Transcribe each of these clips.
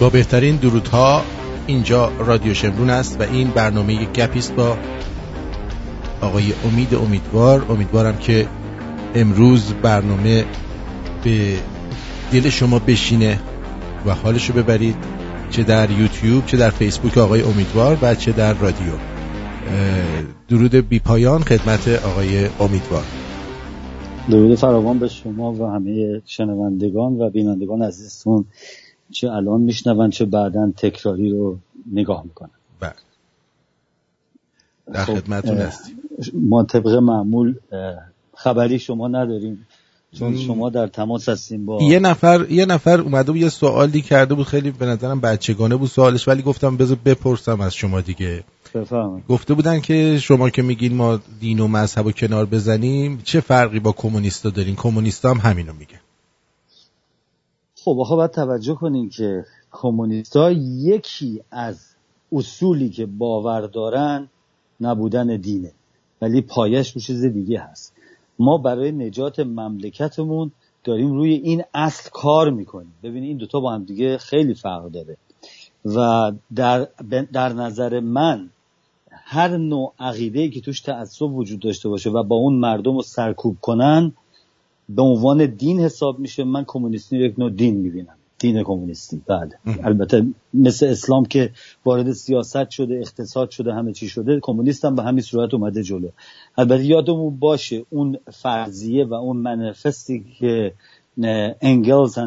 با بهترین درودها اینجا رادیو شمرون است و این برنامه گپیست با آقای امید امیدوار. امیدوارم که امروز برنامه به دل شما بشینه و حالشو ببرید چه در یوتیوب چه در فیسبوک آقای امیدوار و چه در رادیو. درود بی پایان خدمت آقای امیدوار. درود فراوان به شما و همه شنوندگان و بینندگان عزیزتون. چه الان میشنون چه بعدا تکراری رو نگاه می‌کنن. بله. در خب، خدمتون هستیم. ما طبق معمول خبری شما نداریم چون شما در تماس هستیم با یه نفر یه نفر اومده بود یه سوالی کرده بود خیلی به نظرم بچگانه بود سوالش ولی گفتم بذار بپرسم از شما دیگه. بفهم. گفته بودن که شما که میگین ما دین و مذهب و کنار بزنیم چه فرقی با کمونیستا دارین؟ کمونیستا هم همینو میگه. خب آخه باید توجه کنین که کمونیستا یکی از اصولی که باور دارن نبودن دینه ولی پایش رو چیز دیگه هست. ما برای نجات مملکتمون داریم روی این اصل کار می‌کنیم. ببینید این دوتا با هم دیگه خیلی فرق داره. و در, در نظر من هر نوع عقیده که توش تعصب وجود داشته باشه و با اون مردم رو سرکوب کنن به عنوان دین حساب میشه من کمونیستی یک نوع دین می‌بینم. دین کمونیستی بعد البته مثل اسلام که وارد سیاست شده اقتصاد شده همه چی شده کمونیست هم به همین صورت اومده جلو. البته یادمون باشه اون فرضیه و اون منفستی که انگلز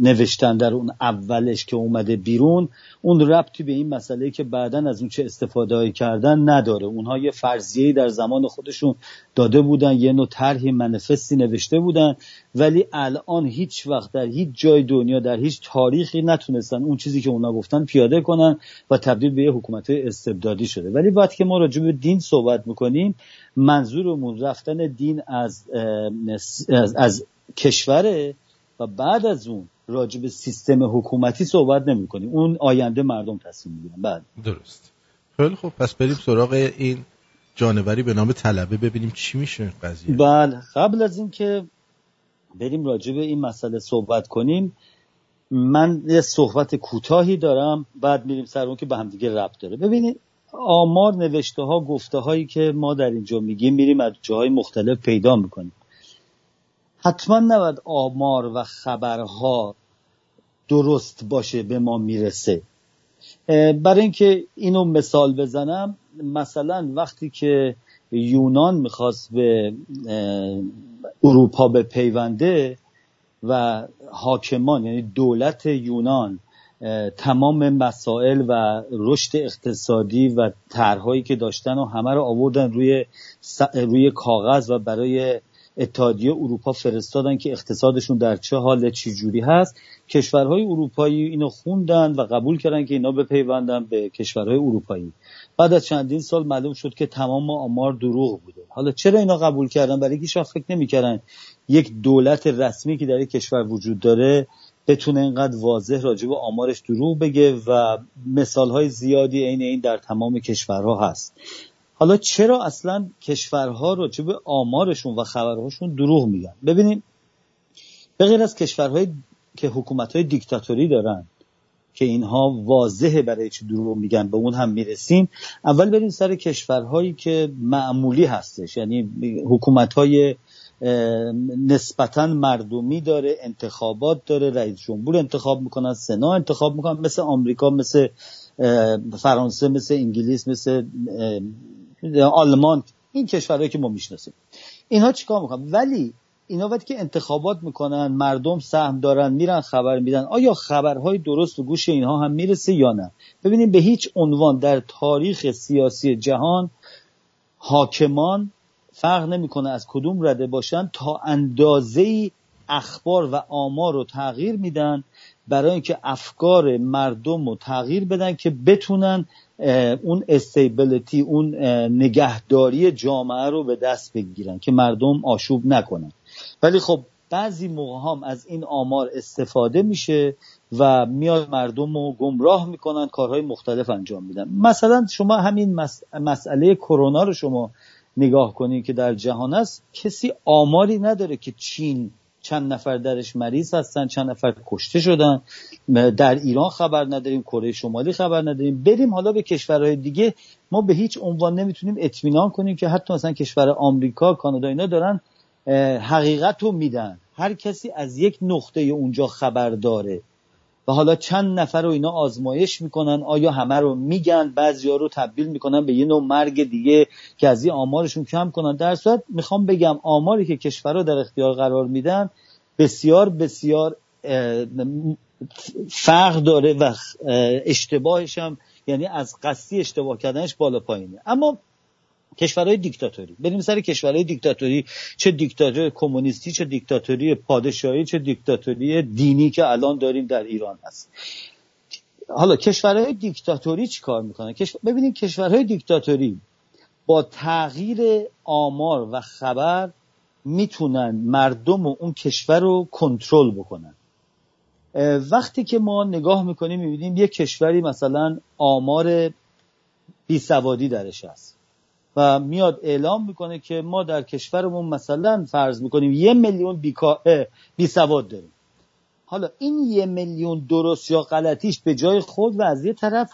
نوشتن در اون اولش که اومده بیرون اون ربطی به این مسئله که بعدا از اون چه استفاده کردن نداره. اونها یه فرضیه در زمان خودشون داده بودن یه نوع طرحی منفستی نوشته بودن. ولی الان هیچ وقت در هیچ جای دنیا در هیچ تاریخی نتونستن اون چیزی که اونا گفتن پیاده کنن و تبدیل به یه حکومت استبدادی شده. ولی وقتی که ما راجع به دین صحبت می‌کنیم منظورمون رفتن دین از, از, از کشوره و بعد از اون راجع به سیستم حکومتی صحبت نمی کنیم اون آینده مردم تصمیم می‌گیرن. بعد درست. خیلی خب پس بریم سراغ این جانوری به نام طلبه ببینیم چی میشه قضیه. بله. قبل از اینکه بریم راجع به این مسئله صحبت کنیم. من یه صحبت کوتاهی دارم بعد میریم سر اون که به هم دیگه ربط داره. ببینید آمار نوشته ها گفته هایی که ما در اینجا میگیم میریم از جاهای مختلف پیدا می‌کنیم. حتما نباید آمار و خبرها درست باشه به ما می‌رسه. برای اینکه اینو مثال بزنم مثلا وقتی که یونان می‌خواست به اروپا به پیونده و حاکمان یعنی دولت یونان تمام مسائل و رشد اقتصادی و طرحهایی که داشتن و همه رو آوردن روی روی کاغذ و برای اتحادیه اروپا فرستادن که اقتصادشون در چه حال چی جوری هست. کشورهای اروپایی اینو خوندن و قبول کردن که اینا بپیوندن به کشورهای اروپایی. بعد از چندین سال معلوم شد که تمام آمار دروغ بوده. حالا چرا اینا قبول کردن؟ برای اینکه فکر نمی‌کردن یک دولت رسمی که در یک کشور وجود داره بتونه اینقدر واضح راجع به آمارش دروغ بگه و مثال های زیادی عین این در تمام کشورها هست. حالا چرا اصلا کشورها راجع به آمارشون و خبرهاشون دروغ میگن؟ ببینیم به غیر از کشورهای که حکومت های دیکتاتوری دارن که اینها واضحه برای چی دروغ میگن به اون هم می‌رسیم. اول بریم سر کشورهایی که معمولی هستش. یعنی حکومت های نسبتا مردمی داره انتخابات داره رئیس جمهور انتخاب می‌کنن سنا انتخاب می‌کنن مثل آمریکا مثل فرانسه مثل انگلیس مثل آلمان. این کشورهایی که ما می‌شناسیم. اینها چیکار می‌کنن؟ ولی اینا وقتی که انتخابات می‌کنن مردم سهم دارن میرن خبر میدن آیا خبرهای درست و گوش اینها هم می‌رسه یا نه؟ ببینیم به هیچ عنوان در تاریخ سیاسی جهان حاکمان فرق نمی‌کنه از کدوم رده باشن تا اندازه اخبار و آمار رو تغییر میدن برای اینکه افکار مردم رو تغییر بدن که بتونن اون استیبلیتی اون نگهداری جامعه رو به دست بگیرن که مردم آشوب نکنن. ولی خب بعضی موقع هم از این آمار استفاده میشه و میاد مردم رو گمراه می‌کنن کارهای مختلف انجام میدن. مثلا شما همین مسئله کرونا رو شما نگاه کنید که در جهان است کسی آماری نداره که چین چند نفر درش مریض هستن چند نفر کشته شدن. در ایران خبر نداریم کره شمالی خبر نداریم. بریم حالا به کشورهای دیگه. ما به هیچ عنوان نمی‌تونیم اطمینان کنیم که حتی مثلا کشور آمریکا کانادا اینا دارن حقیقت رو میدن. هر کسی از یک نقطه اونجا خبر داره. و حالا چند نفر رو اینا آزمایش می‌کنن آیا همه رو میگن بعضیا رو تبدیل می‌کنن به یه نوع مرگ دیگه که از این آمارشون کم کنن. در صورت می‌خوام بگم آماری که کشورها در اختیار قرار میدن بسیار بسیار فرق داره و اشتباهش هم یعنی از قصدی اشتباه کردنش بالا پایینه. اما کشورهای دیکتاتوری. بریم سر کشورهای دیکتاتوری. چه دیکتاتوری کمونیستی چه دیکتاتوری پادشاهی چه دیکتاتوری دینی که الان داریم در ایران هست. حالا کشورهای دیکتاتوری چی کار می‌کنن؟ ببینید کشورهای دیکتاتوری با تغییر آمار و خبر می‌تونن مردم و اون کشور رو کنترل بکنن. وقتی که ما نگاه می‌کنیم می‌بینیم یک کشوری مثلا آمار بیسوادی درش هست. و میاد اعلام می‌کنه که ما در کشورمون مثلا فرض می‌کنیم یه میلیون بی سواد داریم. حالا این یه میلیون درست یا غلطیش به جای خود و از یه طرف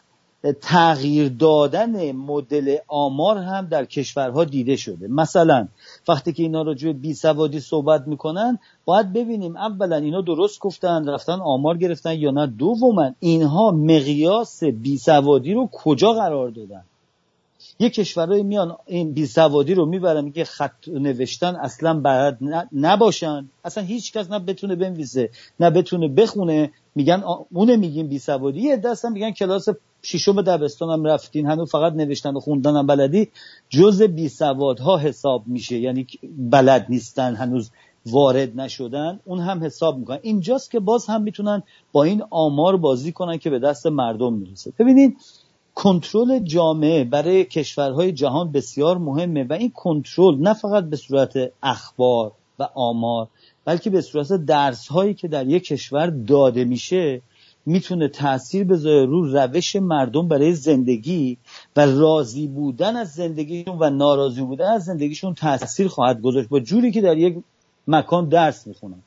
تغییر دادن مدل آمار هم در کشورها دیده شده. مثلا وقتی که اینا راجع به بی سوادی صحبت می‌کنن باید ببینیم اولا اینا درست گفتن رفتن آمار گرفتن یا نه. دوما اینها مقیاس بی سوادی رو کجا قرار دادن؟ یه کشورهای میان این بی سوادی رو می‌برن میگه خط نوشتن اصلا بلد نباشن. اصلا هیچ کس نه بتونه بنویسه نه بتونه بخونه. میگن اونه میگیم بی سوادی یه دستم میگن کلاس ششم دبستان هم رفتین هنوز فقط نوشتن و خوندن هم بلدی. جز بی سوادها حساب میشه یعنی بلد نیستن هنوز وارد نشدن. اون هم حساب می‌کنن. اینجاست که باز هم می‌تونن با این آمار بازی کنن که به دست مردم می‌رسه. ببینید کنترل جامعه برای کشورهای جهان بسیار مهمه و این کنترل نه فقط به صورت اخبار و آمار بلکه به صورت درس هایی که در یک کشور داده میشه می‌تونه تاثیر بذاره رو روش مردم برای زندگی و راضی بودن از زندگیشون و ناراضی بودن از زندگیشون تاثیر خواهد گذاشت. با جوری که در یک مکان درس می‌خونن.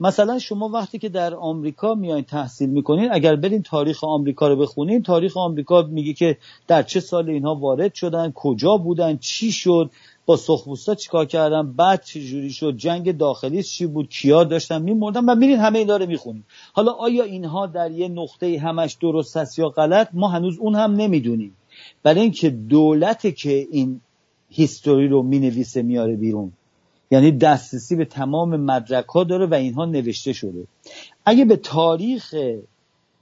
مثلا شما وقتی که در آمریکا میایین تحصیل می‌کنین اگر برین تاریخ آمریکا رو بخونین تاریخ آمریکا میگه که در چه سال اینها وارد شدن کجا بودن چی شد با سخبوستا چیکار کردن بعد چه جوری شد جنگ داخلی چی بود کیا داشتن میمردن و میرین همه اینا رو می‌خونین. حالا آیا اینها در یه نقطه همش درست است یا غلط؟ ما هنوز اون هم نمی‌دونیم. برای اینکه دولت که این هیستوری رو می‌نویسه میاره بیرون. یعنی دسترسی به تمام مدرک ها داره و اینها نوشته شده. اگه به تاریخ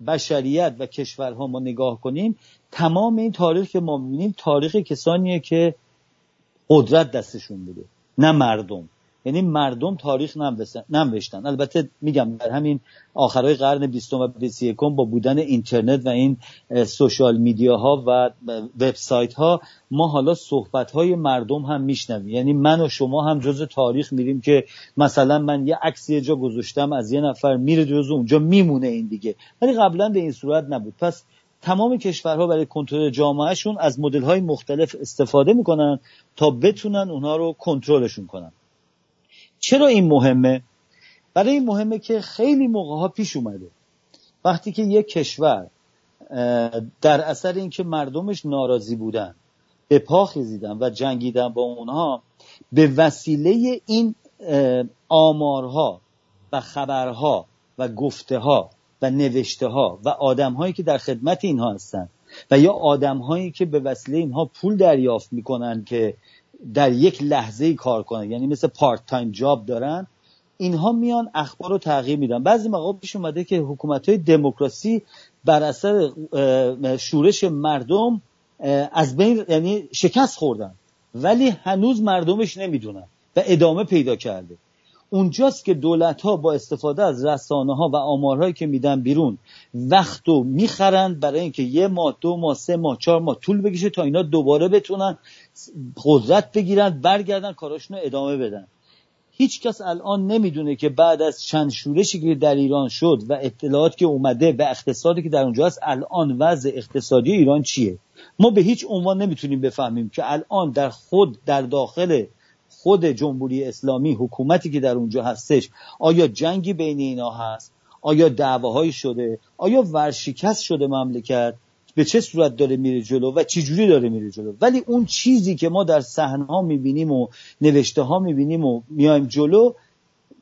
بشریت و کشورها ما نگاه کنیم تمام این تاریخ که ما می‌بینیم تاریخ کسانیه که قدرت دستشون بوده نه مردم. یعنی مردم تاریخ ننوشتن البته میگم در همین آخرهای قرن بیستم و بیست یکم با بودن اینترنت و این سوشال میدیاها و وبسایت ها ما حالا صحبت های مردم هم میشنویم. یعنی من و شما هم جز تاریخ میریم که مثلا من یه عکسی جا گذاشتم از یه نفر میره جز اونجا میمونه این دیگه. ولی قبلا به این صورت نبود. پس تمام کشورها برای کنترل جامعهشون از مدل های مختلف استفاده می‌کنن تا بتونن اونها رو کنترلشون کنن. چرا این مهمه؟ برای این مهمه که خیلی موقع ها پیش اومده. وقتی که یک کشور در اثر اینکه مردمش ناراضی بودن به پا خیزیدن و جنگیدن با اونها به وسیله این آمارها و خبرها و گفته ها و نوشته ها و آدم هایی که در خدمت اینها هستن و یا آدم هایی که به وسیله اینها پول دریافت می‌کنن که در یک لحظه کار کنن. یعنی مثل part-time job دارن. اینها میان اخبار رو تغییر میدن. بعضی موقع پیش اومده که حکومت های دموکراسی بر اثر شورش مردم از بین یعنی شکست خوردن. ولی هنوز مردمش نمی‌دونن و ادامه پیدا کرده. اونجاست که دولت ها با استفاده از رسانه ها و آمارهایی که میدن بیرون وقت رو می‌خرند برای اینکه یه ماه دو ماه سه ماه چهار ماه طول بکشه تا اینا دوباره بتونن قدرت بگیرن برگردن کاراشون ادامه بدن. هیچ کس الان نمی‌دونه که بعد از چند شورشی که در ایران شد و اطلاعات که اومده و اقتصادی که در اونجا هست الان وضع اقتصادی ایران چیه؟ ما به هیچ عنوان نمی‌تونیم بفهمیم که الان در خود در داخل خود جمهوری اسلامی حکومتی که در اونجا هستش آیا جنگی بین اینا هست؟ آیا دعواهایی شده؟ آیا ورشکست شده مملکت؟ به چه صورت داره میره جلو و چی جوری داره میره جلو. ولی اون چیزی که ما در صحنه ها می‌بینیم و نوشته ها می‌بینیم و میایم جلو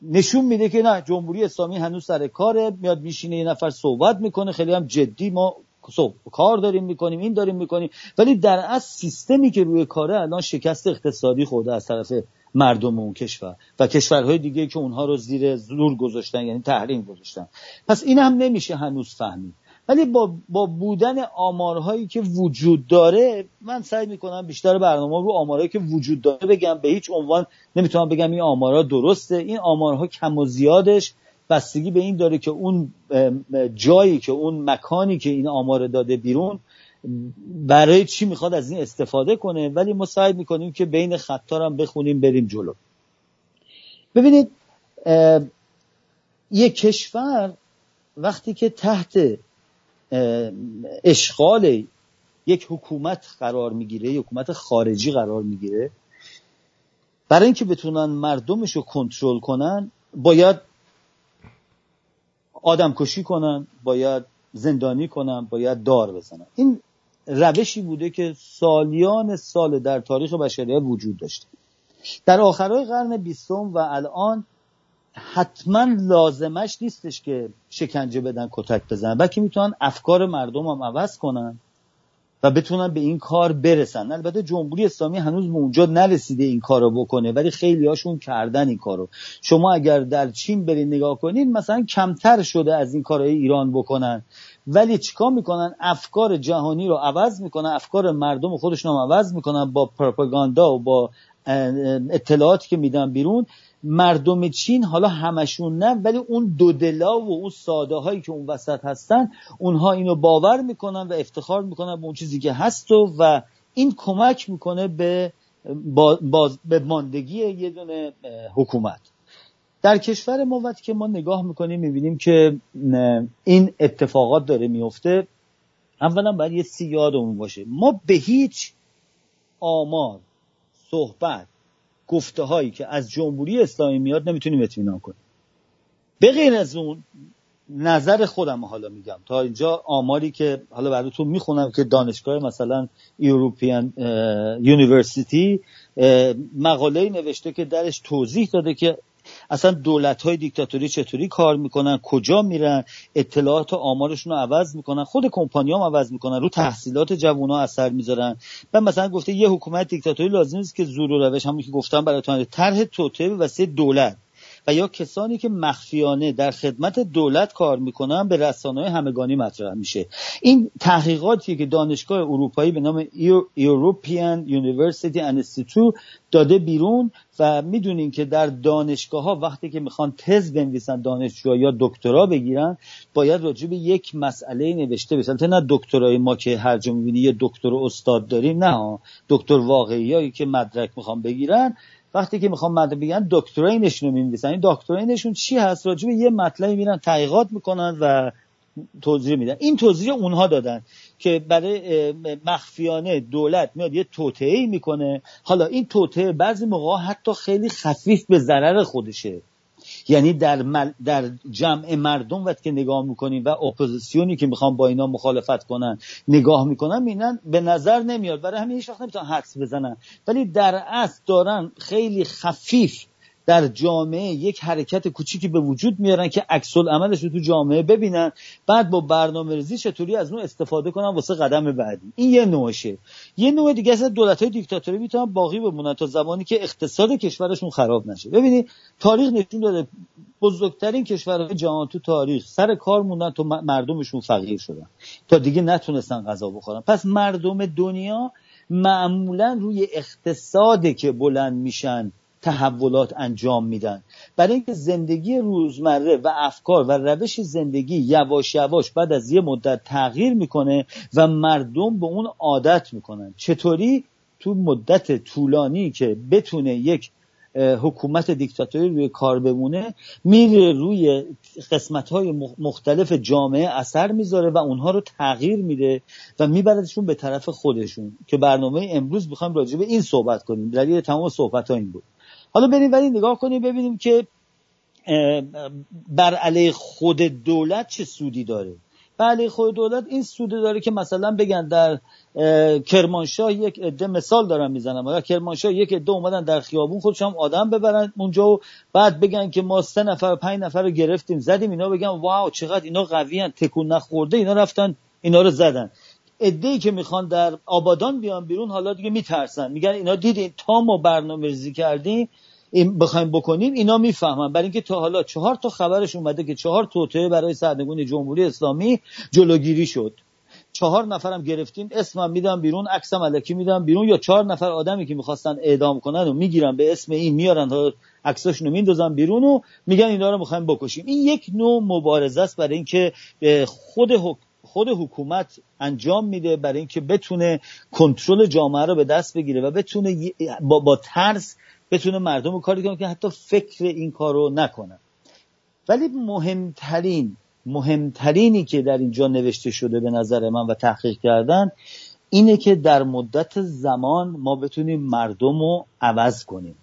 نشون میده که نه جمهوری اسلامی هنوز سر کاره میاد میشینه یه نفر صحبت می‌کنه خیلی هم جدی ما صحب کار داریم می‌کنیم این داریم می‌کنیم. ولی در اصل سیستمی که روی کاره الان شکست اقتصادی خورده از طرف مردم اون کشور و کشورهای دیگه که اونها رو زیر زور گذاشتن یعنی تحریم گذاشتن. پس این هم نمیشه هنوز فهمید. ولی با, با بودن آمارهایی که وجود داره من سعی می‌کنم بیشتر برنامه رو آمارهایی که وجود داره بگم. به هیچ عنوان نمی‌تونم بگم این آمارها درسته. این آمارها کم و زیادش. بستگی به این داره که اون جایی که اون مکانی که این آمار داده بیرون برای چی می‌خواد از این استفاده کنه. ولی ما سعی می‌کنیم که بین خطار هم بخونیم بریم جلو. ببینید یک کشور وقتی که تحت اشغال یک حکومت قرار می‌گیره یک حکومت خارجی قرار می‌گیره. برای اینکه بتونن مردمش رو کنترل کنن باید آدم کشی کنن باید زندانی کنن باید دار بزنن. این روشی بوده که سالیان سال در تاریخ بشریت وجود داشته. در آخرهای قرن بیستم و الان حتما لازمش نیستش که شکنجه بدن کتک بزنن. بلکه می‌تونن افکار مردم هم عوض کنن و بتونن به این کار برسن. البته جمهوری اسلامی هنوز به اونجا نرسیده این کارو بکنه ولی خیلی هاشون کردن این کارو. شما اگر در چین برید نگاه کنید مثلا کمتر شده از این کارهای ایران بکنن. ولی چیکار می‌کنن؟ افکار جهانی رو عوض می‌کنن افکار مردم خودشون هم عوض می‌کنن با پروپاگاندا و با اطلاعاتی که میدن بیرون. مردم چین حالا همشون نه ولی اون دودلا و اون ساده هایی که اون وسط هستن اونها اینو باور می‌کنن و افتخار می‌کنن به اون چیزی که هست و, و این کمک می‌کنه به باز به ماندگی یه دونه حکومت. در کشور ما وقتی که ما نگاه می‌کنیم می‌بینیم که این اتفاقات داره میفته اولا باید یه سی یادمون باشه. ما به هیچ آمار صحبت گفته هایی که از جمهوری اسلامی میاد نمی‌تونیم اطمینان کنیم. به غیر از اون نظر خودم حالا میگم. تا اینجا آماری که حالا براتون می‌خونم که دانشگاه مثلا European University مقاله نوشته که درش توضیح داده که اصلا دولت های دیکتاتوری چطوری کار می‌کنن؟ کجا میرن؟ اطلاعات و آمارشون رو عوض می‌کنن؟ خود کمپانی هم عوض می‌کنن. رو تحصیلات جوان ها اثر می‌ذارن. و مثلا گفته یه حکومت دیکتاتوری لازم نیست که زور و روش همون که گفتم براتون طرح توطئه واسه دولت. و یا کسانی که مخفیانه در خدمت دولت کار می‌کنن به رسانه همگانی مطرح میشه. این تحقیقاتی که دانشگاه اروپایی به نام European University Institute داده بیرون و می‌دونین که در دانشگاه ها وقتی که می‌خوان تز بنویسن دانشجو یا دکترا بگیرن باید راجع به یک مسئله نوشته بشن نه دکترای ما که هر جا یه دکتر استاد داریم نه. دکتر واقعی که مدرک می‌خوان بگیرن وقتی که می‌خوام مدرک بگن دکترینشون رو می‌نویسن. این دکترینشون چی هست؟ راجع به یه مطلبی میرن تحقیقات می‌کنن و توضیح میدن. این توضیح اونها دادن که برای مخفیانه دولت میاد یه توطئه می‌کنه. حالا این توطئه بعضی موقع حتی خیلی خفیف به ضرر خودشه. یعنی در, در جمع مردم وقتی که نگاه می‌کنیم و اپوزیسیونی که می‌خوان با اینا مخالفت کنن نگاه می‌کنن می‌بینن به نظر نمیاد. برای همین هیچ وقت نمی‌تونن حدس بزنن. ولی در اصل دارن خیلی خفیف در جامعه یک حرکت کوچیکی به وجود میارن که عکس عملش رو تو جامعه ببینن. بعد با برنامه ریزی چطوری از اون استفاده کنن واسه قدم بعدی. این یه نوعشه یه نوع دیگه از دولت های دیکتاتوری می‌تونن باقی بمونن تا زمانی که اقتصاد کشورشون خراب نشه. ببینید تاریخ نشون داده بزرگترین کشورهای جهان تو تاریخ سر کار موندن تو مردمشون فقیر شدن. تا دیگه نتونستن غذا بخورن. پس مردم دنیا معمولا روی اقتصاد که بلند میشن تحولات انجام میدن. برای اینکه زندگی روزمره و افکار و روش زندگی یواش یواش بعد از یه مدت تغییر می‌کنه و مردم به اون عادت می‌کنن. چطوری؟ تو مدت طولانی که بتونه یک حکومت دیکتاتوری روی کار بمونه میره روی قسمت های مختلف جامعه اثر می‌ذاره و اونها رو تغییر میده و میبردشون به طرف خودشون. که برنامه امروز بخوایم راجع به این صحبت کنیم. دلیل تمام صحبت ها این بود. حالا بریم ولی نگاه کنیم ببینیم که بر علیه خود دولت چه سودی داره. بله خود دولت این سوده داره که مثلا بگن در کرمانشاه یک عده مثال دارم می‌زنم. اگر کرمانشاه یک عده اومدن در خیابون خودش هم آدم ببرن اونجا و بعد بگن که ما سه نفر پنج نفر رو گرفتیم زدیم اینا بگن واو چقدر اینا قوی تکون نخورده اینا رفتن اینا رو زدن. ای که می‌خوان در آبادان بیان بیرون حالا دیگه میترسن. میگن اینا دیدین تا ما برنامه ریزی کردیم بخوایم بکنیم اینا می‌فهمن. برای اینکه تا حالا چهار تا خبرش اومده که چهار توطعه برای سرنگون جمهوری اسلامی جلوگیری شد. چهار نفرم گرفتیم اسمم میدم بیرون عکسم الکی میدم بیرون یا چهار نفر آدمی که می‌خواستن اعدام کنن و می‌گیرن به اسم این میارن تا عکساشون رو میندازن بیرون و میگن اینا رو می‌خوایم بکشیم. این یک نوع مبارزه است برای اینکه خود خود حکومت انجام میده برای اینکه بتونه کنترل جامعه رو به دست بگیره و بتونه با, با ترس بتونه مردم رو کاری کنه که حتی فکر این کار رو نکنن ولی مهمترین مهمترینی که در اینجا نوشته شده به نظر من و تحقیق کردن اینه که در مدت زمان ما بتونیم مردم رو عوض کنیم.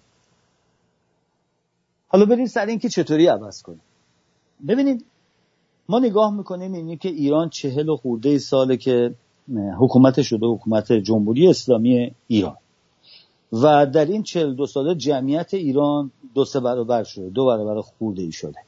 حالا بریم سر اینکه چطوری عوض کنیم. ببینید ما نگاه می‌کنیم اینی که ایران چهل و خورده ساله که حکومت شده حکومت جمهوری اسلامی ایران. و در این چهل دو ساله جمعیت ایران دو سه برابر شده دو برابر خورده ای شده.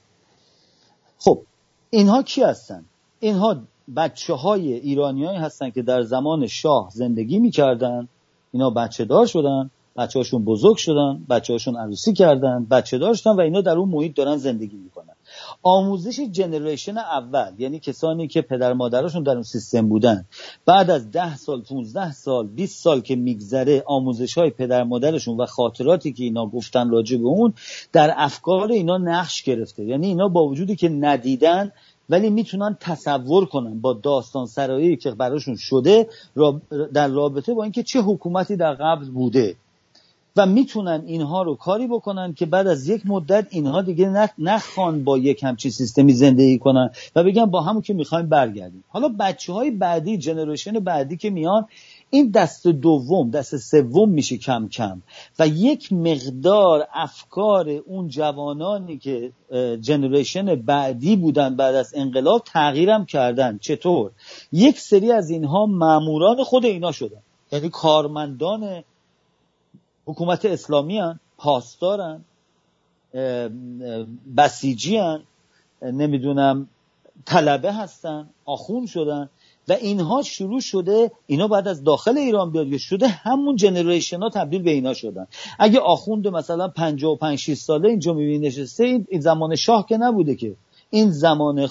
خب اینها کی هستن؟ اینها بچه های ایرانی هستن که در زمان شاه زندگی می‌کردن. اینا بچه دار شدن. بچه هاشون بزرگ شدن بچه هاشون عروسی کردن بچه دار شدن و اینا در اون محیط دارن زندگی می‌کنن. آموزش جنریشن اول یعنی کسانی که پدر مادرشون در اون سیستم بودن بعد از ده سال 15 سال 20 سال که میگذره آموزش های پدر مادرشون و خاطراتی که اینا گفتن راجع به اون در افکار اینا نقش گرفته. یعنی اینا با وجودی که ندیدن ولی می‌تونن تصور کنن با داستان سرایی که براشون شده در رابطه با اینکه چه حکومتی در قبل بوده. و می‌تونن اینها رو کاری بکنن که بعد از یک مدت اینها دیگه نخوان با یک همچین سیستمی زندگی کنن و بگن با همون که می‌خوایم برگردیم. حالا بچه های بعدی جنریشن بعدی که میان این دست دوم دست سوم میشه کم کم. و یک مقدار افکار اون جوانانی که جنریشن بعدی بودن بعد از انقلاب تغییرم کردن. چطور؟ یک سری از اینها ماموران خود اینا شدن. یعنی کارمندان حکومت اسلامی هن پاسدارن بسیجی هن نمی‌دونم طلبه هستن آخون شدن و اینها شروع شده اینا بعد از داخل ایران بیاد شده همون جنریشن ها تبدیل به اینا شدن. اگه آخوند مثلا 55 6 ساله اینجا می‌بینی نشسته این زمان شاه که نبوده که. این زمان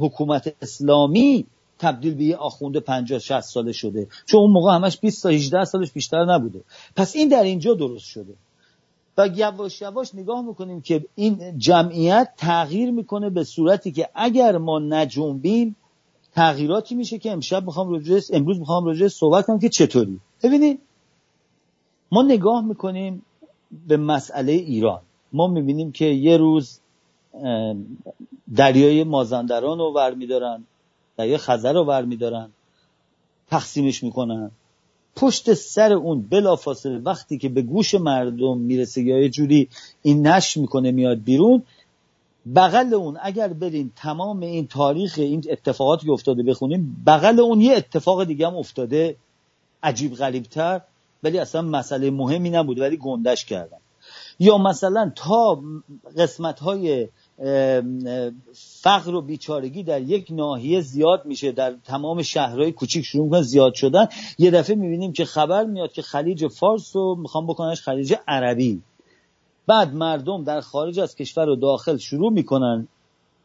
حکومت اسلامی تبدیل به یه آخونده 50 60 ساله شده. چون اون موقع همش 20 تا 18 سالش بیشتر نبوده. پس این در اینجا درست شده. و یواش یواش نگاه می‌کنیم که این جمعیت تغییر می‌کنه به صورتی که اگر ما نجنبیم تغییراتی میشه که امشب می‌خوام راجع امروز می‌خوام راجع صحبت کنم که چطوری. ببینید ما نگاه می‌کنیم به مسئله ایران. ما می‌بینیم که یه روز دریای مازندران رو ور میدارن. یه خزر رو برمیدارن تقسیمش می‌کنن. پشت سر اون بلافاصله وقتی که به گوش مردم می‌رسه یا یه جوری این نش می‌کنه میاد بیرون بغل اون اگر بریم تمام این تاریخ این اتفاقاتی که افتاده بخونیم بغل اون یه اتفاق دیگه هم افتاده عجیب غریبتر ولی اصلا مسئله مهمی نبود ولی گندش کردن. یا مثلا تا قسمت های فقر و بیچارگی در یک ناحیه زیاد میشه. در تمام شهرهای کوچیک شروع می‌کنه زیاد شدن. یه دفعه می‌بینیم که خبر میاد که خلیج فارس رو می‌خوام بکننش خلیج عربی. بعد مردم در خارج از کشور و داخل شروع می‌کنن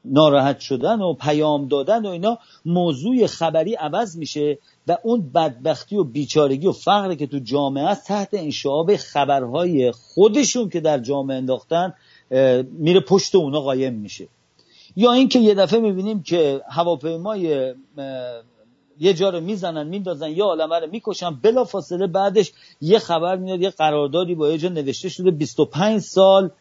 ناراحت شدن و پیام دادن و اینا. موضوع خبری عوض میشه و اون بدبختی و بیچارگی و فقری که تو جامعه است تحت انشعاب خبرهای خودشون که در جامعه انداختن میره پشت اونا قایم میشه. یا اینکه یه دفعه می‌بینیم که هواپیمای یه جا رو می‌زنن میندازن یه عالمه رو می‌کشن بلا فاصله بعدش یه خبر میاد یه قراردادی با یه جا نوشته شده 25 سال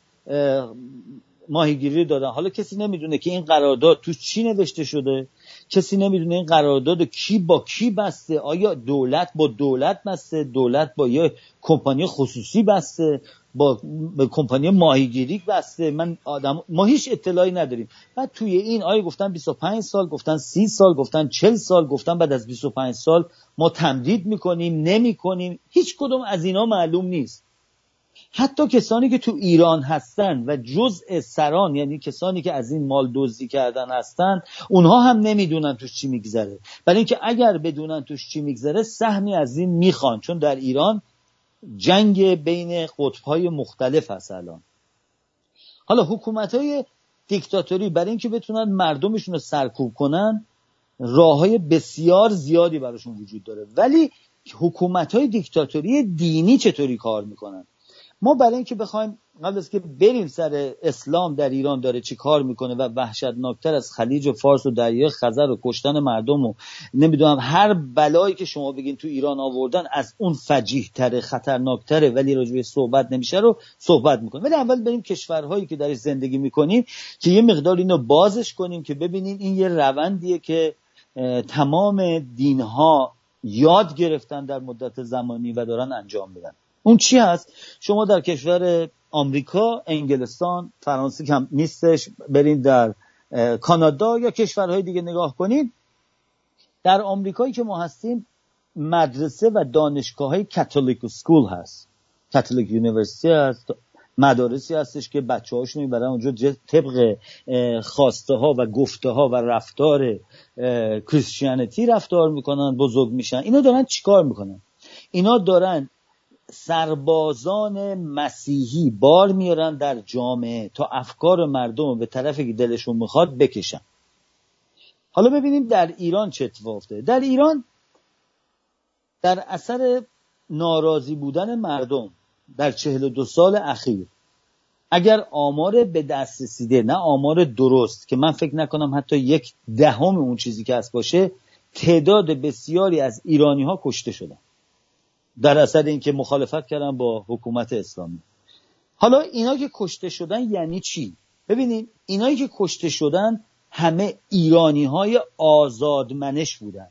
ماهیگیری دادن. حالا کسی نمی‌دونه که این قرارداد تو چی نوشته شده؟ کسی نمی‌دونه این قرارداد کی با کی بسته؟ آیا دولت با دولت بسته؟ دولت با یه کمپانی خصوصی بسته؟ با کمپانی ماهیگیری بسته. من آدم ما هیچ اطلاعی نداریم. بعد توی این آیا گفتن 25 سال گفتن 30 سال گفتن 40 سال گفتن بعد از 25 سال ما تمدید می‌کنیم نمی‌کنیم. هیچ کدوم از اینا معلوم نیست. حتی کسانی که تو ایران هستن و جزء سران یعنی کسانی که از این مال دزدی کردن هستن اونها هم نمی‌دونن توش چی میگذره. برای اینکه اگر بدونن توش چی میگذره سهمی از این می‌خوان. چون در ایران جنگ بین قطبهای مختلف هست الان. حالا حکومت های دیکتاتوری برای اینکه بتونن مردمشون رو سرکوب کنن راه های بسیار زیادی براشون وجود داره. ولی حکومت های دیکتاتوری دینی چطوری کار می‌کنن؟ ما برای اینکه بخوایم قبل از که بریم سر اسلام در ایران داره چی کار می‌کنه و وحشتناکتر از خلیج و فارس و دریای خزر و کشتن مردم و نمی‌دونم هر بلایی که شما بگین تو ایران آوردن از اون فجیح تره خطرناکتره ولی راجبه صحبت نمیشه رو صحبت می‌کنه ولی اول بریم کشورهایی که درش زندگی می‌کنیم که یه مقدار اینو بازش کنیم که ببینین این یه روندیه که تمام دینها یاد گرفتن در مدت زمانی و دارن انجام میدن. اون چی هست؟ شما در کشور آمریکا انگلستان فرانسه هم نیستش برین در کانادا یا کشورهای دیگه نگاه کنید در آمریکایی که ما هستیم مدرسه و دانشگاه های Catholic school هست. Catholic university هست مدارسی هستش که بچه هاشون می‌برن اونجا طبق خواسته ها و گفته ها و رفتار کریستیانیتی رفتار می‌کنن بزرگ میشن. اینا دارن چیکار می‌کنن؟ اینا دارن سربازان مسیحی بار میارن در جامعه تا افکار مردم به طرفی که دلشون می‌خواد بکشن. حالا ببینیم در ایران چه اتفاق افتاده. در ایران در اثر ناراضی بودن مردم در چهل دو سال اخیر اگر آمار به دست رسیده نه آمار درست که من فکر نکنم حتی یک دهم اون چیزی که هست باشه تعداد بسیاری از ایرانی ها کشته شدن. در اثر اینکه مخالفت کردن با حکومت اسلامی. حالا اینا که کشته شدن یعنی چی؟ ببینید اینایی که کشته شدن همه ایرانی های آزادمنش بودن.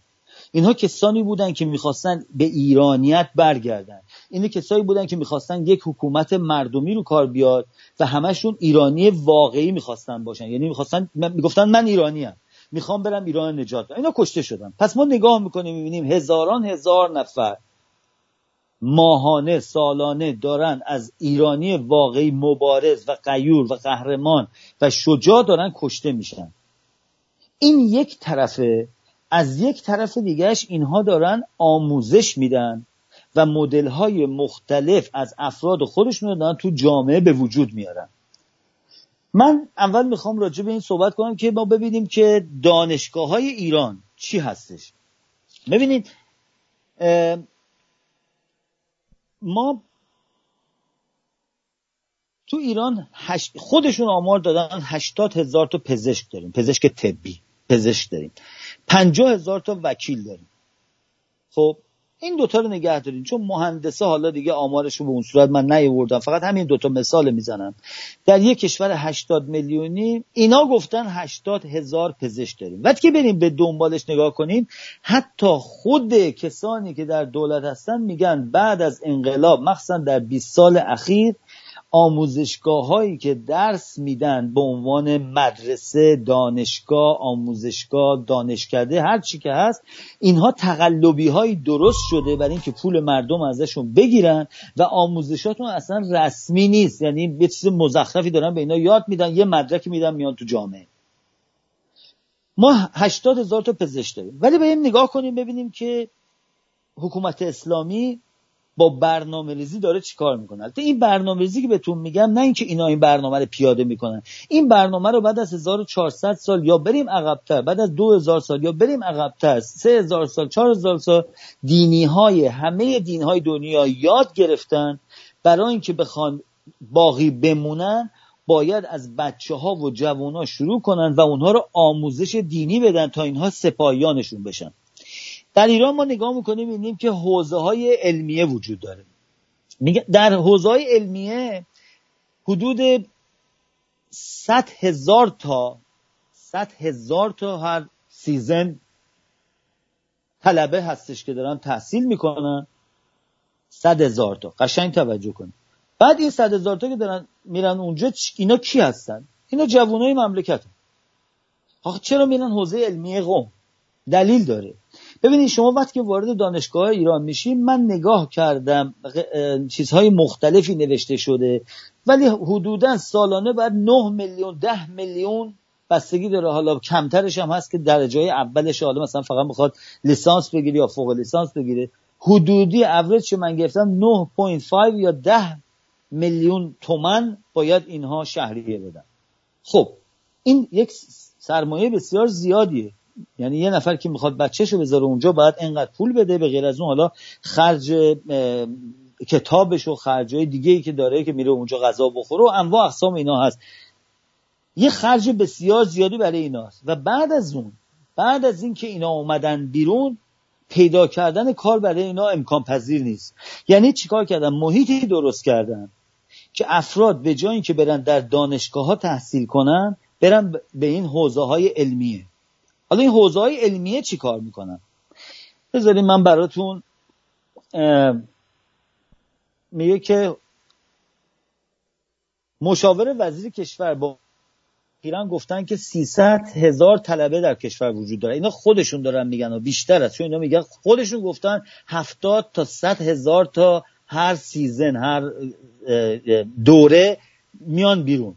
اینها کسانی بودن که می‌خواستن به ایرانیت برگردن. اینا کسانی بودن که می‌خواستن یک حکومت مردمی رو کار بیاد و همشون ایرانی واقعی می‌خواستن باشن. یعنی می‌خواستن می‌گفتن من ایرانیم. می‌خوام برم ایران نجات اینا کشته شدن. پس ما نگاه می‌کنیم می‌بینیم هزاران هزار نفر ماهانه سالانه دارن از ایرانی واقعی مبارز و قیور و قهرمان و شجاع دارن کشته میشن. این یک طرفه از یک طرف دیگهش اینها دارن آموزش میدن و مدل های مختلف از افراد خودشون دارن تو جامعه به وجود میارن. من اول می‌خوام راجع به این صحبت کنم که ما ببینیم که دانشگاه های ایران چی هستش. ببینید ما تو ایران خودشون آمار دادن هشتاد هزار تا پزشک داریم پزشک طبی پزشک داریم. پنجاه هزار تا وکیل داریم. خب این دوتا رو نگه داریم چون مهندسه حالا دیگه آمارش رو به اون صورت من نیوردم فقط همین دوتا مثال می‌زنم. در یک کشور 80 میلیونی اینا گفتن 80 هزار پزشک داریم. وقتی که بریم به دنبالش نگاه کنیم حتی خود کسانی که در دولت هستن میگن بعد از انقلاب مخصوصا در 20 سال اخیر آموزشگاه هایی که درس میدن به عنوان مدرسه دانشگاه آموزشگاه دانشکده هر چی که هست اینها تقلبی هایی درست شده برای اینکه پول مردم ازشون بگیرن و آموزشاتون اصلا رسمی نیست. یعنی یه چیز مزخرفی دارن به اینا یاد میدن یه مدرکی میدن میان تو جامعه. ما هشتاد هزار تا پزشک داریم. ولی به این نگاه کنیم ببینیم که حکومت اسلامی با برنامه ریزی داره چیکار می‌کنه؟ این برنامه ریزی که بهتون میگم نه اینکه اینا این برنامه رو پیاده می‌کنن. این برنامه رو بعد از 1400 سال یا بریم عقبتر بعد از 2000 سال یا بریم عقبتر 3000 سال 4000 سال دینی های همه دین های دنیا یاد گرفتن برای اینکه بخوان باقی بمونن باید از بچه ها و جوان ها شروع کنن و اونها رو آموزش دینی بدن تا اینها سپاهیانشون بشن. در ایران ما نگاه می‌کنیم می‌بینیم که حوزه های علمیه وجود داره. در حوزه های علمیه حدود 100 هزار تا 100 هزار تا هر سیزن طلبه هستش که دارن تحصیل می‌کنن. 100 هزار تا. قشنگ توجه کنید. بعد این صد هزار تا که دارن میرن اونجا اینا کی هستن؟ اینا جوانای مملکت. آخه چرا میرن حوزه علمی قوم؟ دلیل داره. ببینید شما وقتی که وارد دانشگاه ایران میشین من نگاه کردم چیزهای مختلفی نوشته شده ولی حدودا سالانه باید 9 میلیون 10 میلیون بستگی داره. حالا کمترش هم هست که درجه اولش حالا مثلا فقط می‌خواد لیسانس بگیری یا فوق لیسانس بگیره. حدودی اوریج من گرفتم 9.5 یا 10 میلیون تومن باید اینها شهریه بدن خب این یک سرمایه بسیار زیادیه. یعنی یه نفر که می‌خواد بچهشو بذاره اونجا باید انقدر پول بده به غیر از اون حالا خرج کتابش و خرجای دیگه ای که داره که میره اونجا غذا بخوره و انواع اقسام اینا هست. یه خرج بسیار زیادی برای ایناست. و بعد از اون بعد از اینکه اینا اومدن بیرون پیدا کردن کار برای اینا امکان پذیر نیست. یعنی چیکار کردن؟ محیطی درست کردن که افراد به جای اینکه برن در دانشگاه ها تحصیل کنن برن به این حوزه های علمیه. حالا این حوزه های علمیه چی کار می‌کنن؟ بذاریم من براتون میگه که مشاور وزیر کشور با ایران گفتن که 300 هزار طلبه در کشور وجود داره. اینا خودشون دارن میگن و بیشتر از چون اینا میگن خودشون گفتن 70 تا 100 هزار تا هر سیزن هر دوره میان بیرون.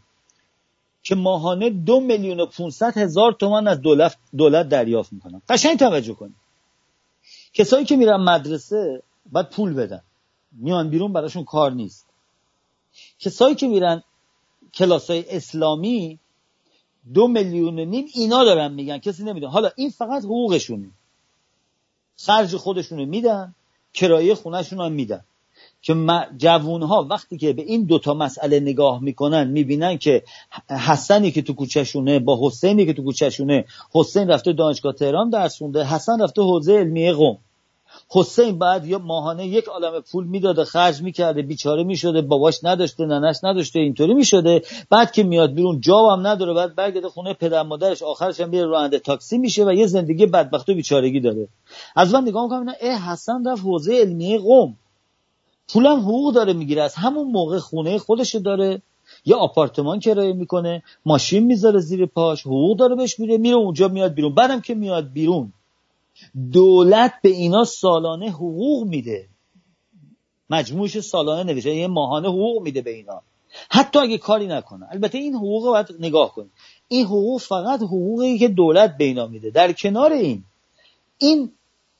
که ماهانه دو میلیون و 500 هزار تومان از دولت, دولت دریافت می‌کنن. قشنگ توجه کنید. کسایی که میرن مدرسه باید پول بدن. میان بیرون براشون کار نیست. کسایی که میرن کلاس های اسلامی دو میلیون و نیم اینا دارن میگن. کسی نمی‌دونه. حالا این فقط حقوقشونه. خرج خودشونو میدن کرایه خونهشون هم میدن. که جوون ها وقتی که به این دوتا مسئله نگاه می‌کنن می‌بینن که حسنی که تو کوچهشونه با حسینی که تو کوچهشونه حسین رفته دانشگاه تهران درس خونده حسن رفته حوزه علمی قوم. حسین بعد یا ماهانه یک عالم پول می‌داده خرج می‌کرده بیچاره می‌شده باباش نداشته ننش نداشته اینطوری می‌شده. بعد که میاد بیرون جا هم نداره بعد برگرده خونه پدر مادرش آخرش هم میره راننده تاکسی میشه و یه زندگی بدبخت و بیچارگی داره. از من نگاه می‌کنم ای حسن رفت حوزه علمی قوم. پولم حقوق داره می‌گیره از همون موقع خونه خودش داره یه آپارتمان کرایه می‌کنه ماشین می‌ذاره زیر پاش حقوق داره بهش میره میره اونجا میاد بیرون. بعدم که میاد بیرون دولت به اینا سالانه حقوق میده. مجموعش سالانه نوشته یه ماهانه حقوق میده به اینا. حتی اگه کاری نکنه. البته این حقوق باید نگاه کنید این حقوق فقط حقوقی که دولت به اینا میده. در کنار این این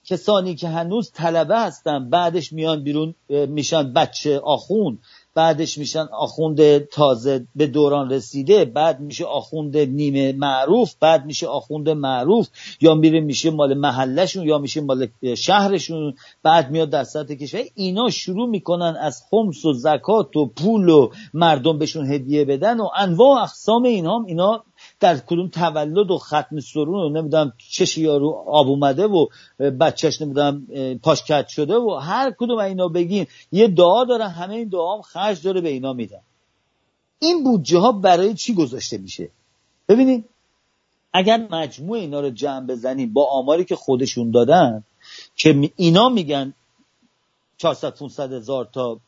کسانی که هنوز طلبه هستن بعدش میان بیرون میشن بچه آخون بعدش میشن آخوند تازه به دوران رسیده بعد میشه آخوند نیمه معروف بعد میشه آخوند معروف. یا میره میشه مال محلشون یا میشه مال شهرشون بعد میاد در سطح کشور. اینا شروع می‌کنن از خمس و زکات و پول و مردم بهشون هدیه بدن و انواع اقسام اینا اینا در کدوم تولد و ختم سرون و نمی‌دونم چش یارو آب اومده و بچهش نمی‌دونم پاش کت شده و هر کدوم اینا بگین یه دعا دارن همه این دعا هم خرج داره به اینا میدن. این بودجه ها برای چی گذاشته میشه؟ ببینید اگر مجموع اینا رو جمع بزنیم با آماری که خودشون دادن که اینا میگن 400 500 هزار تا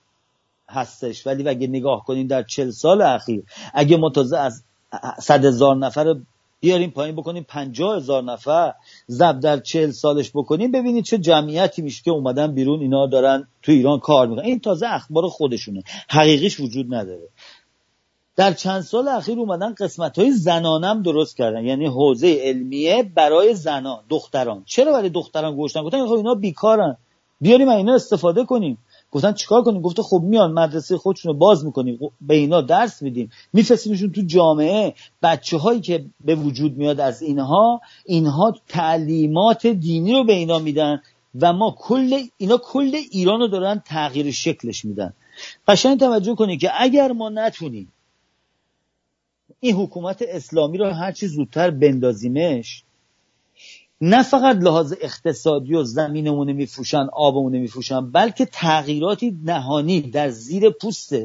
هستش ولی اگه نگاه کنیم در چل سال اخیر اگه متازه از صد هزار نفر بیاریم پایین بکنیم پنجاه هزار نفر زب در چهل سالش بکنیم ببینید چه جمعیتی میشه که اومدن بیرون اینا دارن تو ایران کار می‌کنن. این تازه اخبار خودشونه حقیقیش وجود نداره. در چند سال اخیر اومدن قسمت های زنانم درست کردن. یعنی حوزه علمیه برای زنان دختران. چرا برای دختران گوشتن گفتن خب اینا بیکارن. بیاریم اینا استفاده کنیم. گفتن چیکار کنیم؟ گفته خب میان مدرسه خودشون رو باز می‌کنیم. به اینا درس میدیم. میفرستیمشون تو جامعه. بچه هایی که به وجود میاد از اینها اینها تعلیمات دینی رو به اینا میدن و ما کل اینا کل ایران رو دارن تغییر شکلش میدن. قشنگ توجه کنید که اگر ما نتونیم این حکومت اسلامی رو هرچی زودتر بندازیمش نه فقط لحاظ اقتصادی و زمینمون میفروشن آبمون میفروشن بلکه تغییراتی نهانی در زیر پوست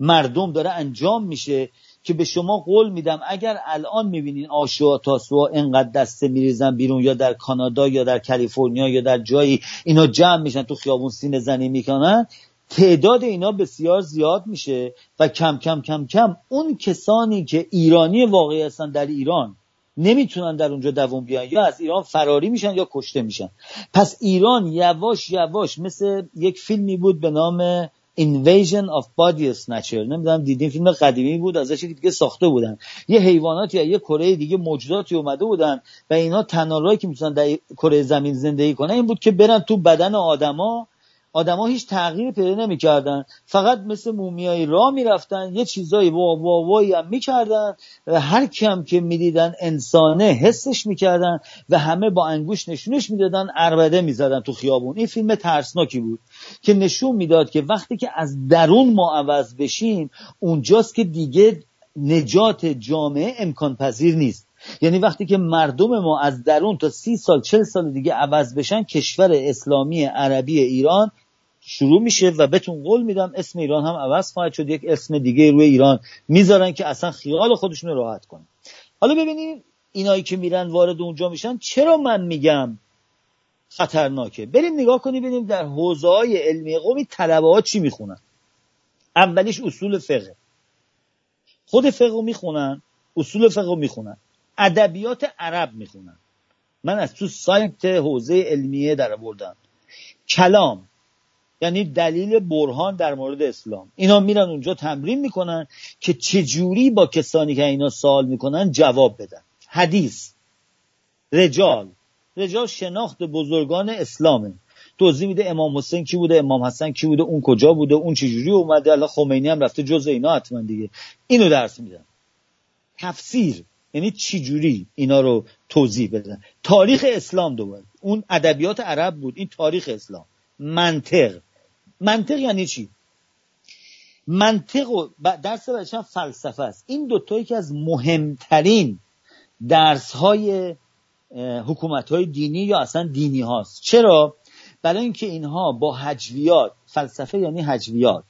مردم داره انجام میشه که به شما قول میدم اگر الان می‌بینین آشوا تاسوا انقدر دسته میریزن بیرون یا در کانادا یا در کالیفرنیا یا در جایی اینا جمع میشن تو خیابون سینه زنی می‌کنن تعداد اینا بسیار زیاد میشه و کم کم کم کم اون کسانی که ایرانی واقعی هستن در ایران نمی‌تونن در اونجا دووم بیان. یا از ایران فراری میشن یا کشته میشن. پس ایران یواش یواش مثل یک فیلمی بود به نام Invasion of Body Snatcher. نمی‌دونم دیدین فیلم قدیمی بود ازش دیگه ساخته بودن. یه حیواناتی یا یه کره دیگه موجوداتی اومده بودن و اینا تنها که می‌تونن در کره زمین زندگی کنن این بود که برن تو بدن آدما آدما هیچ تغییر پیدا نمی‌کردن. فقط مثل مومیایی راه می‌رفتن یه چیزایی وا وا وایی هم می‌کردن. و هر کم که می‌دیدن انسانه حسش می‌کردن و همه با انگوش نشونش می‌دادن اربده می‌زدن تو خیابون. این فیلم ترسناکی بود که نشون می‌داد که وقتی که از درون ما عوض بشیم اونجاست که دیگه نجات جامعه امکان پذیر نیست. یعنی وقتی که مردم ما از درون تا سی سال چل سال دیگه عوض بشن کشور اسلامی عربی ایران شروع میشه و بهتون قول میدم اسم ایران هم عوض خواهد شد. یک اسم دیگه روی ایران می‌ذارن که اصلا خیال خودشون رو راحت کنن. حالا ببینیم اینایی که میرن وارد اونجا میشن چرا من میگم خطرناکه؟ بریم نگاه کنیم ببینیم در حوزه های علمی قومی طلبه ها چی می‌خونن؟ اولیش اصول فقه. خود فقه رو می‌خونن اصول فقه رو می‌خونن. ادبیات عرب می‌خونن. من از تو سایت حوزه علمیه در بردم کلام. یعنی دلیل برهان در مورد اسلام. اینا میرن اونجا تمرین می‌کنن که چجوری با کسانی که اینا سوال می‌کنن جواب بدن. حدیث رجال. رجال شناخت بزرگان اسلامه. توضیح میده امام حسین کی بوده امام حسن کی بوده اون کجا بوده اون چجوری اومده الله خمینی هم رفته جز اینا حتما دیگه. اینو درس میدن. تفسیر یعنی چجوری اینا رو توضیح بدن. تاریخ اسلام دوباره. اون ادبیات عرب بود. این تاریخ اسلام. منطق. منطق یعنی چی؟ منطق و درس بچه فلسفه است. این دوتا که از مهمترین درس های حکومت های دینی یا اصلا دینی هاست. چرا؟ برای اینکه اینها با حجویات فلسفه یعنی حجویات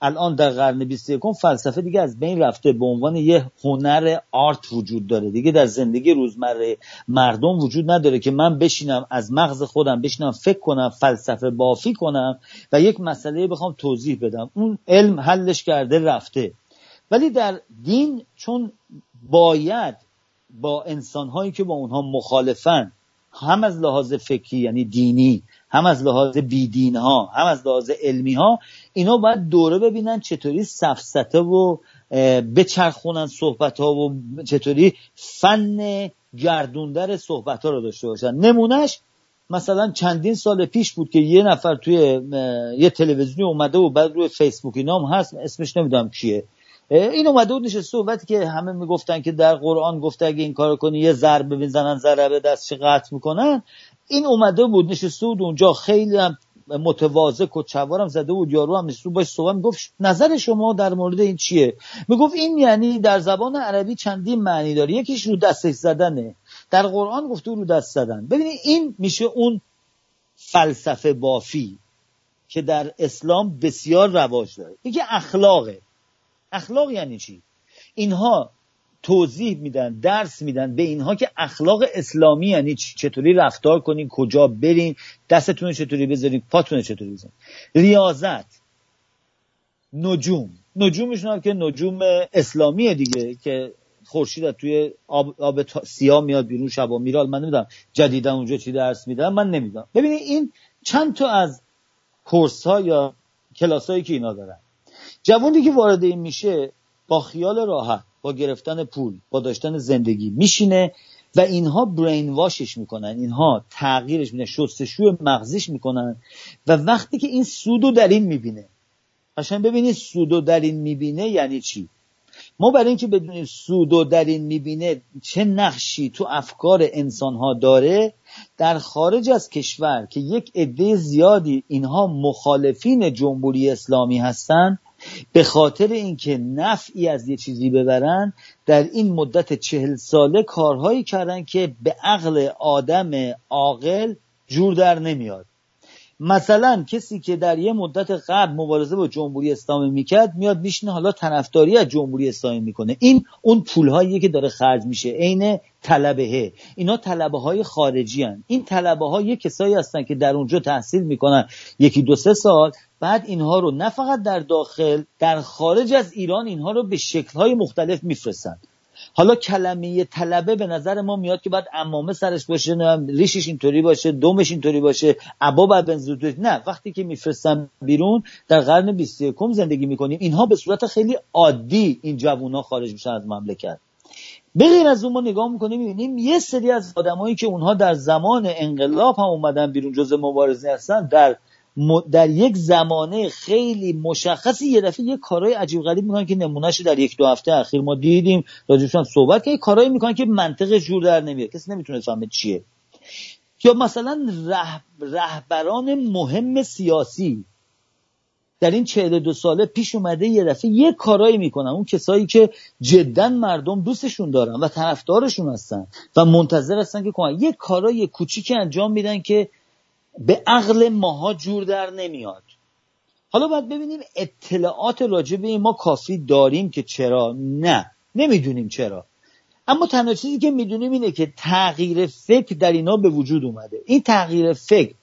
الان در قرن 21 فلسفه دیگه از بین رفته. به عنوان یه هنر آرت وجود داره. دیگه در زندگی روزمره مردم وجود نداره که من بشینم از مغز خودم بشینم فکر کنم فلسفه بافی کنم و یک مسئله بخوام توضیح بدم. اون علم حلش کرده رفته. ولی در دین چون باید با انسانهایی که با اونها مخالفن هم از لحاظ فکری یعنی دینی هم از لحاظ بیدین ها هم از لحاظ علمی ها اینا باید دوره ببینن چطوری سفسته و بچرخونن صحبت ها و چطوری فن گردوندر صحبت ها رو داشته باشن. نمونهش مثلا چندین سال پیش بود که یه نفر توی یه تلویزیونی اومده و بعد روی فیسبوک نام هست اسمش نمی‌دونم کیه. این اومده بود نشسته صحبتی که همه می‌گفتن که در قرآن گفته اگه این کار کنی یه ضربه بزنن ضربه دست قطع می‌کنن. این اومده بود نشسته بود اونجا خیلی هم متواضع کچوارم زده بود یارو هم نشسته باش صحبت می‌گفت نظر شما در مورد این چیه؟ می‌گفت این یعنی در زبان عربی چندین معنی داره. یکیش رو دستش زدنه. در قرآن گفته رو دست زدن. ببینید این میشه اون فلسفه بافی که در اسلام بسیار رواج داره. یکی اخلاقه. اخلاق یعنی چی؟ اینها توضیح میدن درس میدن به اینها که اخلاق اسلامی یعنی چطوری رفتار کنین کجا برین دستتون چطوری بذارین پاتون چطوری بذارین. ریاضت. نجوم. نجومشون که نجوم اسلامیه دیگه که خورشید توی آب, آب سیاه میاد بیرون شبا میرال. من نمی‌دونم جدیدا اونجا چی درس میدن. من نمی‌دونم. ببینید این چند تا از کورس ها یا کلاس هایی که اینا دارن. جوانی که وارد این میشه با خیال راحت. با گرفتن پول با داشتن زندگی میشینه و اینها برین واشش می‌کنن اینها تغییرش میدن شستشوی مغزیش می‌کنن و وقتی که این سودو در این می‌بینه قشنگ ببینید سودو در این می‌بینه یعنی چی؟ ما برای اینکه بدونیم سودو در این می‌بینه چه نقشی تو افکار انسانها داره در خارج از کشور که یک عده زیادی اینها مخالفین جمهوری اسلامی هستند به خاطر اینکه نفعی از یه چیزی ببرن در این مدت چهل ساله کارهایی کردن که به عقل آدم عاقل جور در نمیاد. مثلا کسی که در یه مدت قبل مبارزه با جمهوری اسلامی می‌کرد میاد میشینه حالا طرفداری از جمهوری اسلامی می‌کنه. این اون پولهایی که داره خرج میشه. عین طلبه اینا طلبه های خارجی هن. این طلبه ها یه کسایی هستن که در اونجا تحصیل می‌کنن. یکی دو سه سال. بعد اینها رو نه فقط در داخل در خارج از ایران اینها رو به شکل های مختلف میفرستن. حالا کلمه طلبه به نظر ما میاد که باید امامه سرش باشه ریشش اینطوری باشه دومش اینطوری باشه عبا بعد بنزود نه وقتی که میفرستن بیرون در قرن 21 زندگی می‌کنیم. اینها به صورت خیلی عادی این جوونا خارج میشن از مملکت. به غیر از اون ما نگاه می‌کنیم می‌بینیم یه سری از آدمایی که اونها در زمان انقلاب هم اومدن بیرون جز مبارزه هستن در در یک زمانه خیلی مشخصی یه دفعه یه کارهای عجیب غریب می‌کنن که نمونهش در یک دو هفته اخیر ما دیدیم. راجبشون صحبت که کارهایی می‌کنن که منطق جور در نمیاد. کسی نمی‌تونه فهمه چیه. یا مثلا رهبران مهم سیاسی. در این چهل دو ساله پیش اومده یه دفعه یه کارایی می‌کنن. اون کسایی که جدا مردم دوستشون دارن و طرفدارشون هستن و منتظر هستن که کنن یه کارای کوچیکی انجام میدن که به عقل ماها جور در نمیاد. حالا باید ببینیم اطلاعات راجع به ما کافی داریم که چرا؟ نه. نمی‌دونیم چرا. اما تنها چیزی که می‌دونیم اینه که تغییر فکر در اینا به وجود اومده. این تغییر فکر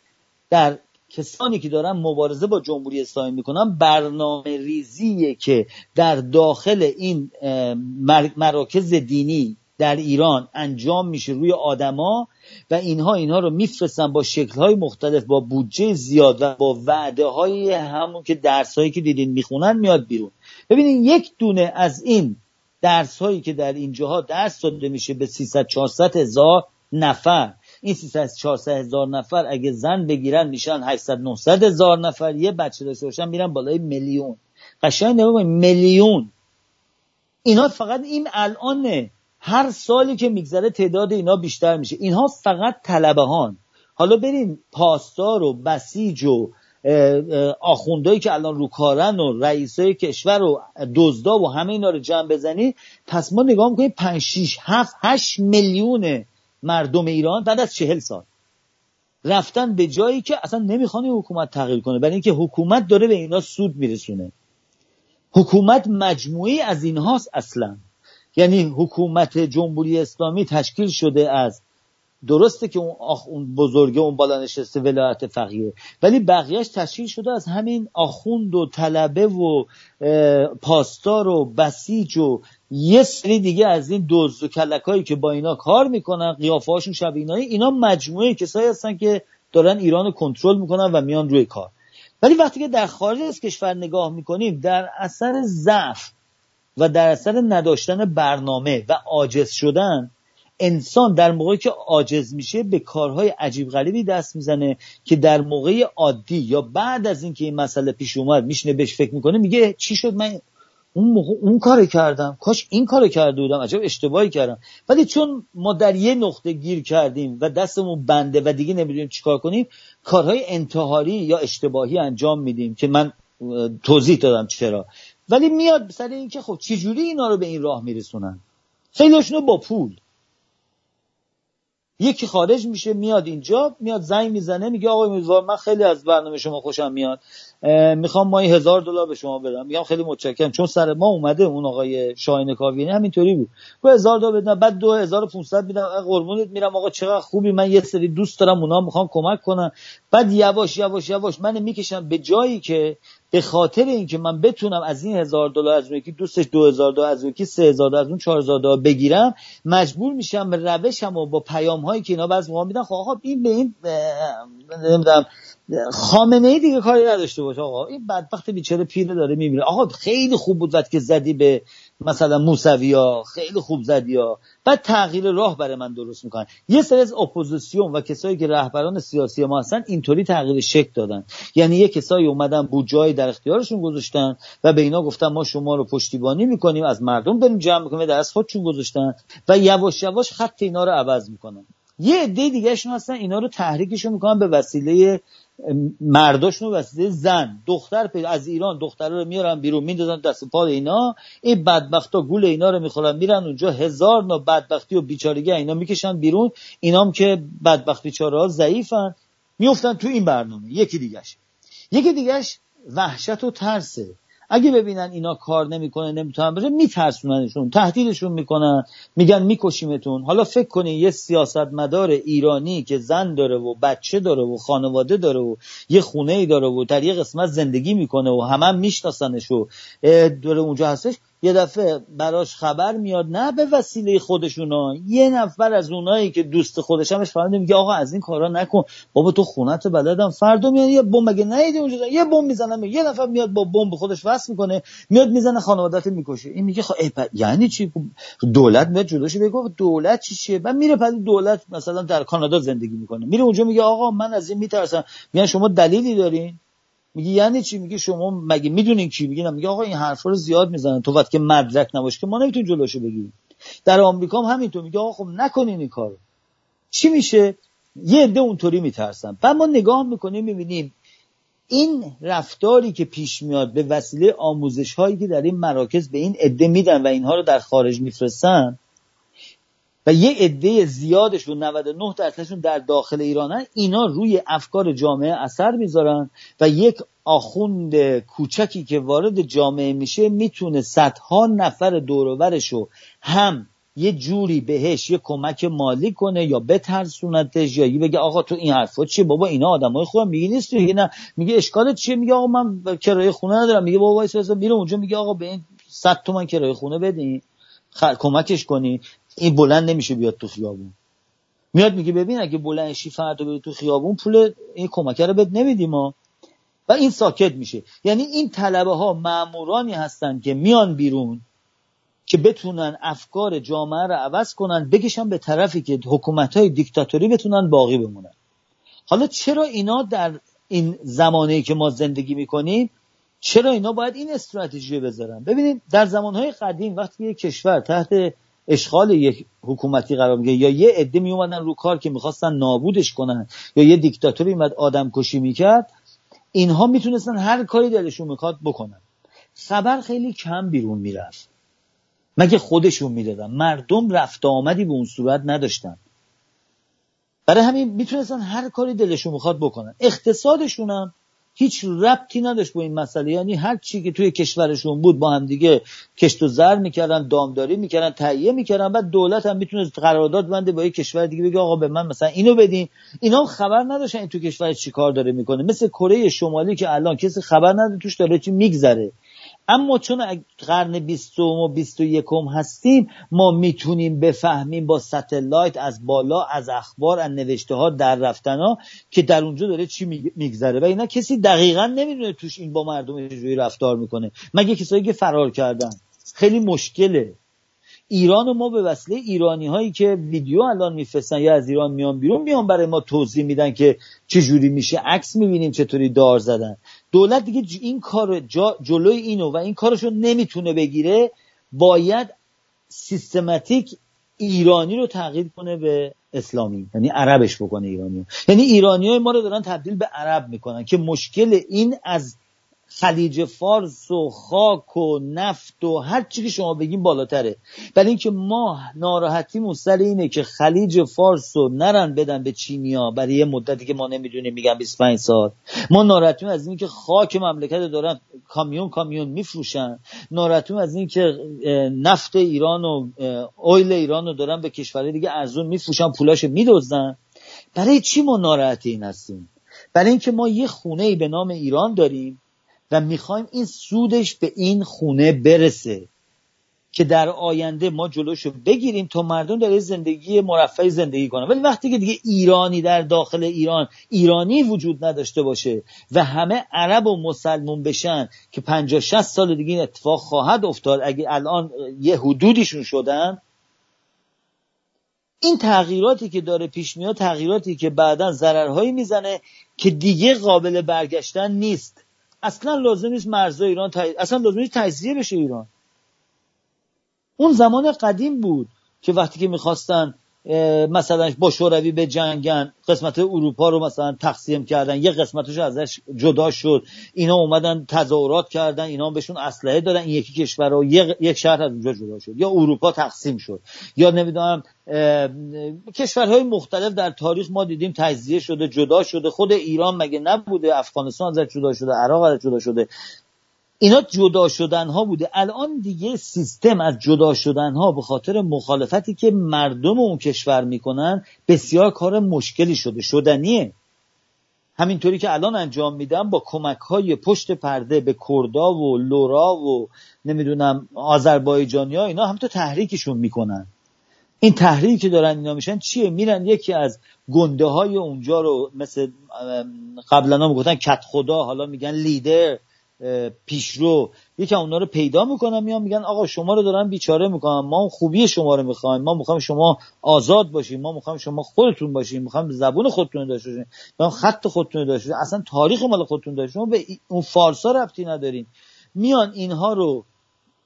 در کسانی که دارن مبارزه با جمهوری اسلامی می‌کنن برنامه ریزیه که در داخل این مراکز دینی در ایران انجام میشه روی آدما و اینها اینها رو میفرستن با شکلهای مختلف با بودجه زیاد و با وعده های همون که درس هایی که دیدین می‌خونن میاد بیرون. ببینید یک دونه از این درس هایی که در اینجاها درس داده میشه به 300 400 هزار نفر این 300 400 هزار نفر اگه زن بگیرن میشن 800 900 هزار نفر. یه بچه داشته باشن میرن بالای میلیون. قشنگ نگاه میلیون. اینا فقط این الانه. هر سالی که میگذره تعداد اینا بیشتر میشه. اینها فقط طلبه هان حالا بریم پاسدار و بسیج و آخوندهایی که الان رو کارن و رئیسای کشور و دزدا و همه اینا رو جمع بزنی. پس ما نگاه می‌کنیم 5 6 7 8 میلیون مردم ایران بعد از چهل سال رفتن به جایی که اصلا نمی‌خوان حکومت تغییر کنه. برای اینکه حکومت داره به اینا سود میرسونه. حکومت مجموعی از اینهاست اصلا. یعنی حکومت جمهوری اسلامی تشکیل شده از درسته که اون, آخ اون بزرگه اون بالا نشسته ولایت فقیه. ولی بقیهش تشکیل شده از همین آخوند و طلبه و پاسدار و بسیج و یه سری دیگه از این دوز و کلکایی که با اینا کار می‌کنن قیافه هاشون شب اینایی اینا مجموعه کسایی هستن که دارن ایران کنترل می‌کنن و میان روی کار. ولی وقتی که در خارج از کشور نگاه می‌کنیم در اثر ضعف و در اثر نداشتن برنامه و عاجز شدن انسان در موقعی که عاجز میشه به کارهای عجیب غریبی دست می‌زنه که در موقع عادی یا بعد از اینکه این مسئله پیش اومد میشنه بهش فکر می‌کنه میگه چی شد؟ من اون موقع اون کار کردم. کاش این کار کرده بودم. عجب اشتباهی کردم. ولی چون ما در یه نقطه گیر کردیم و دستمون بنده و دیگه نمی‌دونیم چیکار کنیم کارهای انتحاری یا اشتباهی انجام میدیم که من توضیح دادم چرا. ولی میاد سر اینکه خب چجوری اینا رو به این راه میرسونن؟ خیلیشونو با پول. یکی خارج میشه میاد اینجا میاد زنگ می‌زنه میگه آقای امیدوار من خیلی از برنامه شما خوشم میاد. می‌خوام مایی هزار دلار به شما بدم. میگم خیلی متشکرم. چون سر ما اومده اون آقای شاهین کاویانی همینطوری بود. و هزار دلار بدم بعد 2500 میدم. قربونت میرم آقا چقدر خوبی. من یه سری دوست دارم اونا می‌خوام کمک کنم بعد یواش یواش یواش من می‌کشم به جایی که به خاطر اینکه من بتونم از این هزار دلار از اون یکی دوستش دو هزار دلار از اون یکی سه هزار دلار از اون چهار هزار دلار بگیرم مجبور میشم به روشم و با پیام هایی که اینا بعض موقع میدن خب آقا این به این نمی‌دونم خامنه ای دیگه کاری نداشته باشه آقا. این بدبخت بیچاره پیره داره میمیره آقا خیلی خوب بود وقت که زدی به مثلا موسوی ها خیلی خوب زدی ها. بعد تغییر راه برای من درست می‌کنن. یه سری از اپوزیسیون و کسایی که رهبران سیاسی ما هستن اینطوری تغییر شکل دادن. یعنی یه کسایی اومدن بودجای در اختیارشون گذاشتن و به اینا گفتن ما شما رو پشتیبانی می‌کنیم از مردم بریم جمع می‌کنیم در از خودشون گذاشتن و یواش یواش خط اینا رو عوض می‌کنن. یه عده دیگهشون هستن اینا رو تحریکشون می‌کنن به وسیله مرداشون وسیله زن. دختر از ایران دخترها رو میارن بیرون میندازن دست پا اینا. این بدبختا گول اینا رو می‌خورن میرن اونجا هزار نا بدبختی و بیچارگی اینا می‌کشن بیرون. اینام که بدبختی چاره ها ضعیفن. میفتن تو این برنامه. یکی دیگهش. یکی دیگهش وحشت و ترسه. اگه ببینن اینا کار نمی‌کنه نمی‌تونن بره میترسوننشون تهدیدشون می‌کنن میگن میکشیمتون. حالا فکر کنین یه سیاستمدار ایرانی که زن داره و بچه داره و خانواده داره و یه خونه ای داره و در یه قسمت زندگی می‌کنه و همه هم میشناسنش و داره اونجا هستش. یه دفعه براش خبر میاد نه به وسیله خودشونا یه نفر از اونایی که دوست خودش همش فهمیده میگه آقا از این کارا نکن. بابا تو خونت بلدم. فردا میاد یه بمب مگه نیدی اونجا؟ یه بمب می‌زنم یه نفر میاد با بمب خودش وصل می‌کنه میاد می‌زنه خانوادت می‌کشه. این میگه خب یعنی چی؟ دولت میاد جلوش بگه دولت چی چیه؟ بعد میره پس دولت مثلا در کانادا زندگی می‌کنه. میره اونجا میگه آقا من از این میترسم. میگن شما دلیلی دارین؟ میگه یعنی چی؟ میگه شما مگه می‌دونین کی؟ میگه میگه آقا این حرفا رو زیاد می‌زنن. تو وقتی که مدرک نباشه که ما نمی‌تونیم جلوشو بگیریم. در آمریکا هم همینطور. میگه آقا خب نکنین این کارو. چی میشه؟ یه عده اونطوری میترسن. بعد ما نگاه می‌کنیم می‌بینیم این رفتاری که پیش میاد به وسیله آموزش هایی که در این مراکز به این عده میدن و اینها رو در خارج میفرستن و یه عده زیادشون 99 درصدشون در داخل ایرانن اینا روی افکار جامعه اثر می‌ذارن و یک آخوند کوچکی که وارد جامعه میشه می‌تونه صدها نفر دورورش رو هم یه جوری بهش یه کمک مالی کنه یا بترسونتش یا بگه آقا تو این حرفا چیه؟ بابا اینا آدمای خوبه میگه نیست میگه نه. میگه اشکالت چیه؟ میگه آقا من کرایه خونه ندارم. میگه بابا وایس میره اونجا میگه آقا به این 100 تومن کرایه خونه بدین کمکش کنی این بلند نمیشه بیاد تو خیابون. میاد میگه ببین اگه بلند شی فردا بیاد تو خیابون پول این کمکه رو بد نمیدیم ما. و این ساکت میشه. یعنی این طلبه ها مأمورانی هستن که میان بیرون که بتونن افکار جامعه رو عوض کنن بکشن به طرفی که حکومت های دیکتاتوری بتونن باقی بمونن. حالا چرا اینا در این زمانه که ما زندگی می‌کنیم چرا اینا باید این استراتژی بذارن؟ ببینید در زمانهای قدیم وقتی یک کشور تحت اشغال یک حکومتی قرار میگه یا یه عده می اومدن رو کار که می‌خواستن نابودش کنن یا یه دیکتاتوری اومد آدم کشی می‌کرد. اینها می‌تونستن هر کاری دلشون می‌خواد بکنن. خبر خیلی کم بیرون می‌رفت. مگه خودشون می‌دادن؟ مردم رفت آمدی به اون صورت نداشتن. برای همین می‌تونستن هر کاری دلشون می‌خواد بکنن. اقتصادشون هم هیچ ربطی نداشت با این مسئله. یعنی هر چی که توی کشورشون بود با هم دیگه کشت و زر می‌کردن دامداری می‌کردن تهیه می‌کردن بعد دولت هم می‌تونست قرارداد بنده با یه کشور دیگه بگه آقا به من مثلا اینو بدین. اینا هم خبر نداشتن این تو کشور چی کار داره می‌کنه. مثل کره شمالی که الان کسی خبر نداره توش داره چی میگذره. اما چون قرن بیستم و بیست و یکم هستیم ما می‌تونیم بفهمیم با ستلایت از بالا از اخبار از نوشته ها در رفتن ها که در اونجا داره چی میگذره. و اینا کسی دقیقا نمی‌دونه توش این با مردم چجوری رفتار می‌کنه. مگه کسایی که فرار کردن. خیلی مشکله. ایران و ما به وسیله ایرانی هایی که ویدیو الان میفرستن یا از ایران میان بیرون میان برای ما توضیح میدن که چجوری میشه. عکس می‌بینیم چطوری دار زدن. دولت دیگه این کار جلوی اینو و این کارشو نمی‌تونه بگیره باید سیستماتیک ایرانی رو تغییر کنه به اسلامی یعنی عربش بکنه ایرانی یعنی ایرانی های ما رو دارن تبدیل به عرب می‌کنن که مشکل این از خلیج فارس و خاک و نفت و هر چی که شما بگیم بالاتره. برای اینکه ما ناراحتیمون سر اینه که خلیج فارس رو نرن بدن به چینیا برای یه مدتی که ما نمی‌دونیم میگن 25 سال. ما ناراحتیم از اینکه خاک مملکت دارن کامیون کامیون میفروشن. ناراحتیم از اینکه نفت ایران و اویل ایران رو دارن به کشورهای دیگه ارزون میفروشن پولاشو میدزدن. برای چی ما ناراحتی این هستیم؟ برای اینکه ما یه خونه ای به نام ایران داریم. و می‌خوایم این سودش به این خونه برسه که در آینده ما جلوشو بگیریم تا مردم در زندگی مرفعی زندگی کنن. ولی وقتی که دیگه ایرانی در داخل ایران ایرانی وجود نداشته باشه و همه عرب و مسلمون بشن که 50 60 سال دیگه این اتفاق خواهد افتاد اگه الان یه حدودیشون شدن این تغییراتی که داره پیش میاد تغییراتی که بعدا ضررهایی می‌زنه که دیگه قابل برگشتن نیست. اصلا لازم نیست مرزای ایران اصلا لازم نیست تجزیه بشه ایران. اون زمان قدیم بود که وقتی که می‌خواستن مثلا با شوروی به جنگن قسمت اروپا رو مثلا تقسیم کردن. یه قسمتش ازش جدا شد. اینا اومدن تظاهرات کردن اینا بهشون اسلحه دادن. این یکی کشور رو یک شهر از اونجا جدا شد. یا اروپا تقسیم شد. یا نمی‌دونم کشورهای مختلف در تاریخ ما دیدیم تجزیه شده جدا شده. خود ایران مگه نبوده؟ افغانستان ازش جدا شده عراق ازش جدا شده. اینا جدا شدن ها بوده. الان دیگه سیستم از جدا شدن ها به خاطر مخالفتی که مردم اون کشور می‌کنن بسیار کار مشکلی شده شدنیه. همینطوری که الان انجام میدم با کمک های پشت پرده به کردا و لورا و نمی‌دونم آذربایجانی ها اینا هم تو تحریکشون می‌کنن. این تحریکی که دارن اینا میشن چیه؟ میرن یکی از گنده های اونجا رو مثل قبلا می‌گفتن کت خدا حالا میگن لیدر. پیشرو. یکی اونا رو پیدا می‌کنن میان میگن آقا شما رو دارن بیچاره می‌کنن ما خوبی شما رو می‌خوایم. ما می‌خوایم شما آزاد باشیم. ما می‌خوایم شما خودتون باشیم. می‌خوایم زبون خودتون داشته باشیم. می‌خوایم خط خودتون داشته باشیم. اصلا تاریخ مال خودتون داشته شما به اون فارسا ربطی ندارین میان اینها رو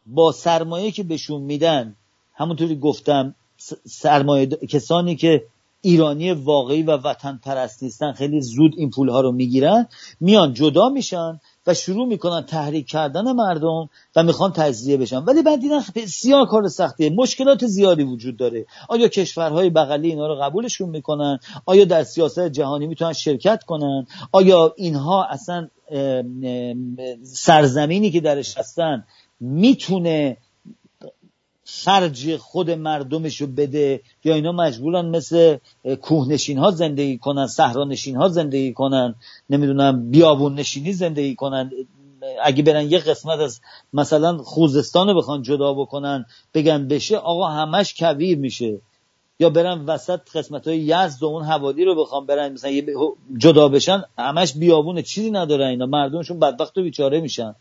با سرمایه که بهشون میدن همونطوری گفتم سرمایه کسانی که ایرانی واقعی و وطن پرست نیستن خیلی زود این پول ها رو می‌گیرن میان جدا میشن. و شروع می‌کنن تحریک کردن مردم و می‌خوان تجزیه بشن. ولی بعد دیدن بسیار کار سختیه. مشکلات زیادی وجود داره. آیا کشورهای بغلی اینا رو قبولشون می‌کنن؟ آیا در سیاست جهانی می‌تونن شرکت کنن؟ آیا اینها اصلا سرزمینی که درش هستن می‌تونه خرج خود مردمش رو بده. یا اینا مجبورن مثل کوهنشین ها زندگی کنن صحرانشین ها زندگی کنن نمی‌دونم بیابون نشینی زندگی کنن. اگه برن یه قسمت از مثلا خوزستان رو بخوان جدا بکنن بگن بشه آقا همش کویر میشه. یا برن وسط قسمت های یزد و اون حوالی رو بخوام برن مثلا یه جدا بشن همش بیابونه چیزی نداره اینا. مردمشون بدبخت و بیچاره میشن.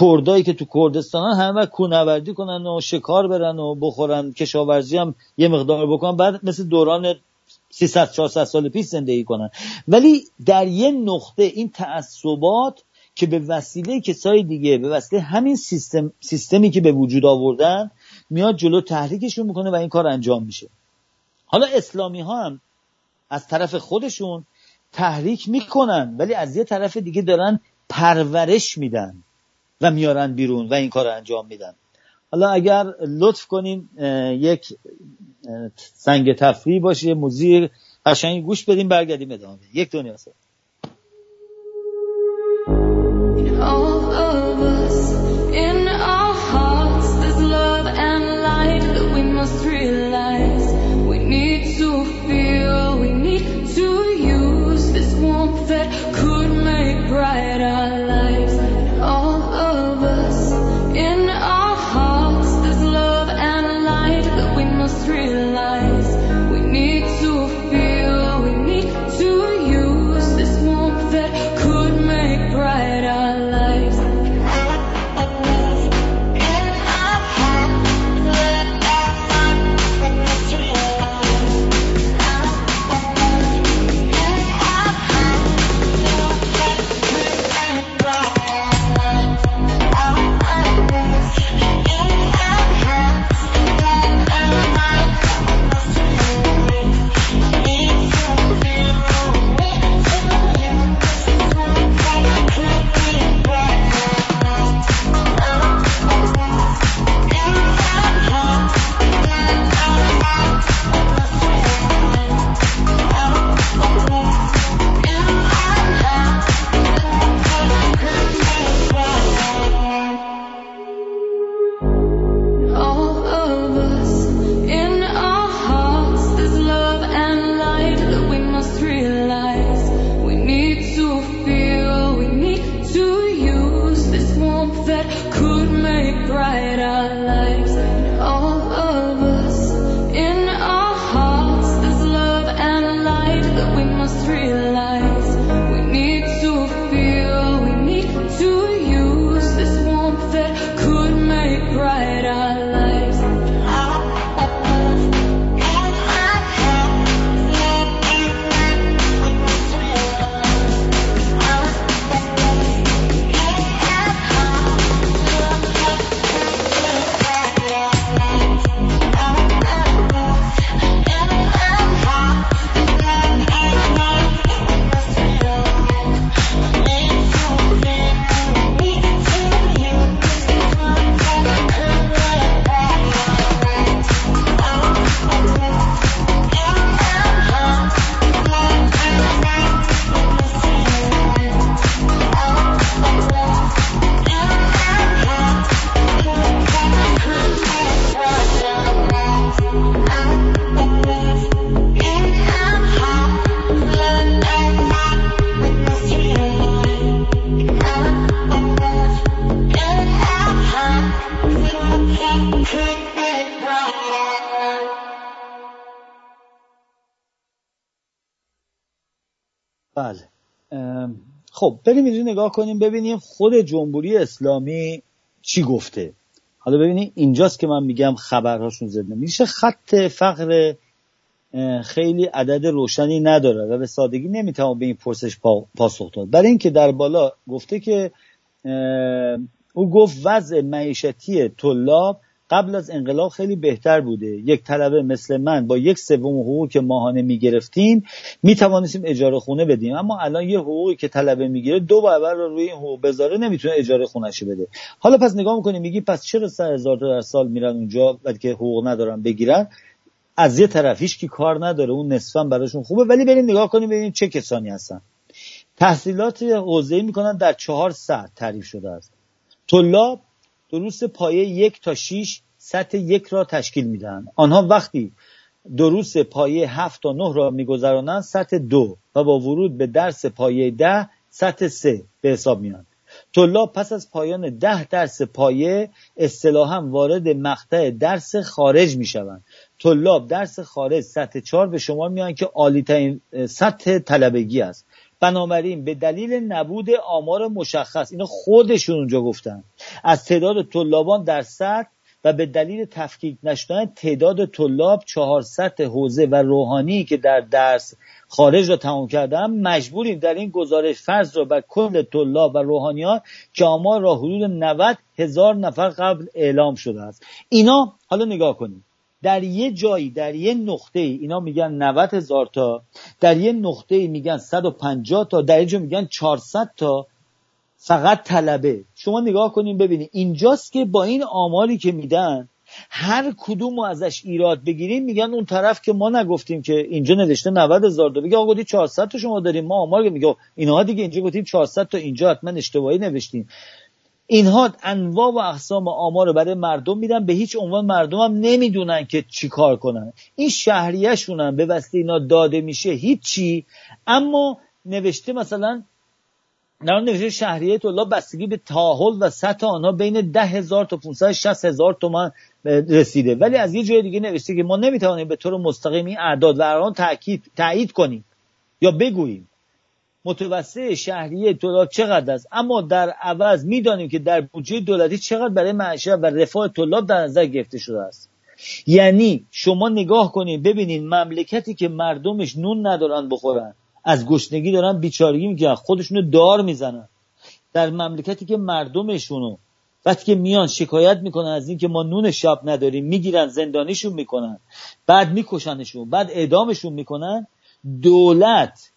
کردایی که تو کردستان همه کونوردی کنن و شکار برن و بخورن. کشاورزی هم یه مقدار بکنن بعد مثل دوران 300 400 سال پیش زندگی کنن. ولی در یه نقطه این تعصبات که به وسیله کسای دیگه به وسیله همین سیستم سیستمی که به وجود آوردن میاد جلو تحریکشون می‌کنه و این کار انجام میشه. حالا اسلامی ها هم از طرف خودشون تحریک می‌کنن ولی از یه طرف دیگه دارن پرورش میدن و میارن بیرون و این کار رو انجام میدن حالا اگر لطف کنین یک سنگ تفریح باشه موزیک قشنگ گوش بدیم برگردیم ادامه یک دنیا سر. خب بریم اینجا نگاه کنیم ببینیم خود جمهوری اسلامی چی گفته. حالا ببینید اینجاست که من میگم خبرهاشون زده میشه خط فقر خیلی عدد روشنی نداره و به سادگی نمی‌توان به این پرسش پاسخ داد. برای اینکه در بالا گفته که او گفت وضع معیشتی طلاب قبل از انقلاب خیلی بهتر بوده. یک طلبه مثل من با یک سوم حقوقی که ماهانه می‌گرفتیم می‌توانستیم اجاره خونه بدیم. اما الان یه حقوقی که طلبه می‌گیره دو برابر رو روی این حقوق بذاره نمی‌تونه اجاره خونهش بده. حالا پس نگاه می‌کنیم میگی پس چرا سر هزار در سال میرن اونجا ولی که حقوق ندارن بگیرن؟ از یه طرف هیچ کی کار نداره اون نصفا براشون خوبه. ولی بریم نگاه کنیم ببینیم چه کسانی هستن. تحصیلات حوزه‌ای می‌کنن در چهار سطح تعریف شده است. طلاب دروس پایه یک تا شیش سطح یک را تشکیل میدن آنها وقتی دروس پایه هفت تا نه را میگذرانند سطح دو و با ورود به درس پایه ده سطح سه به حساب میان طلاب پس از پایان ده درس پایه اصطلاحا وارد مقطع درس خارج می‌شوند. طلاب درس خارج سطح چهار به شما میان که عالی ترین سطح طلبگی است. بنابراین به دلیل نبود آمار مشخص اینو خودشون اونجا گفتن. از تعداد طلابان در سطح و به دلیل تفکیک نشدن تعداد طلاب 400 حوزه و روحانی که در درس خارج را تمام کردن مجبوریم در این گزارش فرض را بر کل طلاب و روحانیان که آمار را حدود 90 هزار نفر قبل اعلام شده است. اینا حالا نگاه کنیم. در یه جایی در یه نقطه ای اینا میگن 90 هزار تا در یه نقطه ای میگن 150 تا در اینجا میگن 400 تا فقط طلبه. شما نگاه کنیم ببینید اینجاست که با این آماری که میدن هر کدوم رو ازش ایراد بگیریم میگن اون طرف که ما نگفتیم که اینجا نوشته 90 هزار تا بگه آقا گفتی 400 تا شما داریم ما آمار میگه اینها دیگه اینجا گفتیم 400 تا اینجا حتما اشتباهی نوشتیم. اینها انواع و اقسام آمار رو برای مردم میدن. به هیچ عنوان مردم هم نمی‌دونن که چی کار کنن. این شهریهشون هم به وسیله اینا داده میشه هیچی. اما نوشته مثلا در نوشته شهریه طلاب بستگی به تاهل و سطح آنها بین ده هزار تا 560 هزار تومن رسیده. ولی از یه جای دیگه نوشته که ما نمی‌توانیم به طور مستقیم این اعداد و ارقام تاکید تایید کنیم یا بگوییم. متوسط شهریه طلاب چقدر است؟ اما در عوض می‌دانیم که در بودجه دولتی چقدر برای معیشت و رفاه طلاب در نظر گرفته شده است. یعنی شما نگاه کنید ببینید مملکتی که مردمش نون ندارن بخورن از گشنگی دارن بیچارگی می‌کنن خودشونو دار می‌زنن. در مملکتی که مردمشونو وقتی که میان شکایت می‌کنن از اینکه ما نون شب نداریم می‌گیرن زندانیشون می‌کنن بعد میکشنشون بعد اعدامشون می‌کنن دولت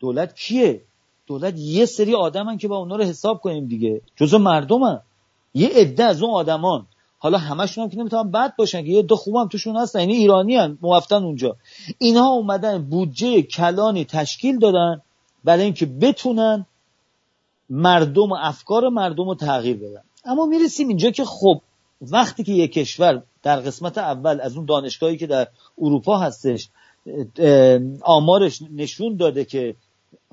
دولت کیه؟ دولت یه سری آدمن که با اونا رو حساب کنیم دیگه. جزو مردمن. یه عده از اون آدمان. حالا همشون هم که نمی‌تونن بد باشن که یه دو خوبم توشون هستن. یعنی ایرانی هن موفتن اونجا. اینها اومدن بودجه کلانی تشکیل دادن برای اینکه بتونن مردم و افکار مردم رو تغییر بدن. اما می‌رسیم اینجا که خب وقتی که یک کشور در قسمت اول از اون دانشگاهی که در اروپا هستش آمارش نشون داده که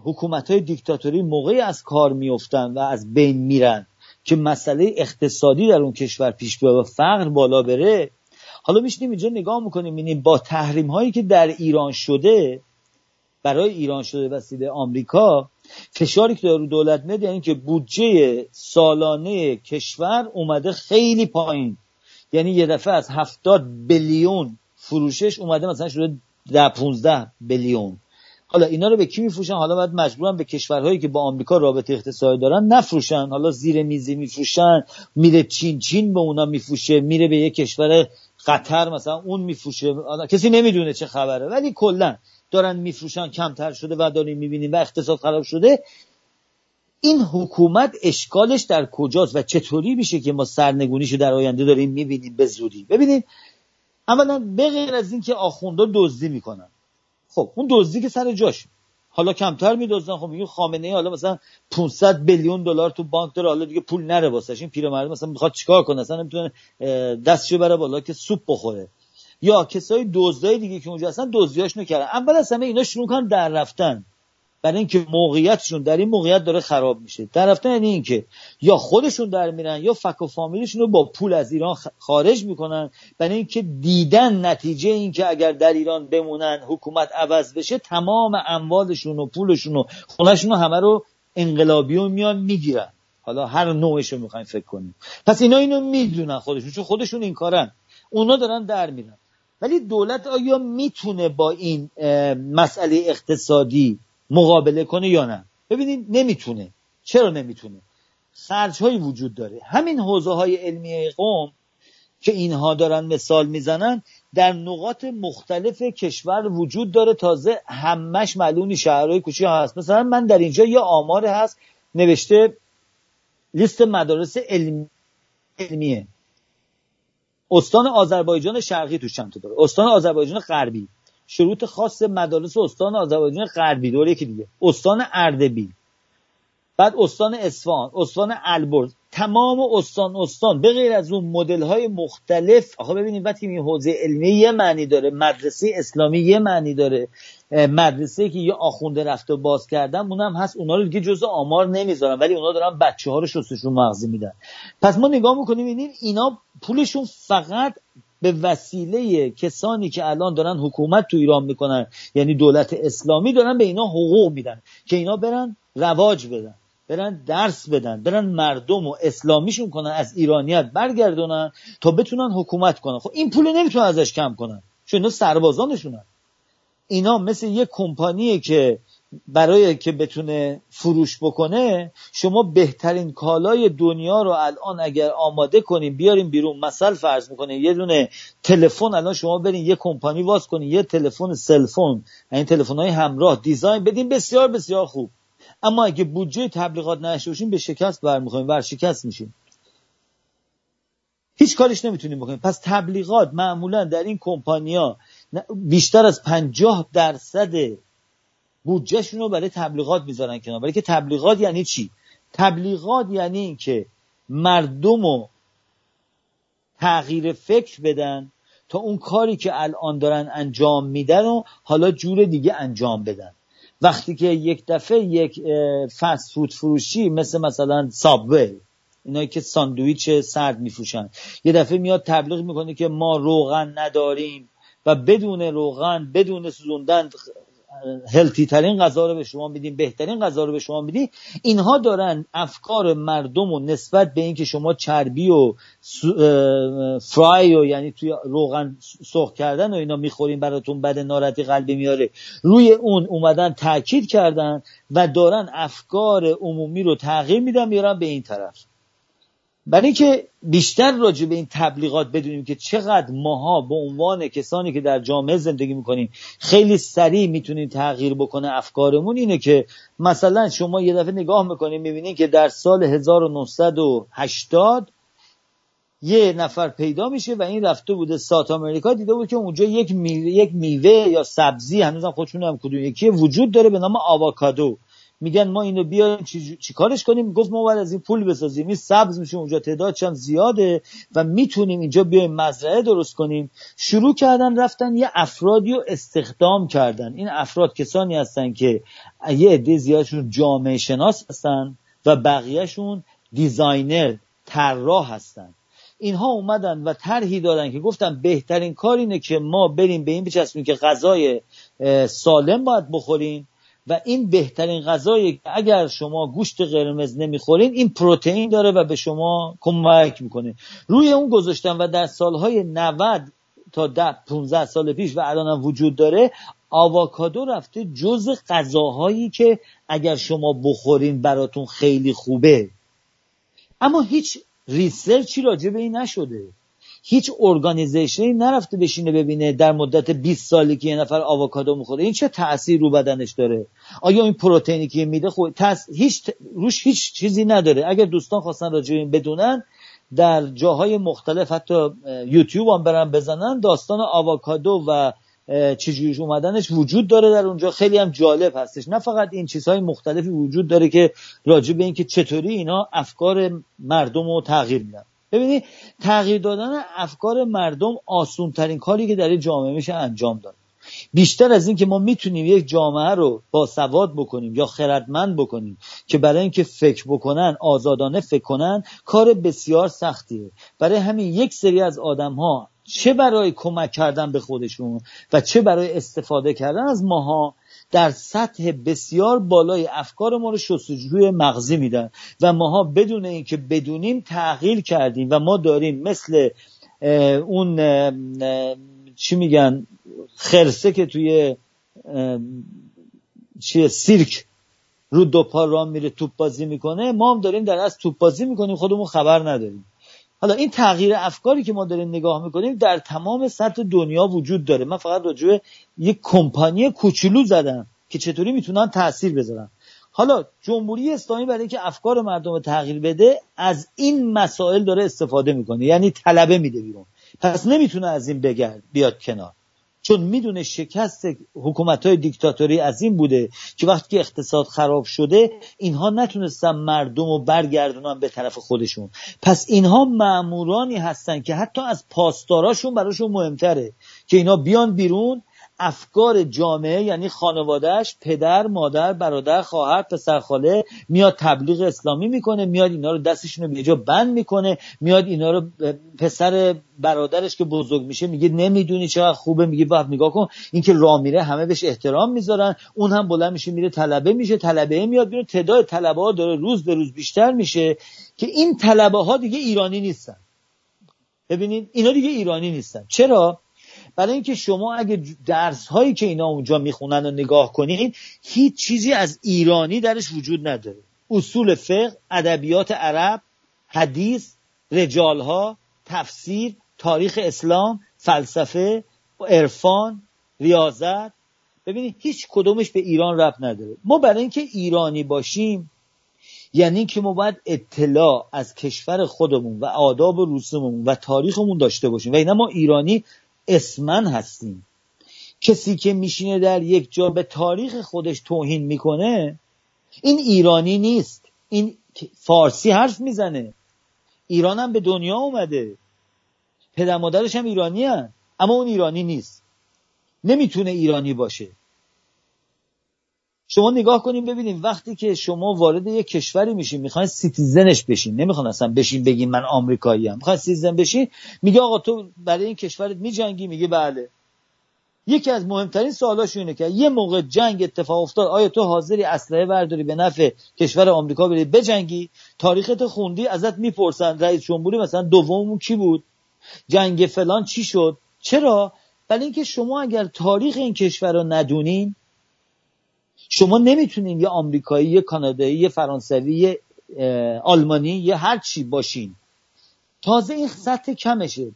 حکومت های دیکتاتوری موقعی از کار میفتن و از بین میرن که مسئله اقتصادی در اون کشور پیش بیاد و فقر بالا بره. حالا میشنیم اینجا نگاه می‌کنیم ببینیم با تحریم هایی که در ایران شده برای ایران شده وسیله آمریکا فشاری که رو دولت میده یعنی که بودجه سالانه کشور اومده خیلی پایین. یعنی یه دفعه از هفتاد بلیون فروشش اومده مثلا شده ده 15 بلیون حالا اینا رو به کی میفروشن؟ حالا باید مجبورن به کشورهایی که با آمریکا رابطه اقتصادی دارن نفروشن. حالا زیر میزی میفروشن میره چین چین به اونا میفروشه میره به یه کشور قطر مثلا اون میفروشه. کسی نمی‌دونه چه خبره ولی کلا دارن میفروشن کمتر شده و داریم می‌بینیم و اقتصاد خراب شده. این حکومت اشکالش در کجاست و چطوری میشه که ما سرنگونیشو در آینده داریم می‌بینیم به زودی؟ ببینید اولا به غیر از اینکه آخوندا دزدی می‌کنن. خب اون دزدی که سر جاش. حالا کمتر میدزدن خب میگه خامنه ای حالا مثلا 500 بیلیون دلار تو بانک داره حالا دیگه پول نره واسش. این پیرمرد مثلا می‌خواد چیکار کنه؟ اصلا نمی‌تونه دستشو بره بالا که سوپ بخوره. یا کسای دزدای دیگه که اونجا هستن دزدیاش نکردن اول از همه اینا شروع کردن در رفتن. برای اینکه موقعیتشون در این موقعیت داره خراب میشه. در رفتن یعنی اینکه یا خودشون در میرن یا فک و فامیلشون رو با پول از ایران خارج می‌کنن. برای اینکه دیدن نتیجه اینکه اگر در ایران بمونن حکومت عوض بشه تمام اموالشون و پولشون و خونهشون رو همه رو انقلابی و میان می‌گیرن. حالا هر نوعش رو می‌خوایم فکر کنیم. پس اینا اینو می‌دونن خودشون چون خودشون این کارن. اونا دارن در میرن. ولی دولت آیا می‌تونه با این مسئله اقتصادی مقابله کنه یا نه. ببینید نمی‌تونه. چرا نمی‌تونه؟ خرج هایی وجود داره. همین حوزه های علمی قوم که اینها دارن مثال می‌زنن در نقاط مختلف کشور وجود داره. تازه همش معلومی شهرهای کوچیک هست. مثلا من در اینجا یه آمار هست نوشته لیست مدارس علمی علمیه. استان آذربایجان شرقی توش چند تا داره. استان آذربایجان غربی. شروط خاص مدارس استان آذربایجان غربی دوره یکی دیگه. استان اردبیل. بعد استان اصفهان استان البرز. تمام استان استان. به غیر از اون مدل های مختلف آخه ببینید وقتی این حوزه علمی یه معنی داره مدرسه اسلامی یه معنی داره مدرسه که یه آخونده رفته باز کردن اونم هست اونا رو دیگه جزء آمار نمی‌ذارن ولی اونا دارن بچه ها رو شستشون مغزی میدن. پس ما نگاه می‌کنیم این اینا پولشون فقط به وسیله کسانی که الان دارن حکومت تو ایران می‌کنن یعنی دولت اسلامی دارن به اینا حقوق میدن که اینا برن رواج بدن برن درس بدن برن مردم و اسلامیشون کنن از ایرانیت برگردونن تا بتونن حکومت کنن. خب این پول نمی‌تونن ازش کم کنن چون اینا سربازانشونن. اینا مثل یه کمپانیه که برای که بتونه فروش بکنه شما بهترین کالای دنیا رو الان اگر آماده کنیم بیاریم بیرون مثل فرض می‌کنیم یه دونه تلفن الان شما برین یه کمپانی واز کنین یه تلفن cell phone این تلفن های همراه design بدین بسیار بسیار خوب. اما اگه بودجه تبلیغات نداشته باشیم به شکست برمیخوریم ورشکست میشیم. هیچ کارش نمی‌تونیم بکنیم. پس تبلیغات معمولا در این کمپانیا بیشتر از پنجاه درصد بودجهشون رو برای تبلیغات می‌ذارن کنار. برای که تبلیغات یعنی چی؟ تبلیغات یعنی اینکه مردم رو تغییر فکر بدن تا اون کاری که الان دارن انجام میدن و حالا جور دیگه انجام بدن. وقتی که یک دفعه یک فست فود فروشی مثل مثلا سابوی اینایی که ساندویچ سرد میفروشن. یه دفعه میاد تبلیغ می‌کنه که ما روغن نداریم و بدون روغن بدون سوزوندن هلتی ترین غذا رو به شما میدیم بهترین غذا رو به شما میدیم. اینها دارن افکار مردم و نسبت به اینکه شما چربی و فرای و یعنی توی روغن سرخ کردن و اینا می‌خورین براتون بد ناراحتی قلبی میاره. روی اون اومدن تاکید کردن و دارن افکار عمومی رو تغییر میدن میارن به این طرف. برای اینکه بیشتر راجع به این تبلیغات بدونیم که چقدر ماها به عنوان کسانی که در جامعه زندگی می‌کنیم خیلی سریع می‌تونیم تغییر بکنه افکارمون اینه که مثلا شما یه دفعه نگاه می‌کنیم می‌بینید که در سال 1980 یه نفر پیدا میشه و این رفته بوده سات آمریکا. دیده بود که اونجا یک میوه, یک میوه یا سبزی هنوزم خودشون هم کدوم یکی وجود داره به نام آواکادو میگن ما اینو بیاریم چی, کارش کنیم؟ گفت ما باید از این پول بسازیم. این سبز میشه اونجا تعداد چند زیاده و می‌تونیم اینجا بیایم مزرعه درست کنیم. شروع کردن رفتن یه افرادی رو استخدام کردن. این افراد کسانی هستن که یه عده زیادشون جامعه شناس هستن و بقیهشون دیزاینر طراح هستن. اینها اومدن و طرحی دادن که گفتن بهترین کار اینه که ما بریم به این بچسبیم که غذای سالم باید بخوریم. و این بهترین غذایی که اگر شما گوشت قرمز نمی‌خورین این پروتئین داره و به شما کمک می‌کنه. روی اون گذاشتن و در سالهای 90 تا 10 15 سال پیش و الان هم وجود داره آواکادو رفته جز غذاهایی که اگر شما بخورین براتون خیلی خوبه. اما هیچ ریسرچی راجع به این نشده. هیچ ارگانیزیشنی نرفته بشینه ببینه در مدت 20 سالی که یه نفر آووکادو می‌خوره. این چه تاثیر رو بدنش داره؟ آیا این پروتئینی که میده خود تس... هیچ روش هیچ چیزی نداره. اگر دوستان خواستن راجع این بدونن در جاهای مختلف حتی یوتیوب هم برن بزنن داستان آووکادو و چجوریش اومدنش وجود داره در اونجا. خیلی هم جالب هستش. نه فقط این چیزهای مختلفی وجود داره که راجع به اینکه چطوری اینا افکار مردم رو تغییر میدن. ببینید تغییر دادن افکار مردم آسون ترین کاری که در جامعه میشه انجام داد. بیشتر از این که ما می‌تونیم یک جامعه رو با سواد بکنیم یا خردمند بکنیم که برای اینکه فکر بکنن آزادانه فکر کنن کار بسیار سختیه. برای همین یک سری از آدم ها چه برای کمک کردن به خودشون و چه برای استفاده کردن از ماها در سطح بسیار بالای افکار ما رو شستشوی مغزی میدن. و ماها بدون اینکه بدونیم تغییر کردیم و ما داریم مثل اون چی میگن خرسه که توی چیه سیرک رو دو رام میره توپ بازی می‌کنه ما هم داریم در از توپ بازی می‌کنیم خودمون خبر نداریم. حالا این تغییر افکاری که ما داریم نگاه می‌کنیم در تمام سطح دنیا وجود داره. من فقط راجع یک کمپانی کوچولو زدم که چطوری می‌تونن تاثیر بذارن. حالا جمهوری اسلامی برای اینکه افکار مردم تغییر بده از این مسائل داره استفاده می‌کنه. یعنی طلبه میده بیرون. پس نمی‌تونه از این بگرد بیاد کنار. چون می‌دونه شکست حکومت های دیکتاتوری از این بوده که وقتی اقتصاد خراب شده اینها نتونستن مردم رو برگردونن به طرف خودشون. پس اینها معمورانی هستن که حتی از پاسداراشون براشون مهمتره که اینا بیان بیرون افکار جامعه یعنی خانوادهش پدر مادر برادر خواهر پسر خاله میاد تبلیغ اسلامی می‌کنه میاد اینا رو دستشون رو جا بند می‌کنه میاد اینا رو پسر برادرش که بزرگ میشه میگه نمی‌دونی چقدر خوبه میگه بعد نگاه کن. این که راه میره همه بهش احترام می‌ذارن اون هم بلند میشه میره طلبه میشه طلبه میاد بیرون تعداد طلبه ها داره روز به روز بیشتر میشه که این طلبه ها دیگه ایرانی نیستن. ببینید اینا دیگه ایرانی نیستن. چرا؟ برای اینکه شما اگه درس هایی که اینا اونجا می‌خونن و نگاه کنین هیچ چیزی از ایرانی درش وجود نداره. اصول فقه ادبیات عرب حدیث رجالها تفسیر تاریخ اسلام فلسفه عرفان ریاضت. ببینید هیچ کدومش به ایران رب نداره. ما برای اینکه ایرانی باشیم یعنی که ما باید اطلاع از کشور خودمون و آداب و رسوممون و تاریخمون داشته باشیم. و اینا ما ایرانی اسمن هستیم. کسی که میشینه در یک جا به تاریخ خودش توهین می‌کنه این ایرانی نیست. این فارسی حرف می‌زنه. ایران هم به دنیا اومده. پدر مادرش هم ایرانی هن. اما اون ایرانی نیست. نمی‌تونه ایرانی باشه. شما نگاه کنیم ببینیم وقتی که شما وارد یک کشوری میشین می‌خواین citizen ش بشین نمی‌خوان اصلا بشین بگین من آمریکایی ام. می‌خواین citizen بشین میگه آقا تو برای این کشورت میجنگی؟ میگه بله. یکی از مهمترین سوالاش اینه که یه موقع جنگ اتفاق افتاد آیا تو حاضری اسلحه برداری به نفع کشور آمریکا بری بجنگی؟ تاریخت خوندی ازت می‌پرسن رئیس جمهوری مثلا دوممون کی بود؟ جنگ فلان چی شد؟ چرا؟ برای اینکه شما اگر تاریخ این کشور رو ندونین شما نمی‌تونین یه آمریکایی یه کانادایی یه فرانسوی یه آلمانی یه هر چی باشین. تازه این سطح کمشه.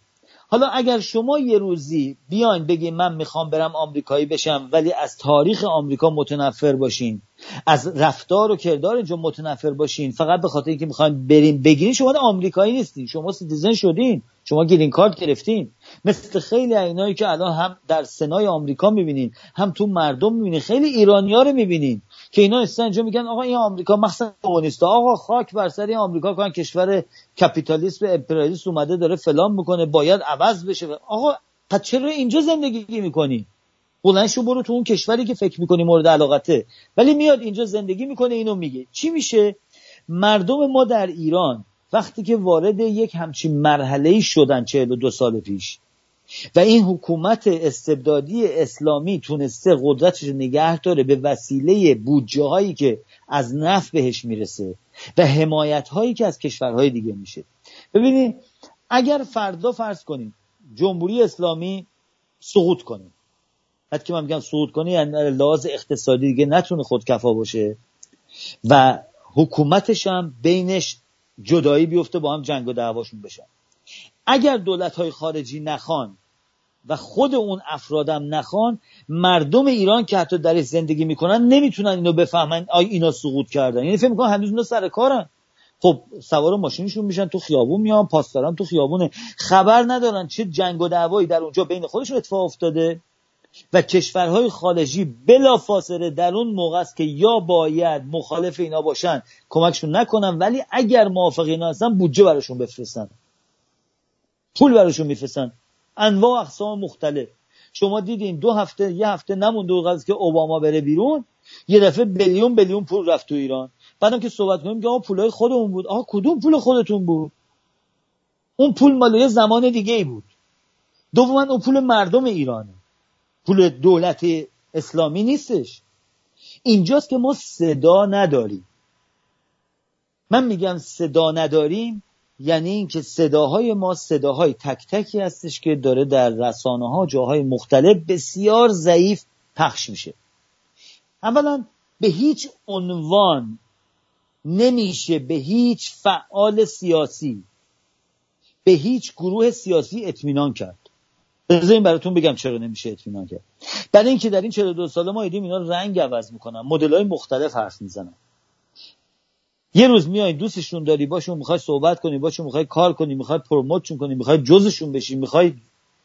حالا اگر شما یه روزی بیاین بگین من می‌خوام برم آمریکایی بشم ولی از تاریخ آمریکا متنفر باشین از رفتار و کردار اینجا متنفر باشین فقط به خاطر اینکه می‌خواین برین بگیرین شما آمریکایی نیستین شما citizen شدین شما green card گرفتین. مثل خیلی اینایی که الان هم در سنای آمریکا می‌بینین هم تو مردم می‌بینین خیلی ایرانی ها رو می‌بینین که اینا استن اینجا میگن آقا این آمریکا مخصوصا کمونیست آقا خاک بر سر آمریکا کن کشور کپیتالیسم امپریالیست اومده داره فلان می‌کنه باید عوض بشه. آقا پس چرا اینجا زندگی می‌کنی؟ بلند شو برو تو اون کشوری که فکر می‌کنی مورد علاقته. ولی میاد اینجا زندگی می‌کنه اینو میگه. چی میشه؟ مردم ما در ایران وقتی که وارد یک همچین مرحله شدن 42 سال پیش و این حکومت استبدادی اسلامی تونسته قدرتش نگه داره به وسیله بودجه هایی که از نفت بهش می‌رسه و حمایت هایی که از کشورهای دیگه میشه. ببینید اگر فردا فرض کنیم جمهوری اسلامی سقوط کنه. حتی که من میگم سقوط کنه یعنی لحاظ اقتصادی دیگه نتونه خودکفا باشه و حکومتش هم بینش جدایی بیفته با هم جنگ و دعواشون بشن. اگر دولت های خارجی نخوان و خود اون افرادم نخوان مردم ایران که حتی در زندگی می‌کنن نمی‌تونن اینو بفهمن آی اینا سقوط کردن. یعنی فکر می‌کنن هنوز اینا سر کارن. خب سوار ماشینشون میشن تو خیابون میان پاسداران تو خیابونه. خبر ندارن چه جنگ و دعوایی در اونجا بین خودشون اتفاق افتاده. و کشورهای خارجی بلا فاصله در اون موقع است که یا باید مخالف اینا باشن کمکشون نکنن ولی اگر موافق اینا هستن بودجه براشون بفرستن. پول براشون میفرستن. انواع اقسام مختلف. شما دیدین دو هفته یه هفته نمونده و که اوباما بره بیرون یه دفعه بلیون بلیون پول رفت تو ایران. بعدم که صحبت کنیم که آقا پولای خودمون بود. آقا کدوم پول خودتون بود؟ اون پول مال یه زمان دیگه ای بود. دوما اون پول مردم ایرانه. پول دولت اسلامی نیستش. اینجاست که ما صدا نداریم. من میگم صدا نداریم یعنی اینکه صداهای ما صداهای تک تکی هستش که داره در رسانه ها جاهای مختلف بسیار ضعیف پخش میشه. اولا به هیچ عنوان نمیشه به هیچ فعال سیاسی به هیچ گروه سیاسی اطمینان کرد. بذارین براتون بگم چرا نمیشه اطمینان کرد. برای اینکه در این 42 ساله ما دیدیم اینا رنگ عوض می‌کنن مدل های مختلف حرف می‌زنن. یه روز میای دوستشون داری باشون می‌خوای صحبت کنی باشون می‌خوای کار کنی می‌خوای پروموتشون کنی می‌خوای جزشون بشی می‌خوای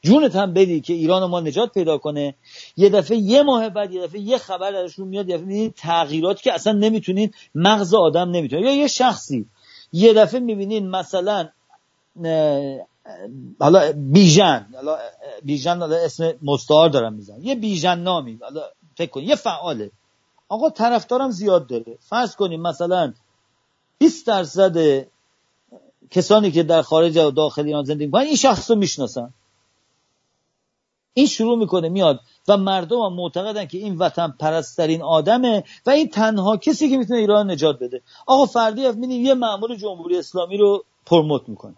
جونت هم بدی که ایران ما نجات پیدا کنه. یه دفعه یه ماه بعد یه دفعه یه خبر درشون میاد یه دفعه تغییراتی که اصلا نمی‌تونین مغز آدم نمی‌تونه. یا یه شخصی. یه دفعه می‌بینین مثلا حالا بیژن حالا بیژن حالا اسم مستعار دارم می‌زنم یه بیژن نامی حالا فکر کن یه فعاله. آقا طرفدارم زیاد داره. فرض کنیم مثلا 20 درصد کسانی که در خارج و داخل ایران زندگی می‌کنن این شخص رو می‌شناسن. این شروع می‌کنه میاد و مردم هم معتقدن که این وطن پرسترین آدمه و این تنها کسی که می‌تونه ایران نجات بده. آقا فردی می‌بینیم یه مأمور جمهوری اسلامی رو پرموت می‌کنه.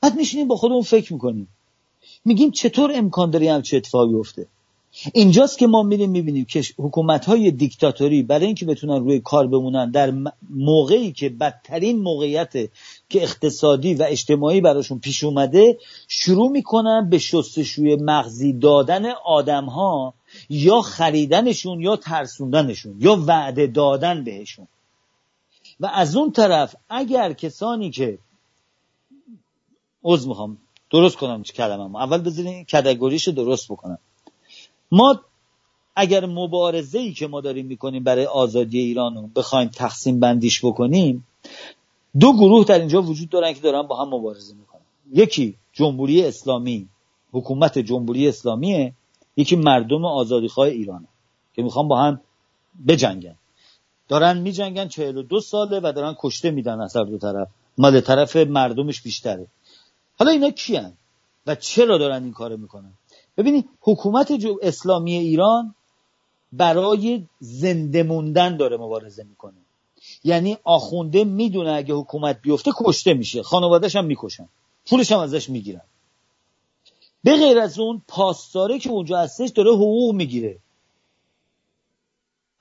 بعد میشینیم با خودمون فکر می‌کنیم. میگیم چطور امکان داره همچه اتفاقی افته اینجاست که ما میریم می‌بینیم که حکومت های دیکتاتوری برای اینکه بتونن روی کار بمونن در موقعی که بدترین موقعیت که اقتصادی و اجتماعی براشون پیش اومده شروع می‌کنن به شستشوی مغزی دادن آدم ها یا خریدنشون یا ترسوندنشون یا وعده دادن بهشون. و از اون طرف اگر کسانی که عوض می‌خوام درست کنم کلمه اول بذارین کدگوریش درست بکنم. ما اگر مبارزه ای که ما داریم می‌کنیم برای آزادی ایران رو بخوایم تقسیم بندیش بکنیم دو گروه در اینجا وجود دارن که دارن با هم مبارزه می‌کنن. یکی جمهوری اسلامی حکومت جمهوری اسلامیه یکی مردم آزادیخواه ایرانه که می‌خوان با هم بجنگن. دارن میجنگن 42 ساله و دارن کشته میدن از دو طرف. مال طرف مردمش بیشتره. حالا اینا کیان و چرا دارن این کارو می‌کنن؟ ببینید حکومت اسلامی ایران برای زنده موندن داره مبارزه می‌کنه. یعنی آخونده می‌دونه اگه حکومت بیفته کشته میشه. خانوادهش هم می‌کشن. پولش هم ازش می‌گیرن. به غیر از اون پاسداره که اونجا هستش داره حقوق می‌گیره.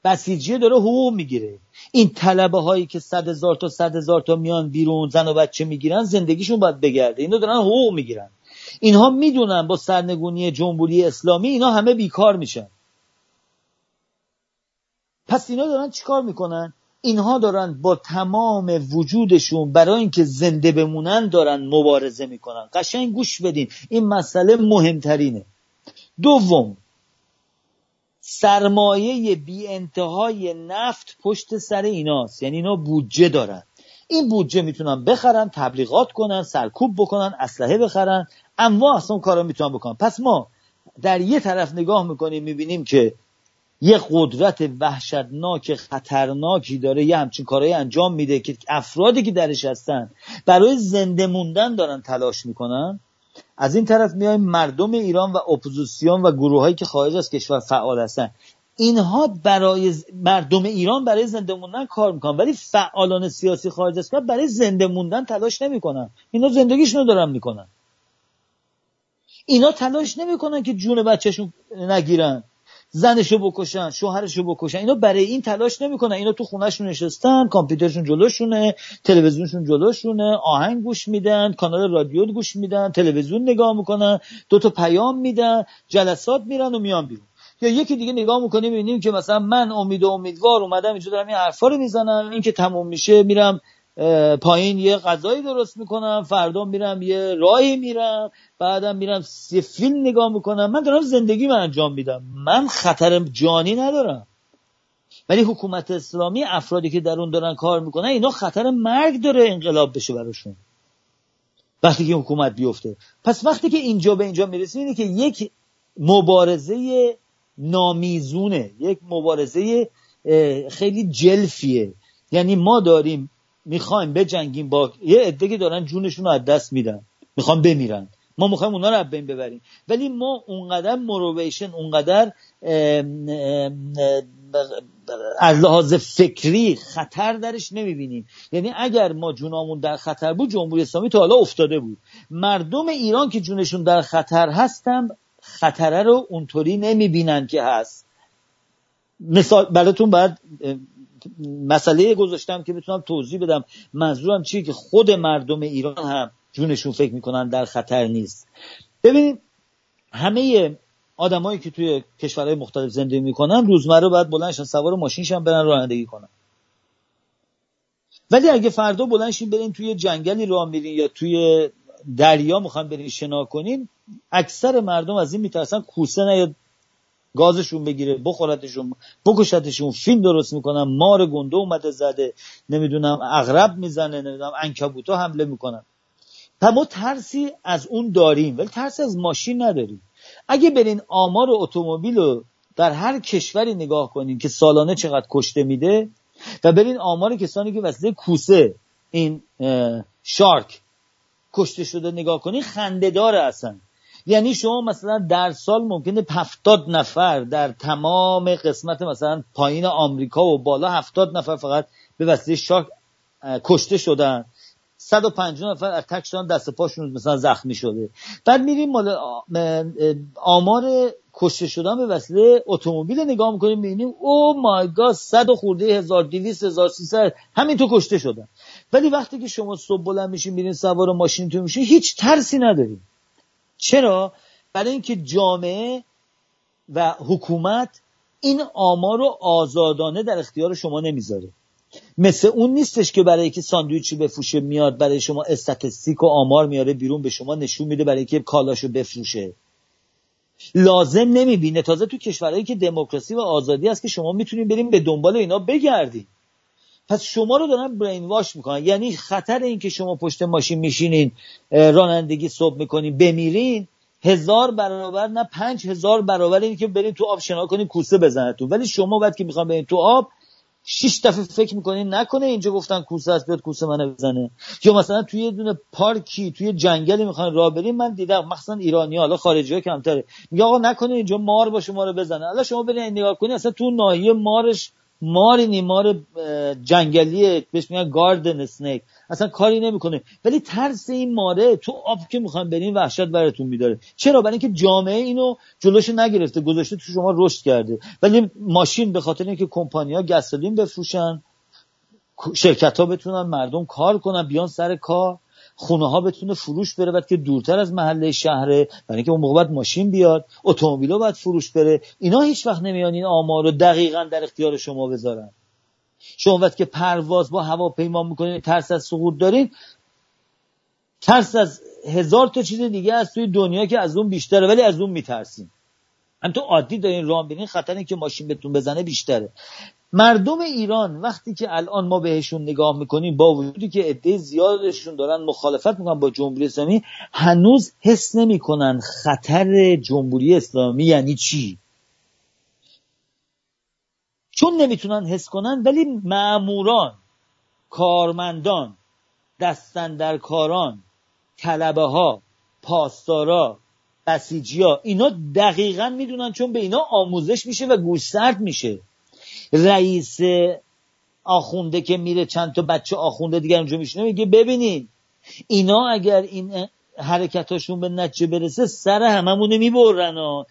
بسیجیه داره حقوق می‌گیره. این طلبه هایی که صد هزار تا صد هزار تا میان بیرون زن و بچه می‌گیرن زندگیشون باید بگرده. اینا دارن حقوق می‌گیرن. اینها می‌دونن با سرنگونی جمهوری اسلامی اینا همه بیکار میشن. پس اینا دارن چیکار می‌کنن؟ اینها دارن با تمام وجودشون برای اینکه زنده بمونن دارن مبارزه می‌کنن. قشنگ گوش بدین. این مسئله مهمترینه. دوم سرمایه بی انتهای نفت پشت سر ایناست. یعنی اینا بودجه دارن. این بودجه می‌تونن بخرن تبلیغات کنن سرکوب بکنن اسلحه بخرن. انواع اصلا کارا می‌تونن بکنن پس ما در یه طرف نگاه می‌کنیم می‌بینیم که یه قدرت وحشتناک خطرناکی داره یه همچین کارهایی انجام میده که افرادی که درش هستن برای زنده موندن دارن تلاش می‌کنن. از این طرف میایم مردم ایران و اپوزیسیون و گروه هایی که خارج از کشور فعال هستن. اینها برای مردم ایران برای زنده موندن کار می‌کنن ولی فعالان سیاسی خارج از کشور برای زنده موندن تلاش نمی‌کنن. اینا زندگیشون رو دارن می‌کنن. اینا تلاش نمی‌کنن که جون بچهشون نگیرن زنشو بکشن شوهرشو بکشن. اینا برای این تلاش نمی‌کنن. اینا تو خونهشون نشستن کامپیوترشون جلوشونه تلویزیونشون جلوشونه آهنگ گوش میدن کانال رادیو گوش میدن تلویزیون نگاه می‌کنن دو تا پیام میدن جلسات میرن و میان بیرون. یا یکی دیگه نگاه می‌کنیم می‌بینیم که مثلا من امید و امیدوار اومدم اینجا دارم این حرفا رو می‌زنم این که تموم میشه میرم پایین یه غذایی درست می‌کنم فردا میرم یه راهی میرم بعدم میرم یه فیلم نگاه می‌کنم. من دارم زندگی من انجام میدم. من خطر جانی ندارم. ولی حکومت اسلامی افرادی که در اون دارن کار می‌کنن اینا خطر مرگ داره انقلاب بشه براشون. وقتی که حکومت بیفته. پس وقتی که اینجا به اینجا می‌رسیم اینه که یک مبارزه نامیزونه. یک مبارزه خیلی جلفیه. یعنی ما داریم می‌خوایم بجنگیم با یه عده که دارن جونشون رو از دست میدن. می‌خوام بمیرن. ما می‌خوایم اونا رو بین ببریم. ولی ما اونقدر مرویشن اونقدر از لحاظ فکری خطر درش نمی‌بینیم. یعنی اگر ما جونامون در خطر بود جمهوری اسلامی تا حالا افتاده بود. مردم ایران که جونشون در خطر هستن خطره رو اونطوری نمی‌بینن که هست. مثال براتون بعد مسئله گذاشتم که بتونم توضیح بدم. منظورم چیه که خود مردم ایران هم جونشون فکر می‌کنن در خطر نیست. ببینید همه آدمایی که توی کشورهای مختلف زندگی می‌کنن روزمره باید بلندشن سوار ماشینشن برن رانندگی کنن. ولی اگه فردا بلندشین برین توی جنگلی راه میرین یا توی دریا می‌خوان برین شنا کنین اکثر مردم از این میترسن کوسه نیاد گازشون بگیره بخورتشون بکشتشون فیلم درست می‌کنن مار گنده اومده زده نمی‌دونم اغرب می‌زنه نمی‌دونم انکبوتا حمله می‌کنن. ما ترسی از اون داریم ولی ترسی از ماشین نداریم. اگه برین آمار اتومبیل رو در هر کشوری نگاه کنین که سالانه چقدر کشته میده و برین آمار کسانی که وسیله کوسه این شارک کشته شده نگاه کنین خنده داره اصلا یعنی شما مثلا در سال ممکنه هفتاد نفر در تمام قسمت مثلا پایین آمریکا و بالا هفتاد نفر فقط به وسیله شارک کشته شدن. 150 نفر اتک شدن دست پاشون مثلا زخمی شده. بعد میریم مال آمار کشته شدن به وسیله اتومبیل نگاه می‌کنیم می‌بینیم او مای گاد 100 خورده 1200 1300 همین تو کشته شدن. ولی وقتی که شما صبح بلند میشین میرین سوار ماشین تو میشین هیچ ترسی نداریم چرا؟ برای اینکه جامعه و حکومت این آمار رو آزادانه در اختیار شما نمی‌ذاره. مثل اون نیستش که برای که ساندویچی بفروشه میاد برای شما استاتستیک و آمار میاره بیرون به شما نشون میده برای که کالاشو بفروشه. لازم نمی‌بینه. تازه تو کشورهایی که دموکراسی و آزادی هست که شما می‌تونید بریم به دنبال اینا بگردید. پس شما رو دارن برین واش می‌کنن. یعنی خطر این که شما پشت ماشین میشینین رانندگی صبح می‌کنین بمیرین هزار برابر نه پنج هزار برابر این که برین تو آب شنا کنین کوسه بزنتون. ولی شما بعد که می‌خوان برین تو آب شش دفعه فکر می‌کنین نکنه اینجا گفتن کوسه است بیاد کوسه منو بزنه. یا مثلا توی یه دونه پارکی توی جنگلی می‌خوان راه بریم من دیدم مخصوصا ایرانی حالا خارجی ها کمتره. میگه آقا نکنه اینجا مار باشه ما رو بزنه. حالا شما برین نگاه کنین اصلا تو ناحیه مارش ماری نی مار جنگلی بهش میگن گاردن اسنیک اصلا کاری نمی‌کنه. ولی ترس این ماره تو آب که می‌خوان برین وحشت براتون میداره. چرا؟ برای اینکه جامعه اینو جلوش نگرفته گذاشته تو شما رشد کرده. ولی ماشین به خاطر اینکه ها گسولین بفروشن شرکت ها بتونن مردم کار کنن بیان سر کار. خونه ها بتونه فروش بره بعد که دورتر از محله شهره برای اینکه اون موقع باید ماشین بیاد اتومبیل باید فروش بره. اینا هیچ وقت نمیان این آمار رو دقیقا در اختیار شما بذارن. شما وقتی که پرواز با هواپیما می‌کنید ترس از سقوط دارین ترس از هزار تا چیز دیگه از توی دنیا که از اون بیشتره ولی از اون میترسیم. هم تو عادی دارین راه برین خطر که ماشین بهتون بزنه بیشتره. مردم ایران وقتی که الان ما بهشون نگاه می‌کنیم با وجودی که عده زیادشون دارن مخالفت می‌کنن با جمهوری اسلامی هنوز حس نمی‌کنن خطر جمهوری اسلامی یعنی چی. چون نمی‌تونن حس کنن ولی معموران کارمندان دستندرکاران طلبه ها پاسدارا بسیجی اینا دقیقا می‌دونن چون به اینا آموزش میشه و گوشسرد میشه. رئیس آخونده که میره چند تا بچه آخونده دیگر اونجا میشونه میگه ببینید اینا اگر این حرکتاشون به نتیجه برسه سر هممونه می‌برن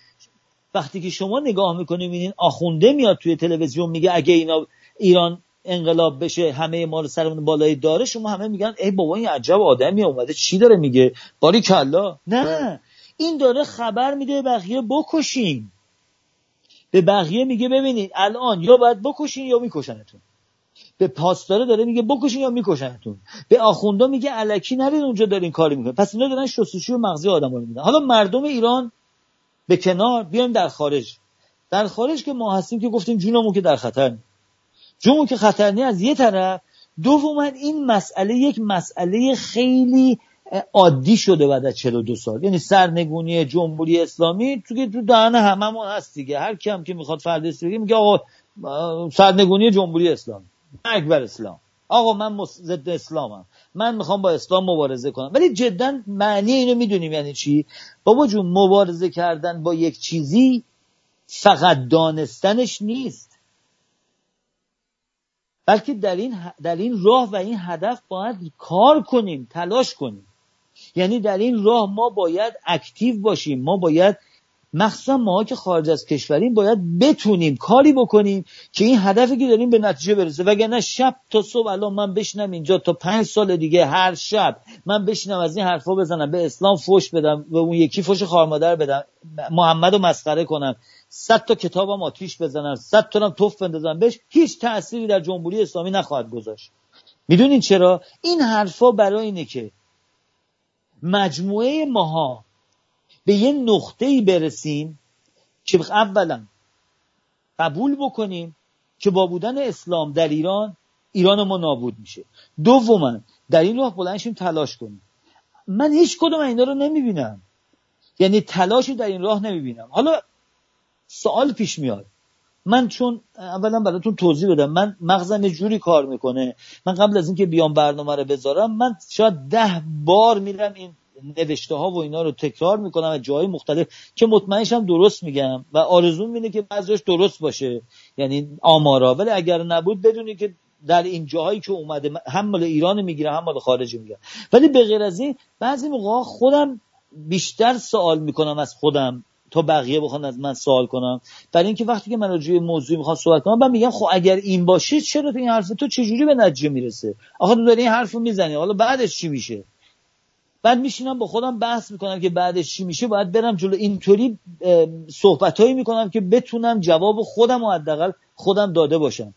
وقتی که شما نگاه می‌کنیم این آخونده میاد توی تلویزیون میگه اگه اینا ایران انقلاب بشه همه ما رو سرمون بالای داره‌ شما همه میگن ای بابا این عجب آدمی اومده چی داره میگه؟ باری کلا نه این داره خبر میده بقیه بکشین. به بقیه میگه ببینید الان یا باید بکشین یا میکشنتون. به پاسداره داره میگه بکشین یا میکشنتون. به آخوندا میگه الکی نرین اونجا دارین کاری می‌کنین. پس اینا دارن شستشوی مغزی آدم رو میدن حالا مردم ایران به کنار بیایم در خارج. در خارج که ما هستیم که گفتیم جونمون که در خطر جونمون که خطر از یه طرف. دوم این مسئله یک مسئله خیلی عادی شده بعد از 42 سال. یعنی سرنگونی جمهوری اسلامی تو که تو دهن هممون هست دیگه. هر کیم که می‌خواد فرد بگه میگه آقا سرنگونی جمهوری اسلامی. اکبر اسلام. آقا من ضد اسلامم. من می‌خوام با اسلام مبارزه کنم. ولی جدا معنی اینو می‌دونیم یعنی چی؟ بابا جون مبارزه کردن با یک چیزی فقط دانستنش نیست. بلکه در این, در این راه و این هدف باید کار کنیم تلاش کنیم. یعنی در این راه ما باید اکتیو باشیم. ما باید مخصوصا ما که خارج از کشوریم باید بتونیم کاری بکنیم که این هدفی که داریم به نتیجه برسه. وگرنه شب تا صبح الان من بشنم اینجا تا پنج سال دیگه هر شب من بشینم از این حرفا بزنم به اسلام فوش بدم و اون یکی فوش خارمادر بدم محمد رو مسخره کنم صد تا کتابم آتیش بزنم صد تا توف بندازم. بهش هیچ تأثیری در جمهوری اسلامی نخواهد گذاشت. می‌دونین چرا؟ این حرفا برای اینه که مجموعه ماها به یه نقطه ای برسیم که اولا قبول بکنیم که با بودن اسلام در ایران ایران ما نابود میشه. دوما در این راه بلندشیم تلاش کنیم. من هیچ کدوم اینا رو نمی‌بینم. یعنی تلاشی در این راه نمی‌بینم. حالا سوال پیش میاد. من چون اولا براتون توضیح بدم من مغزم یه جوری کار می‌کنه. من قبل از اینکه بیام برنامه رو بذارم من شاید ده بار میرم این نوشته ها و اینا رو تکرار می‌کنم از جای مختلف که مطمئنشم درست میگم و آرزون اینه که بعضیش درست باشه. یعنی آمارا. ولی اگر نبود بدونی که در این جاهایی که اومده هم مال ایران می‌گیره هم مال خارج می‌گیره. ولی به غیر از این بعضی موقع خودم بیشتر سوال می‌کنم از خودم. تا بقیه بخوان از من سوال کنم برای اینکه وقتی که من راجع موضوعی می‌خوام صحبت کنم من میگم خب اگر این باشه چرا تو این حرف تو چجوری به نتیجه می‌رسه آخه تو داری این حرفو می‌زنی. حالا بعدش چی میشه؟ بعد میشینم با خودم بحث می‌کنم که بعدش چی میشه. باید برم جلو. اینطوری صحبتهایی می‌کنم که بتونم جواب خودم و حداقل خودم داده باشم.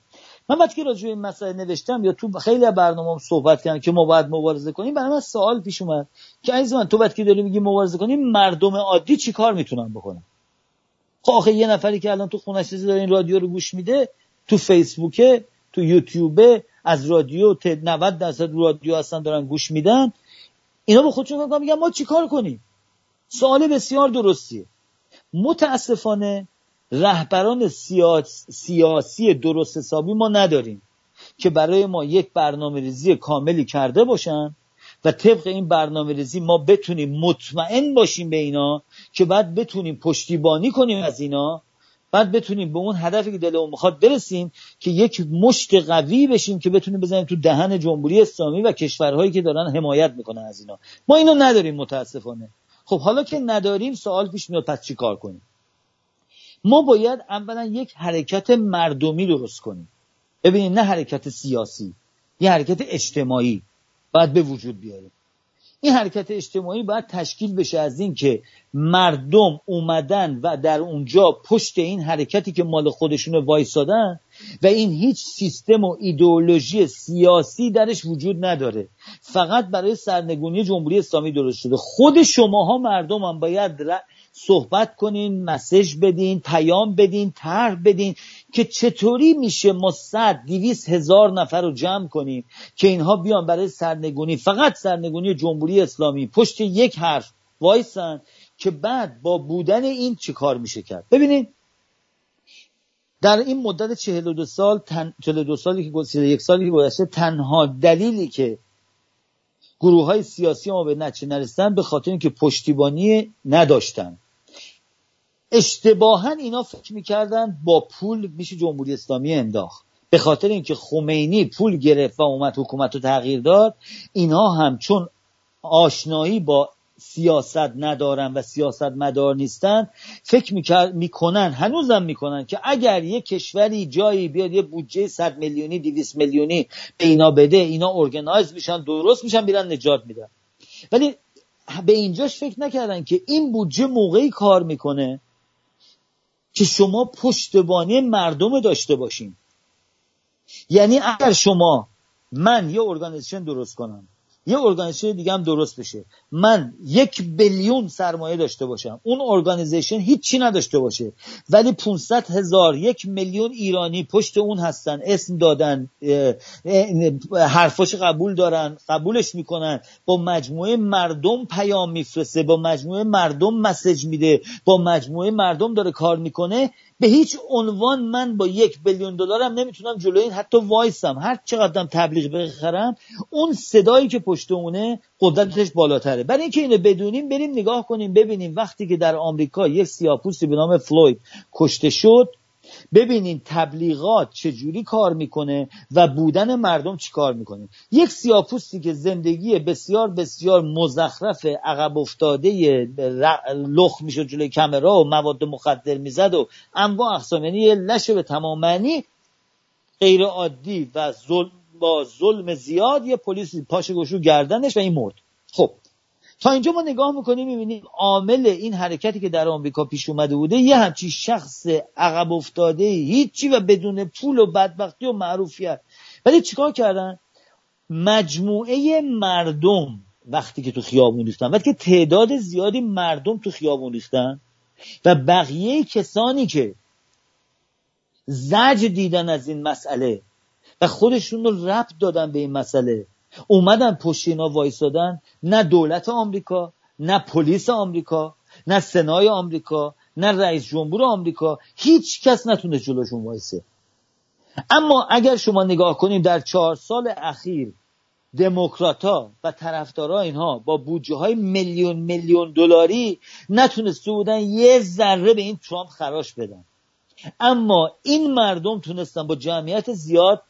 من وقتی که راجع این مسئله نوشتم یا تو خیلی برنامه صحبت کردم که ما باید مبارزه کنیم برای من سوال پیش اومد که عزیز من تو وقتی که داری میگی مبارزه کنیم مردم عادی چی کار می‌تونن بکنن؟ خب آخه یه نفری که الان تو خونش داره این رادیو رو گوش میده تو فیسبوکه تو یوتیوبه از رادیو 90 درصد رادیو هستن دارن گوش میدن. اینا به خودشون میگن ما چیکار کنیم؟ سوال بسیار درستیه. متاسفانه رهبران سیاسی درست حسابی ما نداریم که برای ما یک برنامه ریزی کاملی کرده باشن و طبق این برنامه ریزی ما بتونیم مطمئن باشیم به اینا که بعد بتونیم پشتیبانی کنیم از اینا بعد بتونیم به اون هدفی که دلمون می‌خواد برسیم که یک مشت قوی بشیم که بتونیم بزنیم تو دهن جمهوری اسلامی و کشورهایی که دارن حمایت می‌کنن از اینا. ما اینو نداریم متاسفانه. خب حالا که نداریم سوال پیش میاد پس چی کار کنیم؟ ما باید اولا یک حرکت مردمی درست کنیم. ببینید نه حرکت سیاسی یه حرکت اجتماعی باید به وجود بیاریم این حرکت اجتماعی باید تشکیل بشه از این که مردم اومدن و در اونجا پشت این حرکتی که مال خودشون وایسادن و این هیچ سیستم و ایدئولوژی سیاسی درش وجود نداره. فقط برای سرنگونی جمهوری اسلامی درست شده. خود شماها مردم هم باید صحبت کنین مسج بدین پیام بدین طرح بدین که چطوری میشه ما صد دیویس هزار نفر رو جمع کنیم که اینها بیان برای سرنگونی. فقط سرنگونی جمهوری اسلامی. پشت یک حرف وایسن که بعد با بودن این چه کار میشه کرد. ببینید در این مدت 42 سال تن... 42 سالی که گذشته یک سالی که گذشته تنها دلیلی که گروه های سیاسی ما به نتیجه نرسیدن به خاطر اینکه پشتیبانی نداشتن. اشتباها اینا فکر می‌کردن با پول میشه جمهوری اسلامی انداخت. به خاطر اینکه خمینی پول گرفت و اومد حکومت رو تغییر داد اینها هم چون آشنایی با سیاست ندارن و سیاست مدار نیستن فکر می‌کنن هنوزم می‌کنن که اگر یه کشوری جایی بیاد یه بودجه 100 میلیونی 200 میلیونی به اینا بده اینا organize میشن درست میشن میرن نجات میدن. ولی به اینجاش فکر نکردن که این بودجه موقعی کار می‌کنه که شما پشتیبانی مردم داشته باشین. یعنی اگر شما من یه organization درست کنم یه organization دیگه هم درست بشه. من یک billion سرمایه داشته باشم. اون organization هیچی نداشته باشه. ولی 500 هزار یک میلیون ایرانی پشت اون هستن اسم دادن حرفاش قبول دارن قبولش می‌کنن. با مجموعه مردم پیام میفرسته با مجموعه مردم مسج میده با مجموعه مردم داره کار می‌کنه. به هیچ عنوان من با یک بیلیون دلارم نمی‌تونم جلوی این حتی وایسم. هر چقدرم تبلیغ بخرم اون صدایی که پشت اونه قدرتش بالاتره. برای اینکه اینو بدونیم بریم نگاه کنیم ببینیم. وقتی که در آمریکا یک سیاپوستی به نام فلوید کشته شد ببینین تبلیغات چجوری کار می‌کنه و بودن مردم چی کار می‌کنه. یک سیاپوستی که زندگی بسیار بسیار مزخرف عقب افتاده لخ می‌شد جلوی کمرا و مواد مخدر می‌زد و انواع اقسام یعنی لشه به تمام معنی غیر عادی و ظلم با ظلم زیاد یه پلیس پاش گوشو گردنش و این مرد. خب تا اینجا ما نگاه می‌کنیم می‌بینیم عامل این حرکتی که در آمریکا پیش اومده بوده یه همچی شخص عقب افتاده هیچی و بدون پول و بدبختی و معروفیت. ولی چیکار کردن؟ مجموعه مردم وقتی که تو خیابون ریختن وقتی که تعداد زیادی مردم تو خیابون ریختن و بقیه کسانی که زج دیدن از این مسئله و خودشون رو ربط دادن به این مسئله اومدن پشت اینا وایسادن نه دولت آمریکا نه پلیس آمریکا نه سنای آمریکا نه رئیس جمهور آمریکا. هیچ کس نتونه جلوشون وایسه. اما اگر شما نگاه کنید در چهار سال اخیر دموکراتا و طرفدارا اینها با بودجه های میلیون میلیون دلاری نتونسته بودن یه ذره به این ترامپ خراش بدن. اما این مردم تونستن با جمعیت زیاد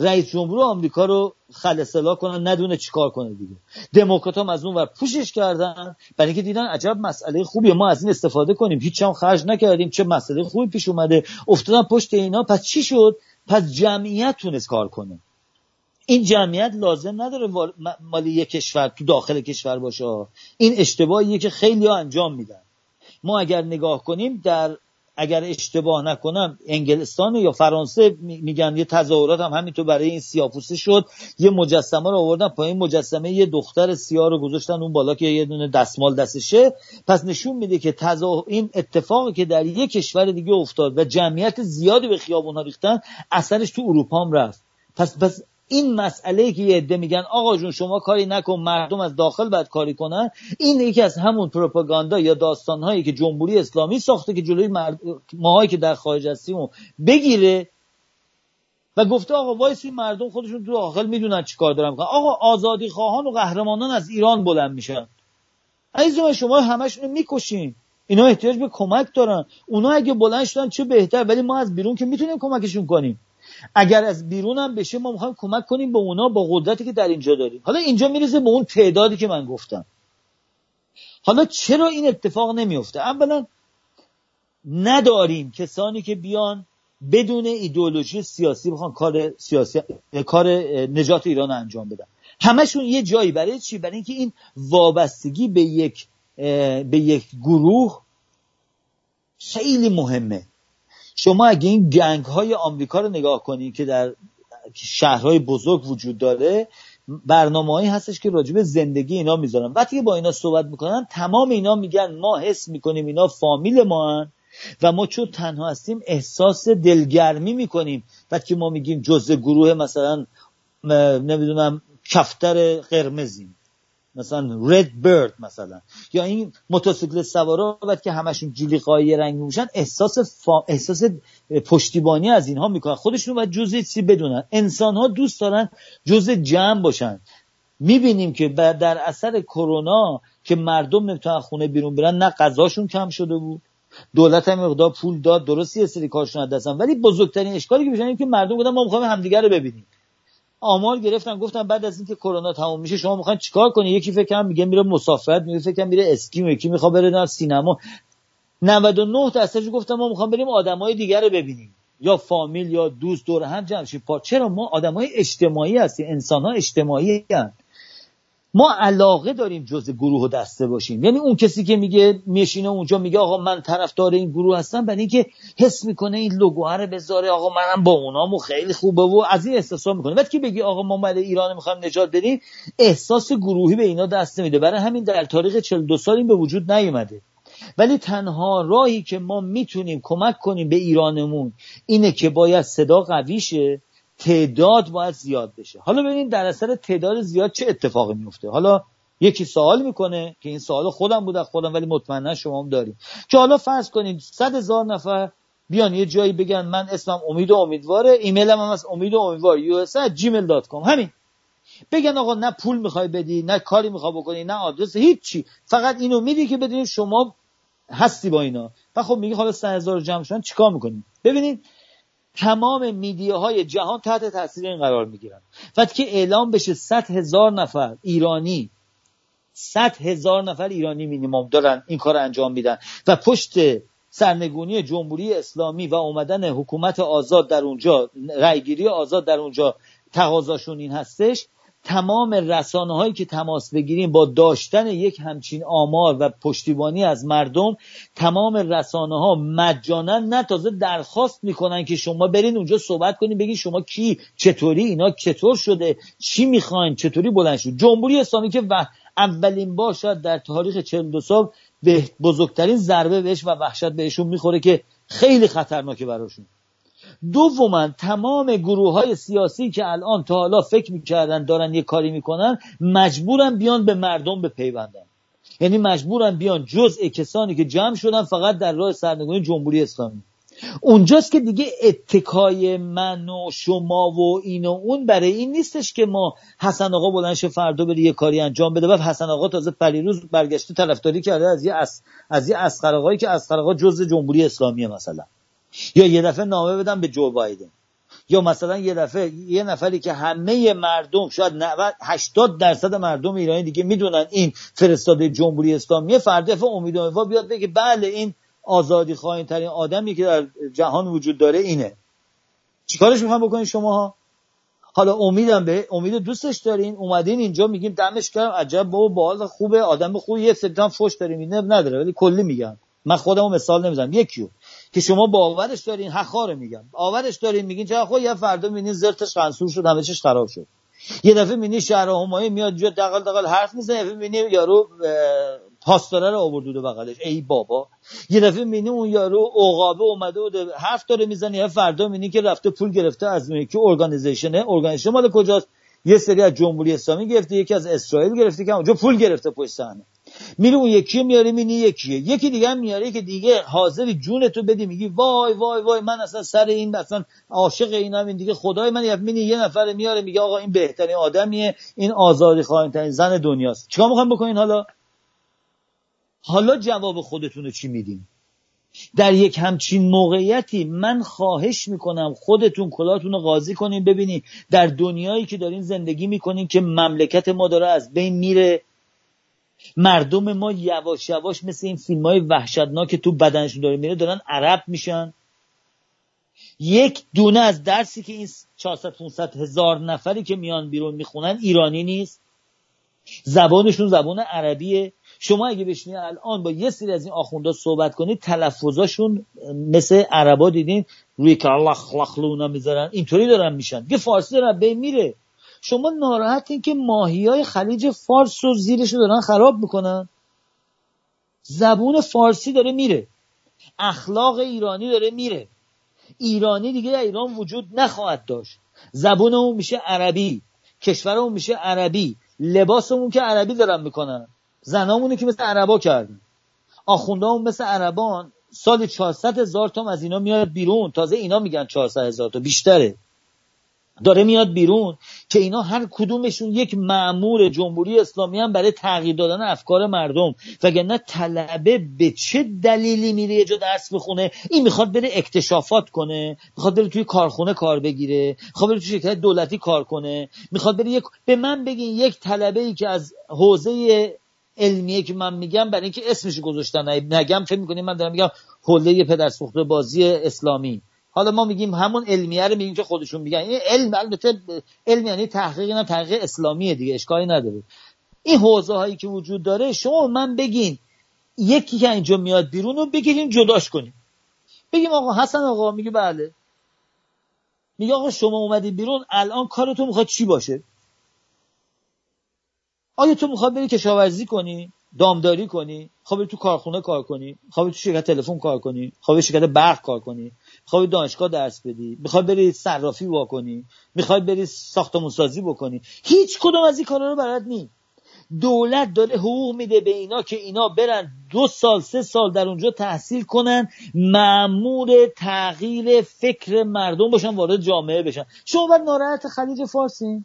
رئیس جمهور آمریکا رو خلصلا کنن ندونه چیکار کنه دیگه. دموکرات هم از اون ور پوشش کردن. برای اینکه دیدن عجب مسئله خوبیه. ما از این استفاده کنیم. هیچ هم خرج نکردیم. چه مسئله خوبی پیش اومده. افتادن پشت اینا. پس چی شد؟ پس جمعیت تونست کار کنه. این جمعیت لازم نداره مالی یک کشور تو داخل کشور باشه. این اشتباهیه که خیلی ها انجام میدن. ما اگر نگاه کنیم در اگر اشتباه نکنم انگلستان یا فرانسه میگن یه تظاهرات هم همینطور برای این سیاپوسه شد. یه مجسمه رو آوردن پایین. مجسمه یه دختر سیاه رو گذاشتن اون بالا که یه دونه دستمال دستشه. پس نشون میده که تظاهر این اتفاقی که در یه کشور دیگه افتاد و جمعیت زیادی به خیابون ها ریختن اثرش تو اروپا هم رفت. پس پس این مسئله که یه عده میگن آقا جون شما کاری نکن مردم از داخل باید کاری کنن. این یکی از همون پروپاگاندا یا داستانهایی که جمهوری اسلامی ساخته که جلوی مرد... ماهایی که در خارج هستیم بگیره و گفته آقا وایسی مردم خودشون تو داخل می‌دونن چیکار دارن. می‌کنن آقا آزادی خواهان و قهرمانان از ایران بلند میشن. عزیز شما همشون می‌کشین. اینا احتیاج به کمک دارن. اونا اگه بلند شدن چه بهتر ولی ما از بیرون که می‌تونیم کمکشون کنیم. اگر از بیرون هم بشه ما می‌خوایم کمک کنیم به اونا با قدرتی که در اینجا داریم. حالا اینجا می‌رسه به اون تعدادی که من گفتم. حالا چرا این اتفاق نمیفته اولا نداریم کسانی که بیان بدون ایدئولوژی سیاسی بخوان کار سیاسی کار نجات ایران انجام بدن. همشون یه جایی. برای چی؟ برای اینکه این وابستگی به یک به یک گروه خیلی مهمه. شما اگه این گنگ های آمریکا رو نگاه کنید که در شهرهای بزرگ وجود داره برنامه هایی هستش که راجب زندگی اینا می‌ذارن. وقتی با اینا صحبت می‌کنن تمام اینا میگن ما حس می‌کنیم اینا فامیل ما هن و ما چون تنها هستیم احساس دلگرمی می‌کنیم. وقتی ما میگیم جزء گروه مثلا نمی‌دونم کفتر قرمزیم. مثلا رد برد مثلا. یا این موتورسیکل سوارا وقتی که همشون جلیقای رنگ میشن احساس فا... احساس پشتیبانی از اینها می‌کنن. خودشون باید جزء چی بدونن؟ انسان ها دوست دارن جزء جمع باشن. می‌بینیم که در اثر کرونا که مردم نمی‌تونن خونه بیرون برن نه غذاشون کم شده بود. دولت هم مقدار پول داد. درستی یه سری کارشون دستن ولی بزرگترین اشکالی که میشن که مردم بودن ما می‌خوایم همدیگه رو ببینیم. آمار گرفتن گفتن بعد از اینکه کرونا تموم میشه شما می‌خواین چیکار کنی؟ یکی فکر میگه میره مسافرت میگه فکر میره اسکی یکی می‌خواد بره در سینما. 99 درصدش گفتن ما می‌خوام بریم آدمای دیگر رو ببینیم. یا فامیل یا دوست دور هم جمع شیم. چرا ما آدمای اجتماعی هستیم؟ انسان ها اجتماعی هستیم ما علاقه داریم جز گروه و دسته باشیم. یعنی اون کسی که میگه میشینه اونجا میگه آقا من طرفدار این گروه هستم برای اینکه حس می‌کنه این لوگوها رو بذاره آقا منم با اونامو خیلی خوبه و از این احساسا می‌کنه. بعد که بگی آقا ما مال ایران می‌خوایم نجات بدیم؟ احساس گروهی به اینا دست نمیده. برای همین در تاریخ 42 سال این به وجود نیومده. ولی تنها راهی که ما می‌تونیم کمک کنیم به ایرانمون اینه که باید صدا قوی شه تعداد باید زیاد بشه. حالا ببینید در اثر تعداد زیاد چه اتفاقی میفته. حالا یکی سوال می‌کنه که این سوال خودم بود خودم ولی مطمئنا شما هم داریم. که حالا فرض کنیم صد هزار نفر بیان یه جایی بگن من اسمم امید و امیدواره ایمیلم هم از امید و امیدوار. gmail.com همین. بگن آقا نه پول می‌خوای بدی نه کاری می‌خوای بکنی نه آدرس هیچی. فقط اینو میدی که بدونید شما هستی با اینا. و خب میگه حالا 3000 جمع شدن چیکار می‌کنیم؟ ببینید تمام میدیاهای جهان تحت تاثیر این قرار می‌گیرن وقتی که اعلام بشه 100 هزار نفر ایرانی 100 هزار نفر ایرانی مینیمم دارن این کار انجام میدن. و پشت سرنگونی جمهوری اسلامی و اومدن حکومت آزاد در اونجا رأیگیری آزاد در اونجا تقاضاشون این هستش تمام رسانه هایی که تماس بگیریم با داشتن یک همچین آمار و پشتیبانی از مردم تمام رسانه ها مجانا نه تازه درخواست می‌کنن که شما برین اونجا صحبت کنین بگین شما کی چطوری اینا چطور شده چی می‌خواین چطوری بلند شد. جمهوری اسلامی که و اولین بار شاید در تاریخ 42 سال به بزرگترین ضربه بهش و وحشت بهشون می‌خوره که خیلی خطرناکه براشون. دوما تمام گروه های سیاسی که الان تا حالا فکر می‌کردن دارن یه کاری می‌کنن مجبورن بیان به مردم بپیوندن. یعنی مجبورن بیان جزء کسانی که جمع شدن فقط در راه سرنگونی جمهوری اسلامی. اونجاست که دیگه اتکای من و شما و این و اون برای این نیستش که ما حسن آقا بلنش فردا بری یه کاری انجام بده. و حسن آقا تازه پریروز برگشته طرفداری کرده از یه از, از یه که اسقر آقا جزء جمهوری اسلامیه مثلا. یا یه دفعه نامه بدم به جو بایدن. یا مثلا یه دفعه یه نفری که همه مردم شاید 90 80 درصد مردم ایرانی دیگه می‌دونن این فرستاده جمهوری اسلامی. فردا امید و بیاد بگه بله این آزادی خواهین ترین آدمی که در جهان وجود داره اینه. چیکارش می‌خوام بکنین شما حالا امیدم به امید دوستش دارین. اومدین اینجا میگیم دمش کردم عجب بابا باحال خوبه. آدم خوبه. یه سری فوش داریم. نداره ولی کلی میگم من خودمو مثال نمی‌زنم. یکیو. که شما باورش دارین حقا رو میگم. باورش دارین میگین چرا خب یه فردا می‌بینین زرتش قنصور شد همه چیش خراب شد. یه دفعه می‌بینی شهر همایی میاد جو دقل دقل حرف می‌زنه یه می‌بینی یارو پاسداره رو آورد دو بغلش. ای بابا. یه دفعه می‌بینی اون یارو عقابه اومده و حرف داره می‌زنه یه فردا می‌بینی که رفته پول گرفته از اون که ارگانیزیشنه ارگانیزیشن مال کجاست؟ یه سری از جمهوری اسلامی گرفته یکی از اسرائیل گرفته که اونجا پول گرفته پشت صحنه. میره اون یکی میاره مینی یکیه یکی دیگه هم میاره که دیگه حاضری جون تو بدی میگی وای وای وای من اصلا سر این اصلا عاشق اینم این دیگه خدای من مینی یه نفر میاره میگه آقا این بهترین آدمیه این آزادی خواهین زن دنیاست. چیکار می‌خوایم بکنین حالا؟ حالا جواب خودتون چی میدین؟ در یک همچین موقعیتی من خواهش می‌کنم خودتون کلاتون رو قاضی کنین ببینین در دنیایی که دارین زندگی می‌کنین که مملکت ما داره از بین میره. مردم ما یواش یواش مثل این فیلم های وحشتناک تو بدنشون داره میره دارن عرب میشن. یک دونه از درسی که این 400 500 هزار نفری که میان بیرون می‌خونن ایرانی نیست. زبانشون زبان عربیه. شما اگه بشینید الان با یه سری از این آخوندا صحبت کنید تلفظاشون مثل عربا دیدین روی کلخ لخلونا می‌ذارن. اینطوری دارن میشن. یه فارسی دارن به میره. شما ناراحتین که ماهی های خلیج فارس رو زیرش دارن خراب می‌کنن. زبون فارسی داره میره. اخلاق ایرانی داره میره. ایرانی دیگه در ایران وجود نخواهد داشت. زبونمون میشه عربی کشورمون میشه عربی لباسمون که عربی دارن می‌کنن. زنامونو که مثل عربا کردن. آخوندهامون مثل عربان سال 400 هزار تا از اینا میاد بیرون. تازه اینا میگن 400 هزار تا. بیشتره. داره میاد بیرون که اینا هر کدومشون یک معمور جمهوری اسلامی هم برای تغییر دادن افکار مردم. وگرنه طلبه به چه دلیلی میره یه جا درس بخونه؟ این می‌خواد بره اکتشافات کنه می‌خواد بره توی کارخونه کار بگیره می‌خواد بره توی شرکت دولتی کار کنه می‌خواد بره یک به من بگین یک طلبه ای که از حوزه علمیه که من میگم برای اینکه اسمش گذاشتن نگم فکر می‌کنیم من دارم میگم حوله پدر سوخته بازی اسلامی. حالا ما میگیم همون علمیه رو میگیم که خودشون میگن. این علم البته علم یعنی تحقیق نه تحقیق اسلامیه دیگه اشکالی نداره. این حوزه هایی که وجود داره شما من بگین یکی که اینجا میاد بیرون رو بگیریم جداش کنیم بگیم آقا حسن آقا میگه بله. میگه آقا شما اومدی بیرون الان کارتون می‌خواد چی باشه؟ آیا تو می‌خواد بری کشاورزی کنی دامداری کنی خواب تو کارخونه کار کنی خواب تو شرکت تلفن کار کنی خواب شرکت برق کار کنی؟ خواب دانشگاه درس بدی می‌خوای بری صرافی کنی می‌خوای بری ساختمون سازی بکنی. هیچ کدوم از این کارا رو برات نی. دولت داره حقوق میده به اینا که اینا برن دو سال سه سال در اونجا تحصیل کنن معمور تغییر فکر مردم باشن وارد جامعه بشن. شما باید ناراحت خلیج فارسی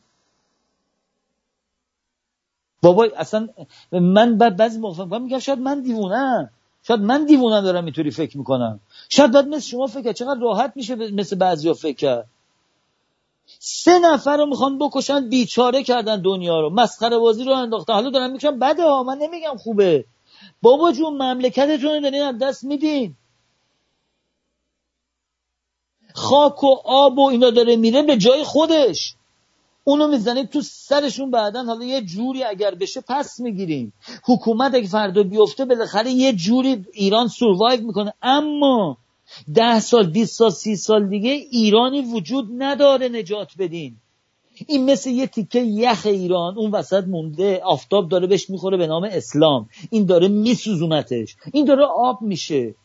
بابا اصلا من بعد بعضی موقع میگم شاید من دیوونم. شاید من دیوونم دارم اینطوری فکر می‌کنم. شاید باید مثل شما فکر چقدر راحت میشه مثل بعضیا فکر کرد. سه نفر رو می‌خوان بکشن بیچاره کردن دنیا رو. مسخره بازی رو انداختن. حالا دارم میگم بده ها من نمیگم خوبه. بابا جون مملکتتون رو دارین از دست میدین. خاک و آب و اینا داره میره به جای خودش. اونو می‌زنید تو سرشون بعدا حالا یه جوری اگر بشه پس می‌گیریم. حکومت اگه فردا بیفته بالاخره یه جوری ایران سوروایو می‌کنه. اما ده سال 20 سال سی سال دیگه ایرانی وجود نداره نجات بدین. این مثل یه تیکه یخ ایران اون وسط مونده آفتاب داره بهش می‌خوره به نام اسلام. این داره میسوزونتش. این داره آب میشه.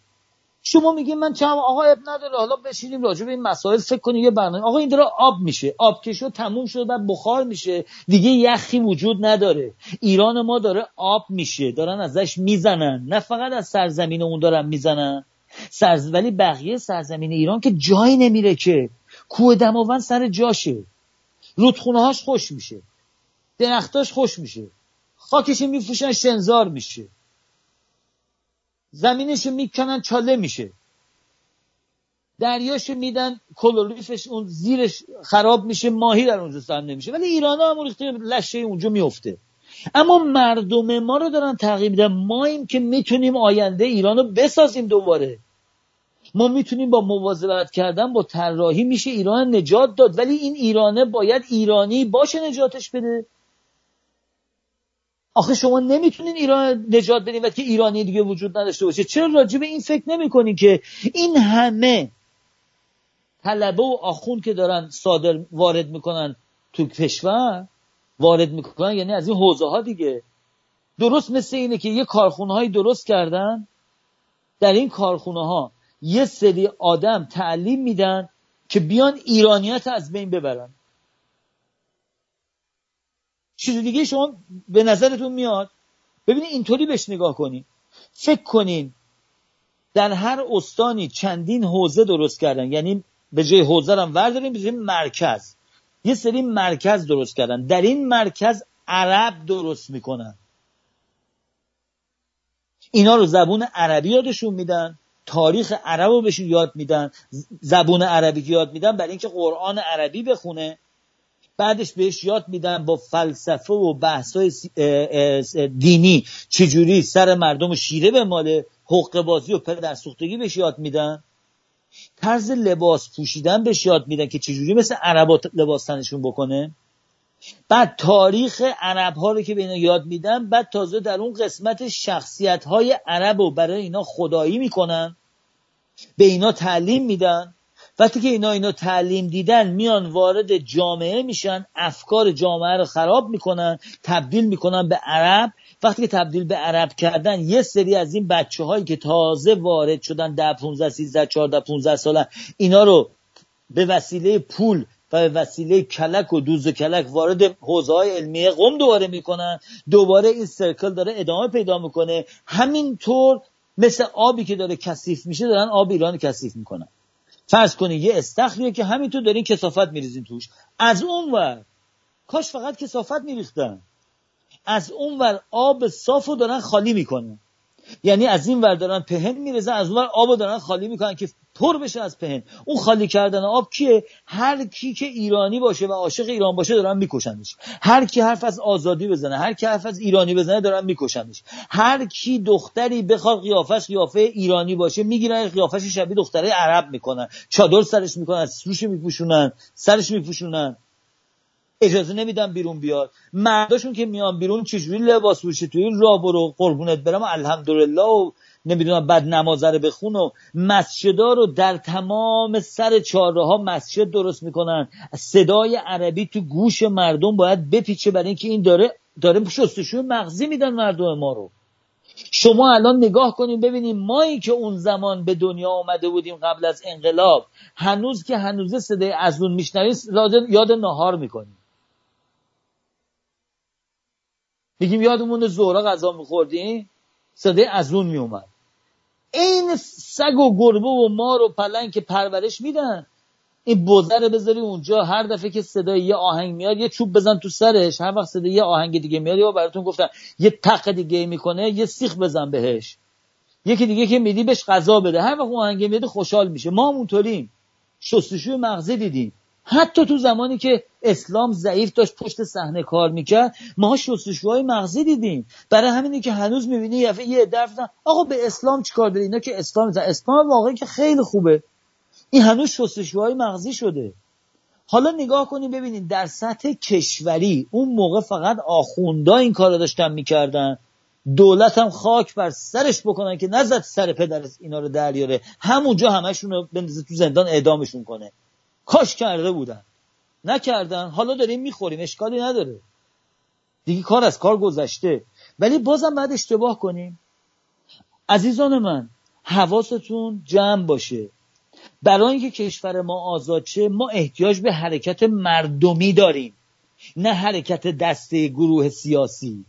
شما میگین من چم آقا اب نداره حالا بشینیم راجع به این مسائل فکر کنیم یه برنامه آقا این داره آب میشه آب که شد تموم شد بعد بخار میشه دیگه یخی وجود نداره. ایران ما داره آب میشه دارن ازش می‌زنن. نه فقط از سرزمین اون دارن می‌زنن. سرز... ولی بقیه سرزمین ایران که جایی نمیره که. کوه دماوند سر جاشه. رودخونه هاش خوش میشه. درختاش خوش میشه. خاکش میفوشن شنزار میشه. زمینش می‌کنن چاله میشه. دریاش میدن کلوریفش اون زیرش خراب میشه ماهی در اونجا سر نمیشه. ولی ایران ها هم ریخته لشه اونجا میفته. اما مردم ما رو دارن تغییر میدن. ما این که می‌تونیم آینده ایران رو بسازیم دوباره. ما می‌تونیم با مواظبت کردن با طراحی میشه ایران نجات داد. ولی این ایرانه باید ایرانی باشه نجاتش بده. آخه شما نمی‌تونین ایران نجات بدین وقتی که ایرانی دیگه وجود نداشته باشه. چرا راجع این فکر نمی‌کنین که این همه طلبه و آخون که دارن صادر وارد می‌کنن تو کشور؟ وارد می‌کنن یعنی از این حوزه ها دیگه. درست مثل اینه که یه کارخونه هایی درست کردن. در این کارخونه ها یه سری آدم تعلیم میدن که بیان ایرانیت از بین ببرن. چیز دیگه شما به نظرتون میاد؟ ببینید اینطوری بهش نگاه کنید فکر کنین در هر استانی چندین حوزه درست کردن. یعنی به جای حوزه هم ورداریم به مرکز. یه سری مرکز درست کردن. در این مرکز عرب درست می‌کنن. اینا رو زبون عربی یادشون میدن. تاریخ عرب رو بهشون یاد میدن. زبون عربی یاد میدن برای اینکه قرآن عربی بخونه. بعدش بهش یاد میدن با فلسفه و بحثای دینی چجوری سر مردم شیره به مال حقوق بازی و پدر سوختگی بهش یاد میدن؟ طرز لباس پوشیدن بهش یاد میدن که چجوری مثل عربا لباس تنشون بکنه؟ بعد تاریخ عرب ها رو که به اینا یاد میدن بعد تازه در اون قسمت شخصیت های عرب رو برای اینا خدایی می‌کنن به اینا تعلیم میدن. وقتی که اینا اینا تعلیم دیدن میان وارد جامعه میشن افکار جامعه رو خراب می‌کنن تبدیل می‌کنن به عرب. وقتی که تبدیل به عرب کردن یه سری از این بچه هایی که تازه وارد شدن ده 15 13 14 15 ساله اینا رو به وسیله پول و به وسیله کلک و دوز و کلک وارد حوزه های علمیه قم دوباره می‌کنن. دوباره این سرکل داره ادامه پیدا می‌کنه. همینطور مثل آبی که داره کثیف میشه دارن آب ایران کثیف می‌کنن. فرض کنید یه استخریه که همینطور دارین کسافت میریزین توش. از اون ور کاش فقط کسافت میریختن. از اون ور آب صاف رو دارن خالی می‌کنن. یعنی از این ور دارن پهن میریزن از اون ور آب رو دارن خالی می‌کنن که پر بشه از پهن. اون خالی کردن آب کیه؟ هر کی که ایرانی باشه و عاشق ایران باشه دارن میکشنش. هر کی حرف از آزادی بزنه هر کی حرف از ایرانی بزنه دارن میکشنش. هر کی دختری بخواد قیافش قیافه ایرانی باشه می‌گیرن قیافش شبیه دختره عرب می‌کنن. چادر سرش می‌کنن سروش میپوشونن سرش میپوشونن. اجازه نمیدن بیرون بیاد. مرداشون که میان بیرون چجوری لباس پوشی؟ توی راه برو قربونت برم. الحمدلله و نمی‌دونم بعد نمازه بخون و مسجدا رو در تمام سر چهارراه ها مسجد درست می‌کنن. صدای عربی تو گوش مردم باید بپیچه برای اینکه این داره داره شستشوی مغزی میدن مردم ما رو. شما الان نگاه کنیم ببینیم مایی که اون زمان به دنیا آمده بودیم قبل از انقلاب هنوز که هنوز صدای از اون میشنویم یاد نهار می‌کنیم. میگیم یادمون زورا غذا میخوردیم صدای از اون میومد این سگ و گربه و مار و پلنگ که پرورش میدن. این بوزه رو بذاری اونجا هر دفعه که صدای یه آهنگ میاد یه چوب بزن تو سرش. هر وقت صدای یه آهنگ دیگه میاد یا براتون گفتم یه تق دیگه می‌کنه یه سیخ بزن بهش. یکی دیگه که میدی بهش غذا بده. هر وقت اون آهنگ میاد خوشحال میشه. ما اونطوریم. شستشوی مغزی دیدیم. حتی تو زمانی که اسلام ضعیف داشت پشت صحنه کار می‌کرد ما شستشوهای مغزی دیدیم. برای همینی که هنوز می‌بینی یه دفعه آقا به اسلام چیکار داری اینا که اسلام اسلام واقعی که خیلی خوبه. این هنوز شستشوهای مغزی شده. حالا نگاه کنید ببینید در سطح کشوری اون موقع فقط آخوندا این کار داشتن می‌کردن. دولت هم خاک بر سرش بکنن که نزد سر پدر اینا رو دریاره همونجا همشون رو بندازه تو زندان اعدامشون کنه. کاش کرده بودن. نکردن حالا داریم می‌خوریم اشکالی نداره. دیگه کار از کار گذشته. ولی بازم باید اشتباه کنیم. عزیزان من حواستون جمع باشه. برای اینکه کشور ما آزاد شه ما احتیاج به حرکت مردمی داریم. نه حرکت دسته گروه سیاسی.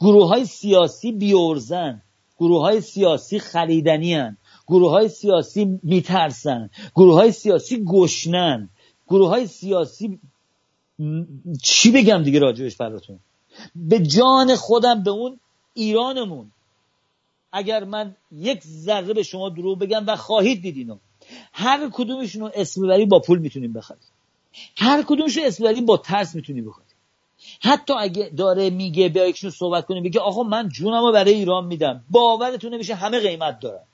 گروه های سیاسی بیورزن گروه های سیاسی خریدنی هن. گروه های سیاسی میترسن. گروه های سیاسی گشنن. گروه های سیاسی چی بگم دیگه راجبش براتون؟ به جان خودم به اون ایرانمون. اگر من یک ذره به شما دروغ بگم و خواهید دیدینو هر کدومشون رو اسم ببری با پول می‌تونیم بخریم. هر کدومش رو اسم ببری با ترس می‌تونیم بخریم. حتی اگه داره میگه بیا یکشون صحبت کنیم بگه آقا من جونم رو برای ایران میدم. باورتون نمیشه همه قیمت دارن.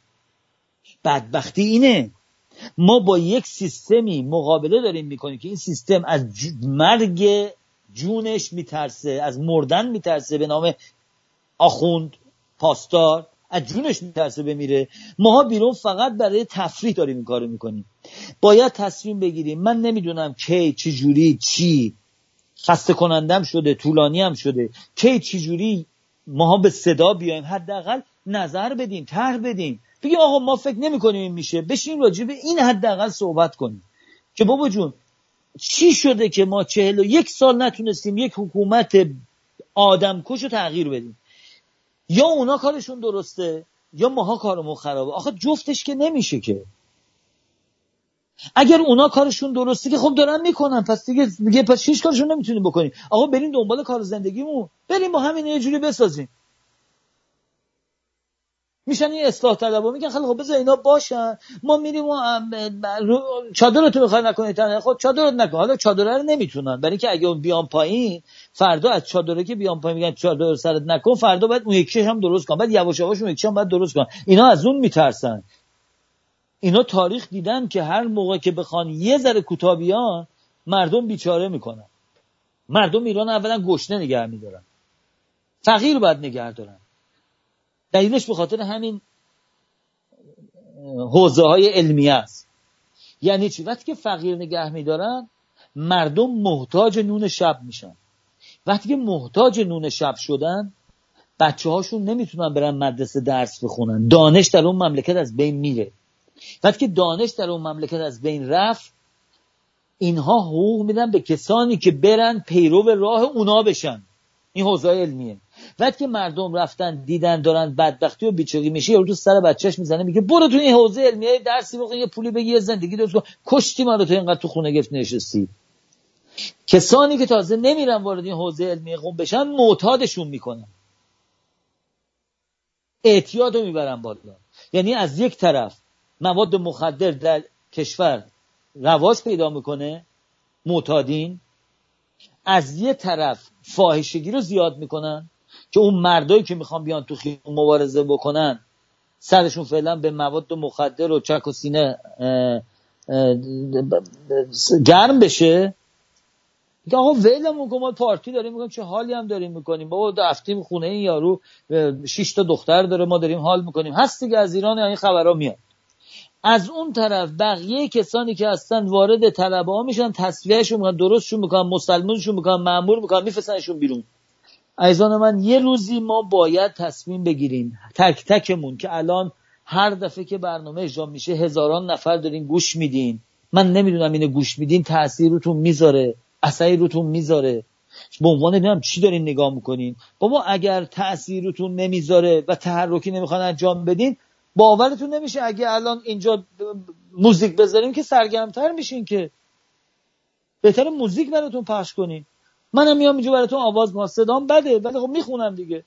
بدبختی اینه. ما با یک سیستمی مقابله داریم می‌کنیم که این سیستم از مرگ جونش میترسه از مردن میترسه به نام آخوند پاستار از جونش میترسه بمیره. ماها بیرون فقط برای تفریح داریم این کارو می‌کنیم. باید تصمیم بگیریم. من نمی‌دونم کی چه جوری چی. خسته کنندم شده طولانی هم شده. کی چه جوری ماها به صدا بیایم حداقل نظر بدیم طرح بدیم. بگیم آقا ما فکر نمی‌کنیم این میشه. بشین راجع به این حداقل صحبت کنیم. که بابا جون چی شده که ما چهل و یک سال نتونستیم یک حکومت آدمکش رو تغییر بدیم؟ یا اونا کارشون درسته یا ماها کارمون خرابه. آخه جفتش که نمیشه که. اگر اونا کارشون درسته که خب دارن می‌کنن پس دیگه دیگه پس هیچ کارشون نمی‌تونیم بکنیم. آقا بریم دنبال کار زندگیمون. بریم با همین یه جوری بسازیم. میشن این اصلاح طلبا میگن خیلی خب بذار اینا باشن. ما میریم و چادر تو بخوای نکنید. خب چادر نکن. حالا چادر رو نمی‌تونن. برای اینکه اگه اون بیان پایین فردا از چادره که بیان پایین میگن چادر سرت نکن فردا باید اون یکیش هم درست کن بعد یواش یواش اون یکیش هم باید درست کن اینا از اون میترسن. اینا تاریخ دیدن که هر موقع که بخوان یه ذره کوتاه بیان مردم بیچاره می‌کنن. مردم ایران اولا گشنه نگه میدارن. فقیر باید نگه دارن. دلیلش به خاطر همین حوزه های علمی است. یعنی چی؟ وقتی که فقیر نگه میدارن مردم محتاج نون شب میشن. وقتی که محتاج نون شب شدن بچه هاشون نمی‌تونن برن مدرسه درس بخونن. دانش در اون مملکت از بین میره. وقتی که دانش در اون مملکت از بین رفت اینها حقوق میدن به کسانی که برن پیرو راه اونا بشن. این حوزه علمیه. وقتی که مردم رفتن دیدن دارن بدبختی و بیچاری میشه یه تو سر بچهش می‌زنه میگه برو تو این حوزه علمیه درسی بخون یه پولی بگی یه زندگی درست کن. کشتی ما رو تو اینقدر تو خونه گفت نشستی. کسانی که تازه نمیرن وارد این حوزه علمی قوم بشن معتادشون می‌کنن. اعتیاد رو می‌برن بالا. یعنی از یک طرف مواد مخدر در کشور رواج پیدا می‌کنه معتادین. از یه طرف فاحشگی رو زیاد می‌کنن. که اون مردایی که می‌خوان بیان تو خیابون مبارزه بکنن سرشون فعلا به مواد مخدر و چک و سینه گرم بشه. آقا ولمون کن ما پارتی داریم می‌کنیم چه حالی هم داریم می‌کنیم؟ بابا رفتیم خونه این یارو شش تا دختر داره ما داریم حال می‌کنیم. هست دیگه از ایران این خبرها میاد. از اون طرف بقیه کسانی که هستن وارد طلبه ها میشن تصویهشون می‌کنن درستشون می‌کنن مسلمونشون می‌کنن معمول می‌کنن میفرستنشون بیرون. عزیزان من یه روزی ما باید تصمیم بگیریم تک تکمون که الان هر دفعه که برنامه اجرا میشه هزاران نفر دارین گوش میدین. من نمی‌دونم اینو گوش میدین تاثیر روتون می‌ذاره اثری روتون می‌ذاره. به عنوان نمی‌دونم چی دارین نگاه می‌کنین. بابا اگر تاثیر روتون نمی‌ذاره و تحرکی نمی‌خوان انجام بدین باورتون نمیشه اگه الان اینجا موزیک بذاریم که سرگرمتر میشین که. بهتر موزیک براتون پخش کنین. منم میام اینجا براتون آواز ما صدام بده ولی خب می‌خونم دیگه.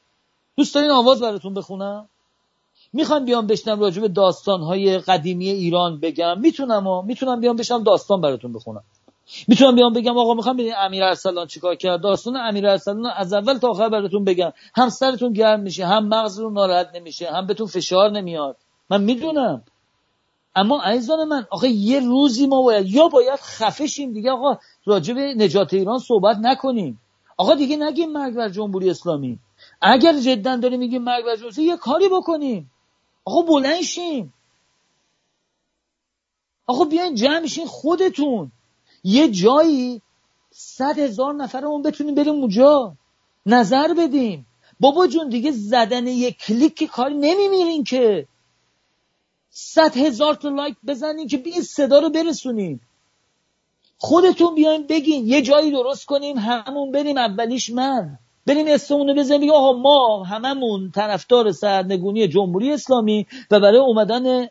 دوست دارین آواز براتون بخونم؟ می‌خوام بیام بشنم راجع به داستانهای قدیمی ایران بگم. می‌تونم و می‌تونم بیام بشم داستان براتون بخونم. می‌تونم بیام بگم آقا می‌خوام ببینید امیر ارسلان چیکار کرد؟ داستان امیر ارسلان از اول تا آخر براتون بگم. هم سرتون گرم میشه هم مغزتون ناراحت نمیشه هم بهتون فشار نمیاد. من می‌دونم. اما عزیزان من آخه یه روزی ما باید یا باید خفه شیم دیگه آقا راجع به نجات ایران صحبت نکنیم. آقا دیگه نگیم مرگ بر جمهوری اسلامی. اگر جدا داریم میگیم مرگ بر جمهوری یه کاری بکنیم. آقا بلند شیم. آقا بیاین جمع شین خودتون. یه جایی صد هزار نفرمون بتونیم بریم اونجا. نظر بدیم. بابا جون دیگه زدن یک کلیک کاری نمیمیرین که. صد هزار تا لایک بزنین که این صدا رو برسونیم خودتون بیاین بگین یه جایی درست کنیم همون بریم اولیش من. بریم اسممون رو بزنیم آقا ما هممون طرفدار سرنگونی جمهوری اسلامی و برای اومدن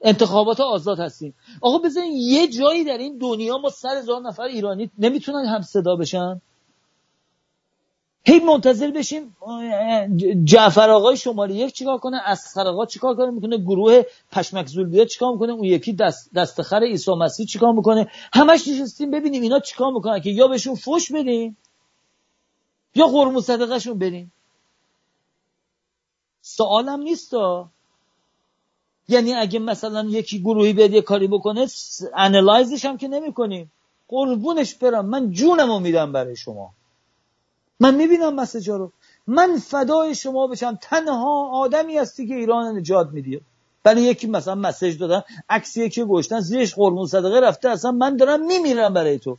انتخابات آزاد هستیم. آقا بزنین یه جایی در این دنیا ما سر هزار نفر ایرانی نمی‌تونن هم صدا بشن؟ هی منتظر بشیم جعفر آقای شماره یک چیکار کنه اسخر آقا چیکار کنه می‌کنه گروه پشمک زولبیا چیکار می‌کنه اون یکی دست دستخر عیسی مسیح چیکار می‌کنه؟ همش نشستیم ببینیم اینا چیکار می‌کنن که یا بهشون فوش بدیم یا قرمو صدقهشون بریم. سوالم نیست یعنی اگه مثلا یکی گروهی بیاد یه کاری بکنه انالایزش هم که نمی کنیم قربونش برم من جونمو میدم برای شما. من می‌بینم مسجا رو. من فدای شما بشم. تنها آدمی هستی که ایران نجات میدی. برای یکی مثلا مسج دادن عکس یکی گوشتن زیرش قربون صدقه رفته اصلا من دارم میمیرم برای تو.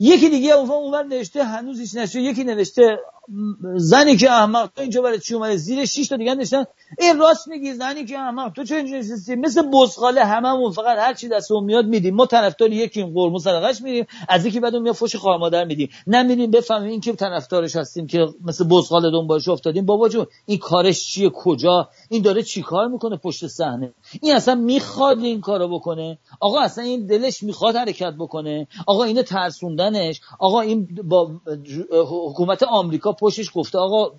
یکی دیگه اونور نوشته هنوز هیچ نشده یکی نوشته زنی که احمق تو اینجا برای چی اومده زیر شش تا دیگه نشن این راست میگی زنی که احمق تو چه اینجا نشستی؟ مثل بزغاله هممون فقط هر چی دستمون میاد میدیم. ما طرفدار یکی قرمو صدقش میدیم. از یکی بعد میاد فوش خواهر مادر میدیم. نمیدیم بفهمیم این که طرفدارش هستیم که مثل بزغاله دنبالش افتادیم. بابا جون این کارش چیه؟ کجا؟ این داره چیکار می‌کنه پشت صحنه؟ این اصلا می‌خواد این کارو بکنه؟ آقا اصلا این دلش می‌خواد حرکت بکنه؟ آقا اینو ترسوندنش؟ آقا این با حکومت آمریکا پشتش گفته آقا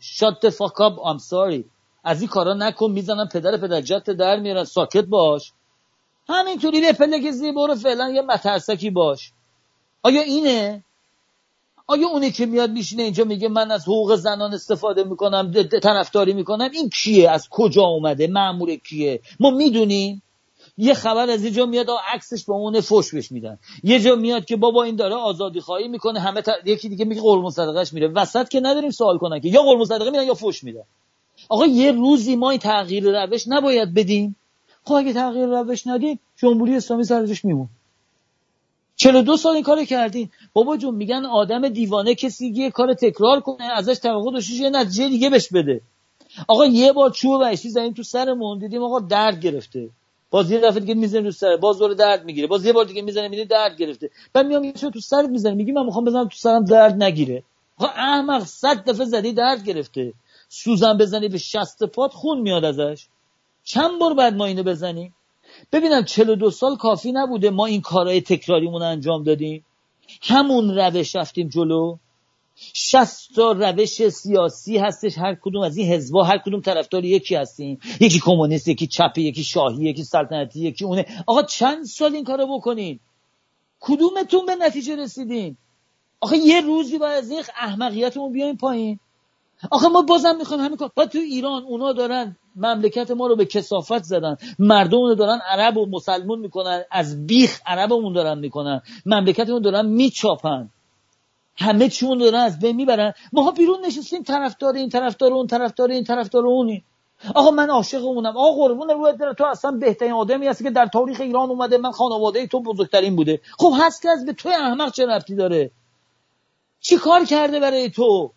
شات فاکاب ام ساری از این کارا نکن می‌زنم پدر پدر جت در میارن ساکت باش. همینطوری به پلگزی برو فعلا یه مترسکی باش. آیا اینه؟ آیا اونی که میاد میشینه اینجا میگه من از حقوق زنان استفاده می‌کنم طرفداری می‌کنم؟ این کیه؟ از کجا اومده؟ معمور کیه؟ ما می‌دونیم. یه خبر از اینجا میاد عکسش با اون فوش بش میدن. یه جا میاد که بابا این داره آزادی خواهی می‌کنه همه یکی دیگه میگه قربون صدقش میره. وسط که نداریم سوال کنن که. یا قربون صدقه میدن یا فوش میدن. آقا یه روزی ما این تغییر روش نباید بدیم. خب اگه تغییر روش ندیم جمهوری اسلامی سرش میمون. 42 سال این کارو کردین. بابا جون میگن آدم دیوانه کسی یه کار تکرار کنه ازش توقع داشته یه نتیجه دیگه بهش بده. آقا یه بار چوب و زدیم تو سرمون دیدیم آقا درد گرفته. باز یه دفعه دیگه می‌زنه رو سر باز دور درد می‌گیره. باز یه بار دیگه می‌زنه می‌بینی درد گرفته. بعد میام یه تو سرت می‌زنه. میگی من می‌خوام بزنم تو سرم درد نگیره. احمق صد دفعه زدی درد گرفته. سوزن بزنی به شست پات خون میاد ازش. چند بار بعد ما اینو بزنیم؟ ببینم 42 سال کافی نبوده ما این کارهای تکراریمون انجام دادیم. همون روش رفتیم جلو. شست تا روش سیاسی هستش هر کدوم از این حزبا هر کدوم طرفدار یکی هستیم. یکی کمونیست یکی چپی یکی شاهی یکی سلطنتی یکی اونه. آقا چند سال این کارو بکنین؟ کدومتون به نتیجه رسیدین؟ آخه یه روزی باید از این احمقیتمون بیاین پایین. آخه ما بازم می‌خوایم همین کار. تو ایران اونا دارن مملکت ما رو به کسافت زدن. مردم رو دارن عرب و مسلمون می‌کنن. از بیخ عربمون دارن می‌کنن. مملکتمون دارن میچاپن. همه چیمون دارن از بین می‌برن. ما بیرون نشستیم طرفدار این طرفدار اون طرفدار این طرفدار اونی آقا من عاشق اونم آقا قربون رو دل تو اصلا بهترین آدمی هستی که در تاریخ ایران اومده. من خانواده تو بزرگترین بوده. خب هست که از به توی احمق چه رفتی داره؟ چی کار کرده برای تو؟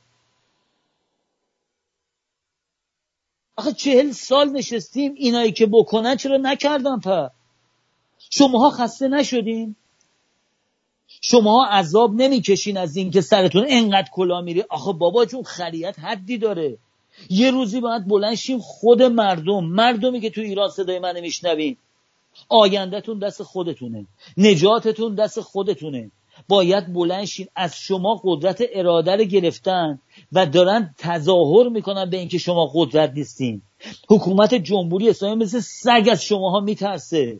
آخه چهل سال نشستیم اینایی که بکنن چرا نکردن پر شماها خسته نشدین؟ شما عذاب نمی‌کشین از اینکه سرتون انقدر کلا میری آخه بابا جون خریت حدی داره. یه روزی باید بلنشیم خود مردم مردمی که تو ایران صدای من میشنوین. آیندهتون دست خودتونه. نجاتتون دست خودتونه. باید بلنشین از شما قدرت اراده رو گرفتن و دارن تظاهر می‌کنن به اینکه شما قدرت نیستین. حکومت جمهوری اسلامی مثل سگ از شماها میترسه.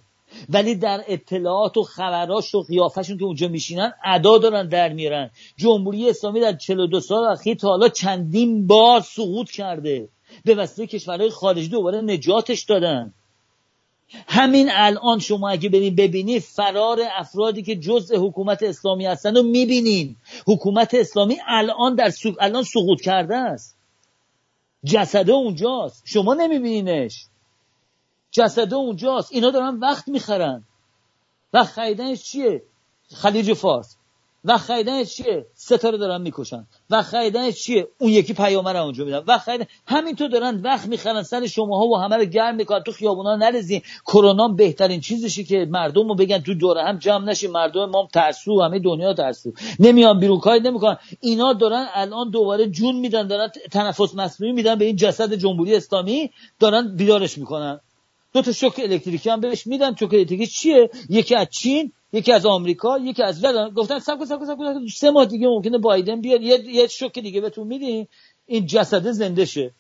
ولی در اطلاعات و خبراش و قیافشون که اونجا میشینن ادا دارن در میرن جمهوری اسلامی در 42 سال اخیر تا حالا چندین بار سقوط کرده. به وسیله کشورهای خارجی دوباره نجاتش دادن. همین الان شما اگه برین ببینید فرار افرادی که جزء حکومت اسلامی هستن رو می‌بینین. حکومت اسلامی الان در الان سقوط کرده است. جسده اونجاست. شما نمیبینینش. جسده اونجاست. اینا دارن وقت می‌خرن. و خریدنش چیه؟ خلیج فارس. و خریدنش چیه؟ ستاره دارن می‌کشن. و خریدنش چیه؟ اون یکی پیامبر اونجا میدن. و خریدن همینطور دارن وقت می‌خرن. سر شماها و همه رو گرم می‌کنن. تو خیابونا نرزین کرونا بهترین چیزشی که مردم رو بگن تو دوره هم جمع نشین. مردم ما ترسو. همه دنیا ترسو. نمیان بیرون. کاری نمی‌کنن. اینا دارن الان دوباره جون میدن. دارن تنفس مصنوعی میدن. به این جسد جمهوری اسلامی دارن بیدارش می‌کنن. دو تا شوک الکتریکی هم بهش میدن. شوک الکتریکی چیه؟ یکی از چین یکی از آمریکا یکی از ولن گفتن سب سب سب سه ماه دیگه ممکنه بایدن بیاد. یه یه شوک دیگه بهتون میدیم. این جسده زنده شه.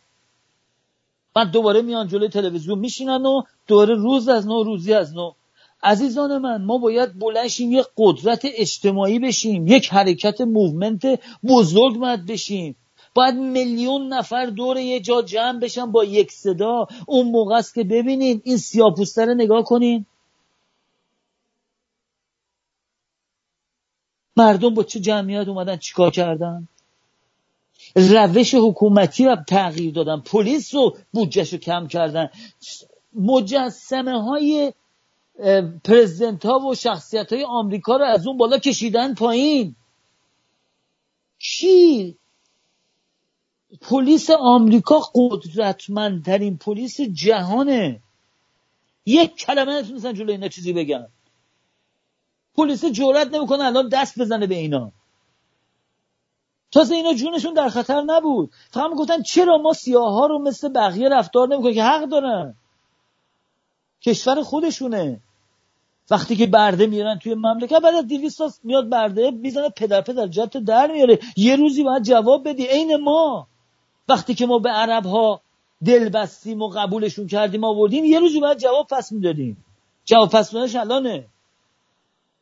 بعد دوباره میان جلوی تلویزیون میشینن و دوباره روز از نو روزی از نو. عزیزان من ما باید بلنشیم یک قدرت اجتماعی بشیم یک حرکت movement بزرگ باید بشیم. باید میلیون نفر دور یه جا جمع بشن با یک صدا. اون موقع است که ببینین این سیاه‌پوسته رو نگاه کنین. مردم با چه جمعیت اومدن چیکار کردن؟ روش حکومتی رو تغییر دادن. پلیس رو بودجهش رو کم کردن. مجسمه های پرزیدنت ها و شخصیت های آمریکا رو از اون بالا کشیدن پایین. کی پلیس آمریکا قدرتمندترین پلیس جهانه. یک کلمه نتونستن جلوی اینا چیزی بگن پلیس جورت نمی‌کنه الان دست بزنه به اینا. تازه اینا جونشون در خطر نبود. فقط می‌گفتن چرا ما سیاه ها رو مثل بقیه رفتار نمی‌کنیم که حق دارن. کشور خودشونه. وقتی که برده میارن توی مملکت بعد از 200 سال میاد برده می‌زنه پدر پدر جات در میاره. یه روزی باید جواب بدی. عین ما. وقتی که ما به عرب ها دل بستیم و قبولشون کردیم آوردیم یه روزی باید جواب پس می‌دادیم. جواب پس میدادش الانه.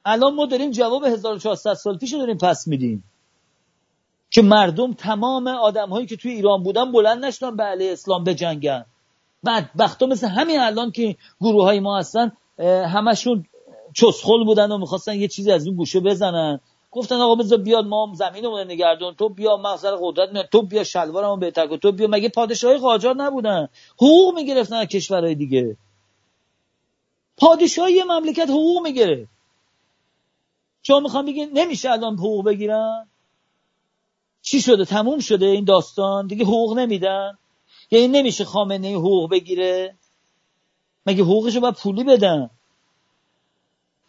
الان ما داریم جواب 1400 سال پیش داریم پس میدیم. که مردم تمام آدم هایی که توی ایران بودن بلند نشدن به علیه اسلام بجنگن. بعد بختا مثل همین الان که گروه های ما هستن همشون چسخل بودن و می‌خواستن یه چیزی از این گوشه بزنن. گفتن آقا بذار بیاد ما زمینمون نگردون تو بیا مغزر قدرت میاد تو بیا شلوارمون بهتر کن. تو بیا مگه پادشاهی قاجار نبودن؟ حقوق می‌گرفتن از کشورهای دیگه. پادشاهی مملکت حقوق می‌گرفت شما می‌خوام بگین نمیشه الان حقوق بگیرن؟ چی شده؟ تموم شده این داستان؟ دیگه حقوق نمیدن؟ یعنی نمیشه خامنه حقوق بگیره؟ مگه حقوقشو باید پولی بدن؟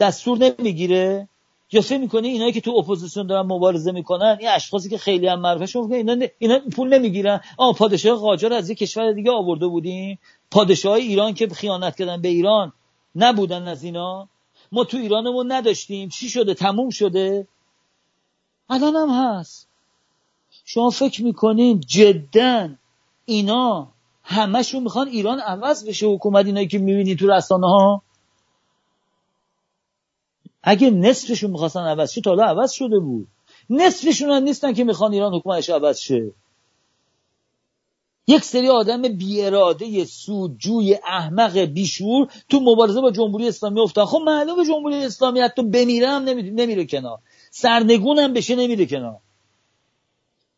دستور نمی‌گیره؟ یا فکر می‌کنی اینایی که تو اپوزیسیون دارن مبارزه می‌کنن این اشخاصی که خیلی هم معروفه شما اینا اینا پول نمی‌گیرن. آ پادشاه قاجار از یک کشور دیگه آورده بودیم. پادشاه ایران که خیانت کردن به ایران نبودن از اینا. ما تو ایرانمون نداشتیم. چی شده؟ تموم شده. الان هم هست. شما فکر می‌کنین جدا اینا همشون می‌خوان ایران عوض بشه حکومت اینایی که می‌بینی تو رسانه ها اگه نصفشون می‌خواستن عوض شه تا حالا عوض شده بود. نصفشون هم نیستن که می‌خوان ایران حکومتش عوض شه. یک سری آدم بی اراده سودجوی احمق بیشور تو مبارزه با جمهوری اسلامی افتاد خب معلومه جمهوری اسلامی حتی بمیره هم نمیره کنار. سرنگون هم بشه نمیره کنار.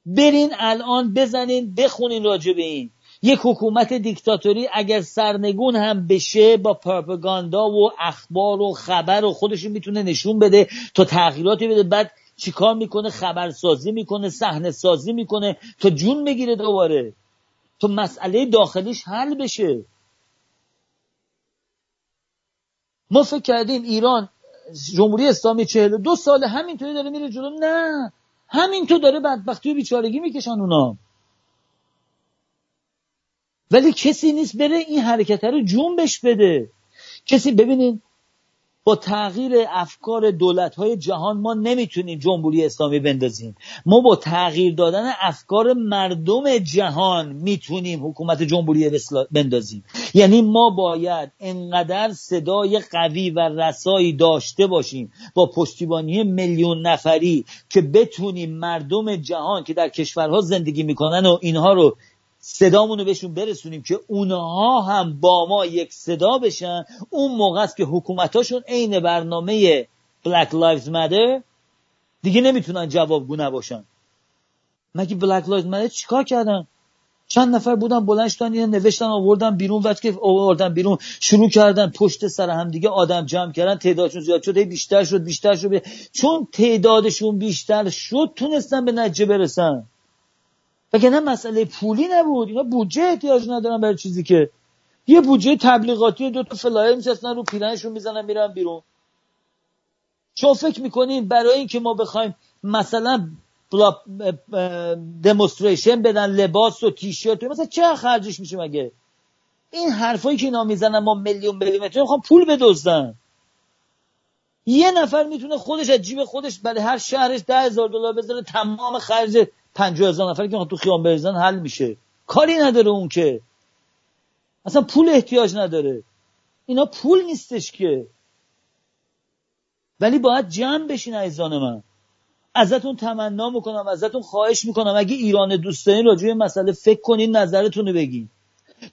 برین الان بزنین بخونین راجع به این. یک حکومت دیکتاتوری اگر سرنگون هم بشه با پروپاگاندا و اخبار و خبر و خودش می‌تونه نشون بده تا تغییراتی بده. بعد چیکار می‌کنه؟ خبرسازی می‌کنه صحنه سازی می‌کنه تا جون بگیره دوباره. تو مسئله داخلیش حل بشه. ما فکر کردیم ایران جمهوری اسلامی چهل دو سال همینطوری داره میره جلو. نه. همینطور داره بدبختی و بیچارگی می‌کشن اونا. ولی کسی نیست بره این حرکت رو جنبش بده. کسی ببینین با تغییر افکار دولت های جهان ما نمی‌تونیم جمهوری اسلامی بندازیم. ما با تغییر دادن افکار مردم جهان می‌تونیم حکومت جمهوری بندازیم. یعنی ما باید انقدر صدای قوی و رسایی داشته باشیم با پشتیبانی میلیون نفری که بتونیم مردم جهان که در کشورها زندگی می‌کنن و اینها رو صدامون رو بهشون برسونیم که اونها هم با ما یک صدا بشن. اون موقع است که حکومتاشون عین برنامه Black Lives Matter دیگه نمی‌تونن جوابگو نباشن. مگه Black Lives Matter چیکار کردن؟ چند نفر بودن بلند شدن نوشتن آوردن بیرون وقت که آوردن بیرون شروع کردن پشت سر هم دیگه آدم جمع کردن تعدادشون زیاد شد بیشتر شد بیشتر شد. چون تعدادشون بیشتر شد تونستن به نتیجه برسن. نه مسئله پولی نبود؟ اینا بودجه احتیاج ندارن برای چیزی که. یه بودجه تبلیغاتی دو تا فلایر میشستن رو پیرنشون می‌زنن میرن بیرون. شما فکر می‌کنین برای اینکه ما بخوایم مثلا دمونستریشن بدن لباس و تیشرت مثلا چه خرجش میشه مگه؟ این حرفایی که اینا می‌زنن ما میلیون میلیون می‌خوام پول بدزدن. یه نفر می‌تونه خودش از جیب خودش برای هر شهرش ده هزار دلار بذاره تمام خرج پنجاه هزار نفر که تو خیام بریزن حل میشه. کاری نداره اون که. اصلا پول احتیاج نداره. اینا پول نیستش که. ولی باید جمع بشین عزیزان من. ازتون تمنا می‌کنم ازتون خواهش می‌کنم. اگه ایران دوست دارین راجع مسئله فکر کنین نظرتون رو بگین.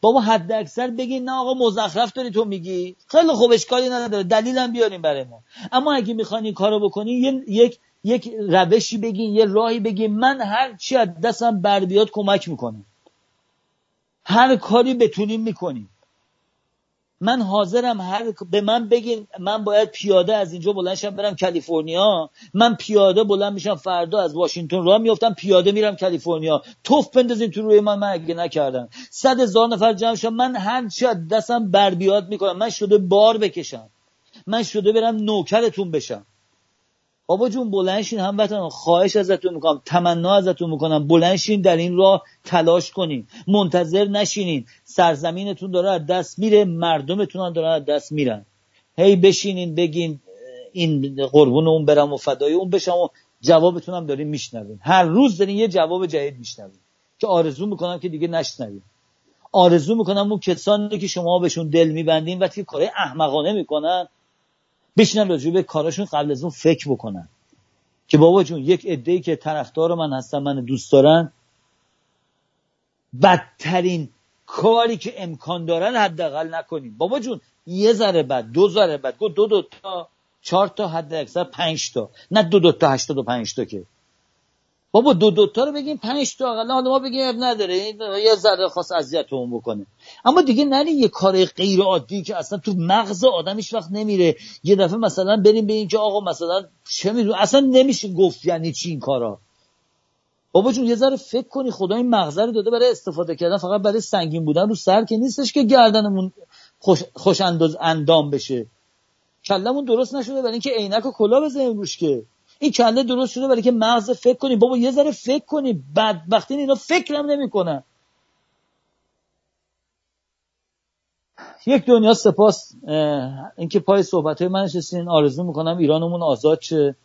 بابا حد اکثر بگین نه آقا مزخرف داری تو میگی. خیلی خوب اشکالی نداره. دلیلم بیاریم برای ما. اما اگه می‌خواین این کارو بکنین یک یک روشی بگین یه راهی بگین. من هر چی از دستم بر بیاد کمک می‌کنم. هر کاری بتونیم می‌کنیم. من حاضرم هر به من بگین من باید پیاده از اینجا بلندشم برم کالیفرنیا. من پیاده بلند میشم فردا از واشنگتن راه میافتم پیاده میرم کالیفرنیا. توف بندازین تو روی من من اگه نکردم. صد هزار نفر جمع شم. من هر چی دستم بر بیاد می‌کنم. من شده بار بکشم. من شده برم نوکرتون بشم. بابا جون بلنشین هموطن خواهش ازتون می‌کنم تمنا ازتون می‌کنم. بلنشین در این راه تلاش کنین. منتظر نشینین. سرزمینتون داره از دست میره مردمتون هم داره از دست میرن. هی بشینین بگین این قربون اون برم و فدای اون بشم و جوابتون هم دارین میشنوین. هر روز دارین یه جواب جدید میشنوین. که آرزو می‌کنم که دیگه نشنوین. آرزو می‌کنم اون کسانی که شما بهشون دل میبندین و که کار احمقانه می‌کنن بشینن راجع به کاراشون قبل از اون فکر بکنن. که بابا جون یک عده‌ای که طرفدار من هستن من دوست دارن بدترین کاری که امکان دارن حداقل نکنیم. بابا جون یه ذره بد دو ذره بد. گفت دو دو تا چهار تا حد اکثر پنج تا. نه دو دو تا هشتاد و پنج تا که. بابا دو دوتا رو بگیم پنج تا اقلا حالا ما بگیم اب نداره. یه ذره خاص اذیت اون بکنه. اما دیگه نری یه کار غیر عادی که اصلا تو مغز آدمش وقت نمیره. یه دفعه مثلا بریم به که آقا مثلا چه می‌دونم اصلا نمیشه گفت یعنی چی این کارا. بابا جون یه ذره فکر کنی خدا این رو داده برای استفاده کردن فقط برای سنگین بودن رو سر که نیستش که گردنمون خوش, خوش اندام بشه. کلمون درست نشده برای اینکه عینک و کلا بزنیم روش که. این کله درست شده برای که مغز فکر کنی. بابا یه ذره فکر کنی. وقتی اینا فکرم نمی‌کنن. یک دنیا سپاس. اینکه پای صحبت های من نشستین. آرزو می‌کنم ایرانمون آزاد شه.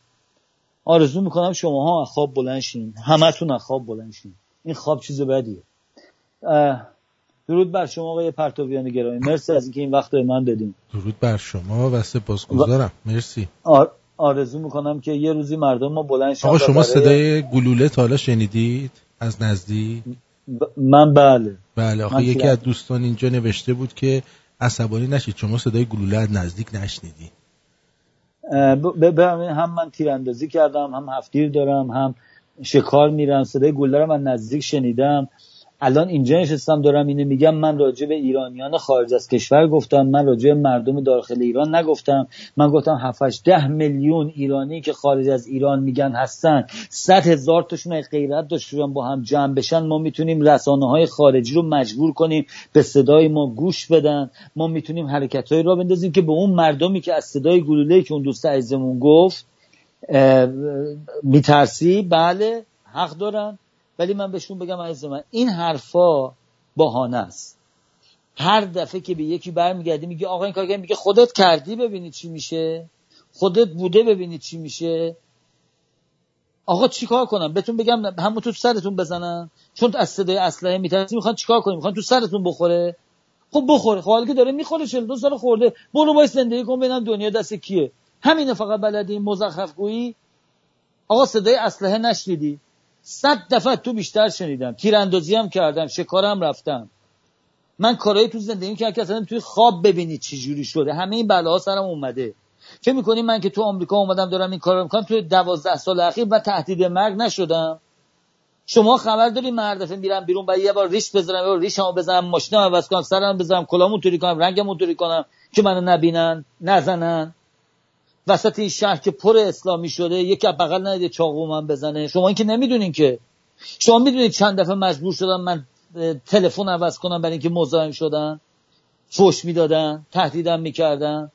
آرزو می‌کنم شماها خواب بلند شین. همتون خواب بلند شین. این خواب چیز بدیه. درود بر شما آقای پرتویان گرامی. مرسی از اینکه این وقت به من دادین درود بر شما و سپاسگزارم. مرسی. آرزو می‌کنم که یه روزی مردم ما بلند آقا شما صدای گلوله تا حالا شنیدید؟ از نزدیک؟ من بله. بله آخه یکی از دوستان اینجا نوشته بود که عصبانی نشید. شما صدای گلوله از نزدیک نشنیدی. هم من تیراندازی کردم هم هفتیر دارم هم شکار میرم صدای گلوله رو من نزدیک شنیدم. الان اینجا نشستم دارم اینو میگم. من راجع به ایرانیان خارج از کشور گفتم. من راجع به مردم داخل ایران نگفتم. من گفتم 7 ده میلیون ایرانی که خارج از ایران میگن هستن. 100 هزار تاشون غیرت داشتن با هم جمع بشن. ما می‌تونیم رسانه های خارجی رو مجبور کنیم به صدای ما گوش بدن. ما می‌تونیم حرکت را بندازیم که به اون مردمی که از صدای گلوله که اون دوست عزیزمون گفت میترسی؟ بله حق دارن. ولی من بهشون بگم عزیز من این حرفا بهانه است. هر دفعه که به یکی برمیگردی میگه آقا این کار میگه خودت کردی ببینید چی میشه. خودت بوده ببینید چی میشه. آقا چیکار کنم؟ بهتون بگم همون تو سرتون بزنن. چون از صدای اسلحه میترسی می‌خوان چیکار کنیم می‌خوان تو سرتون بخوره؟ خب بخوره. خب که داره می‌خوره 42 سال خورده. برو باید زندگی کن ببینم دنیا دست کیه. همینه فقط بلدی مزخرف گویی آقا صدای اسلحه نشنیدی. صد دفعه تو بیشتر شنیدم. تیراندازی هم کردم شکارم رفتم. من کارهای تو زندگی که اصلا توی خواب ببینید چی جوری شده. همه این بلاها سرم اومده. چه می‌کنی من که تو آمریکا اومدم دارم این کارو می‌کنم توی دوازده سال اخیر و تهدید مرگ نشدم. شما خبر داری من دفعه میرم بیرون بعد یه بار ریش بزنم یه بار ریشمو بزنم ماشینم عوض کنم سرم بزنم کلامو توری کنم رنگمو توری کنم که منو نبینن نزنن. وسط این شهر که پر اسلامی شده یکی بغل ندیده چاقو من بزنه. شما اینکه نمی‌دونین که. شما می‌دونید چند دفعه مجبور شدم من تلفن عوض کنم برای اینکه مزاحم شدن. فوش می‌دادن تهدیدم می‌کردن.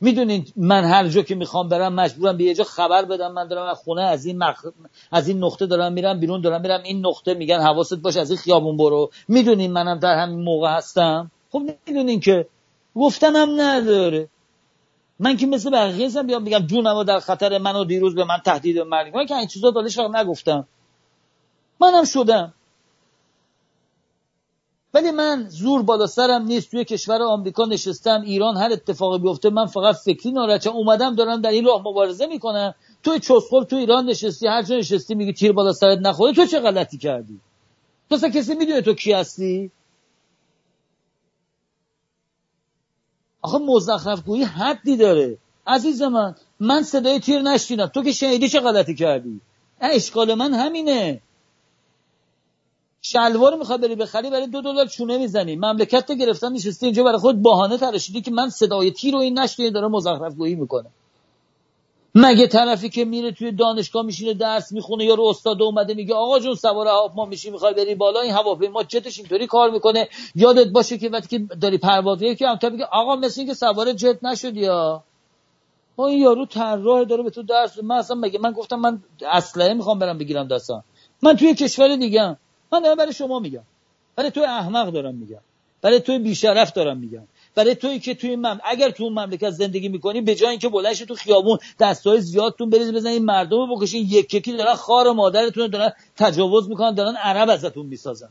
می‌دونید من هر جا که می‌خوام برم مجبورم به یه جا خبر بدم. من دارم از خونه از این مخ... از این نقطه دارم میرم بیرون دارم میرم این نقطه. میگن حواست باش از این خیابون برو. می‌دونین منم در همین موقع هستم. خب می‌دونین که. گفتم هم نداره. من که مثل بقیه هستم بیام بگم جونم در خطر منو دیروز به من تهدید مرگ من که این چیزا دالش نگفتم. منم شدم. ولی من زور بالا سرم نیست. توی کشور آمریکا نشستم. ایران هر اتفاقی بیفته من فقط فکری ناراحتم اومدم دارم در این راه مبارزه می‌کنم. توی چسخور تو ایران نشستی هر جا نشستی میگی تیر بالا سرت نخوره. تو چه غلطی کردی؟ تو کسی می‌دونه تو کی هستی؟ آخه مزخرف گویی حدی داره. عزیز من من صدای تیر نشیدم. تو که شنیدی چه غلطی کردی؟ اشکال من همینه. شلوار می‌خواد بری بخری برای دو دلار چونه می‌زنی. مملکت رو گرفتن نشستی اینجا برای خود بهانه تراشیدی که من صدای تیر رو این نشنیده داره مزخرف گویی می‌کنه. مگه طرفی که میره توی دانشگاه میشینه درس می‌خونه یا رو استاد اومده میگه آقا جون سوار ما میشی می‌خوای بری بالا؟ این هواپیما جتش اینطوری کار می‌کنه. یادت باشه که وقتی داری پرواز که هم میگه آقا مثل اینکه سوار جت نشدی یا ما این یارو طراح داره به تو درس من اصلا مگه من گفتم من اسلحه می‌خوام برم بگیرم دستم. من توی کشور دیگه من برای شما میگم. برای توی احمق دارم میگم. برای توی بیشرف دارم میگم. برای توی که توی مم... اگر تو اون مملکت زندگی می‌کنی به جای اینکه بلنش تو خیابون دستای زیادتون بریز بزنین مردم رو بکشین یک یکی دارن خار مادرتون دارن تجاوز می‌کنن دارن عرب ازتون می‌سازن.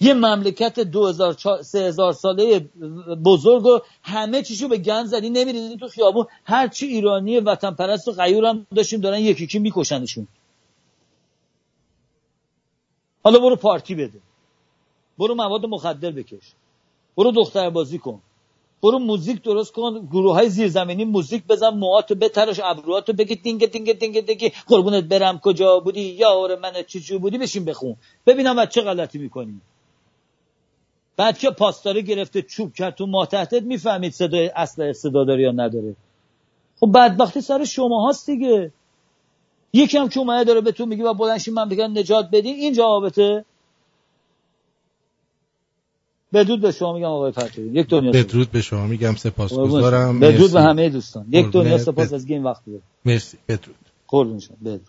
یه مملکت 2000 3000 ساله بزرگ و همه چیشو به گند زدی نمیریزی تو خیابون. هر چی ایرانی وطن پرست و غیورم داشتیم دارن یکی یکی میکشنشون. حالا برو پارتی بده. برو مواد مخدر بکش. برو دختر بازی کن. برو موزیک درست کن. گروه های زیرزمینی موزیک بزن موهاتو بتراش ابروهاتو بگیر دینگ دینگ دینگ دینگ. قربونت برم کجا بودی؟ یار من چی بودی؟ بشین بخون. ببینم از چه غلطی می‌کنی. بعد که پاسداره گرفته چوب کرد تو ماتحتت می‌فهمید صدای اصل صدا داره یا نداره. خب بدبختی سر شما هاست دیگه. یکی هم که اومده داره به تو میگه و بلنشین من بگم نجات بدین این جوابته؟ بدرود به شما میگم آقای پرتوی یک دنیا بدرود به شما میگم سپاسگزارم. بدرود به همه دوستان. یک دنیا سپاس از این وقت بود. مرسی. بدرود. قربون شما. بدرود.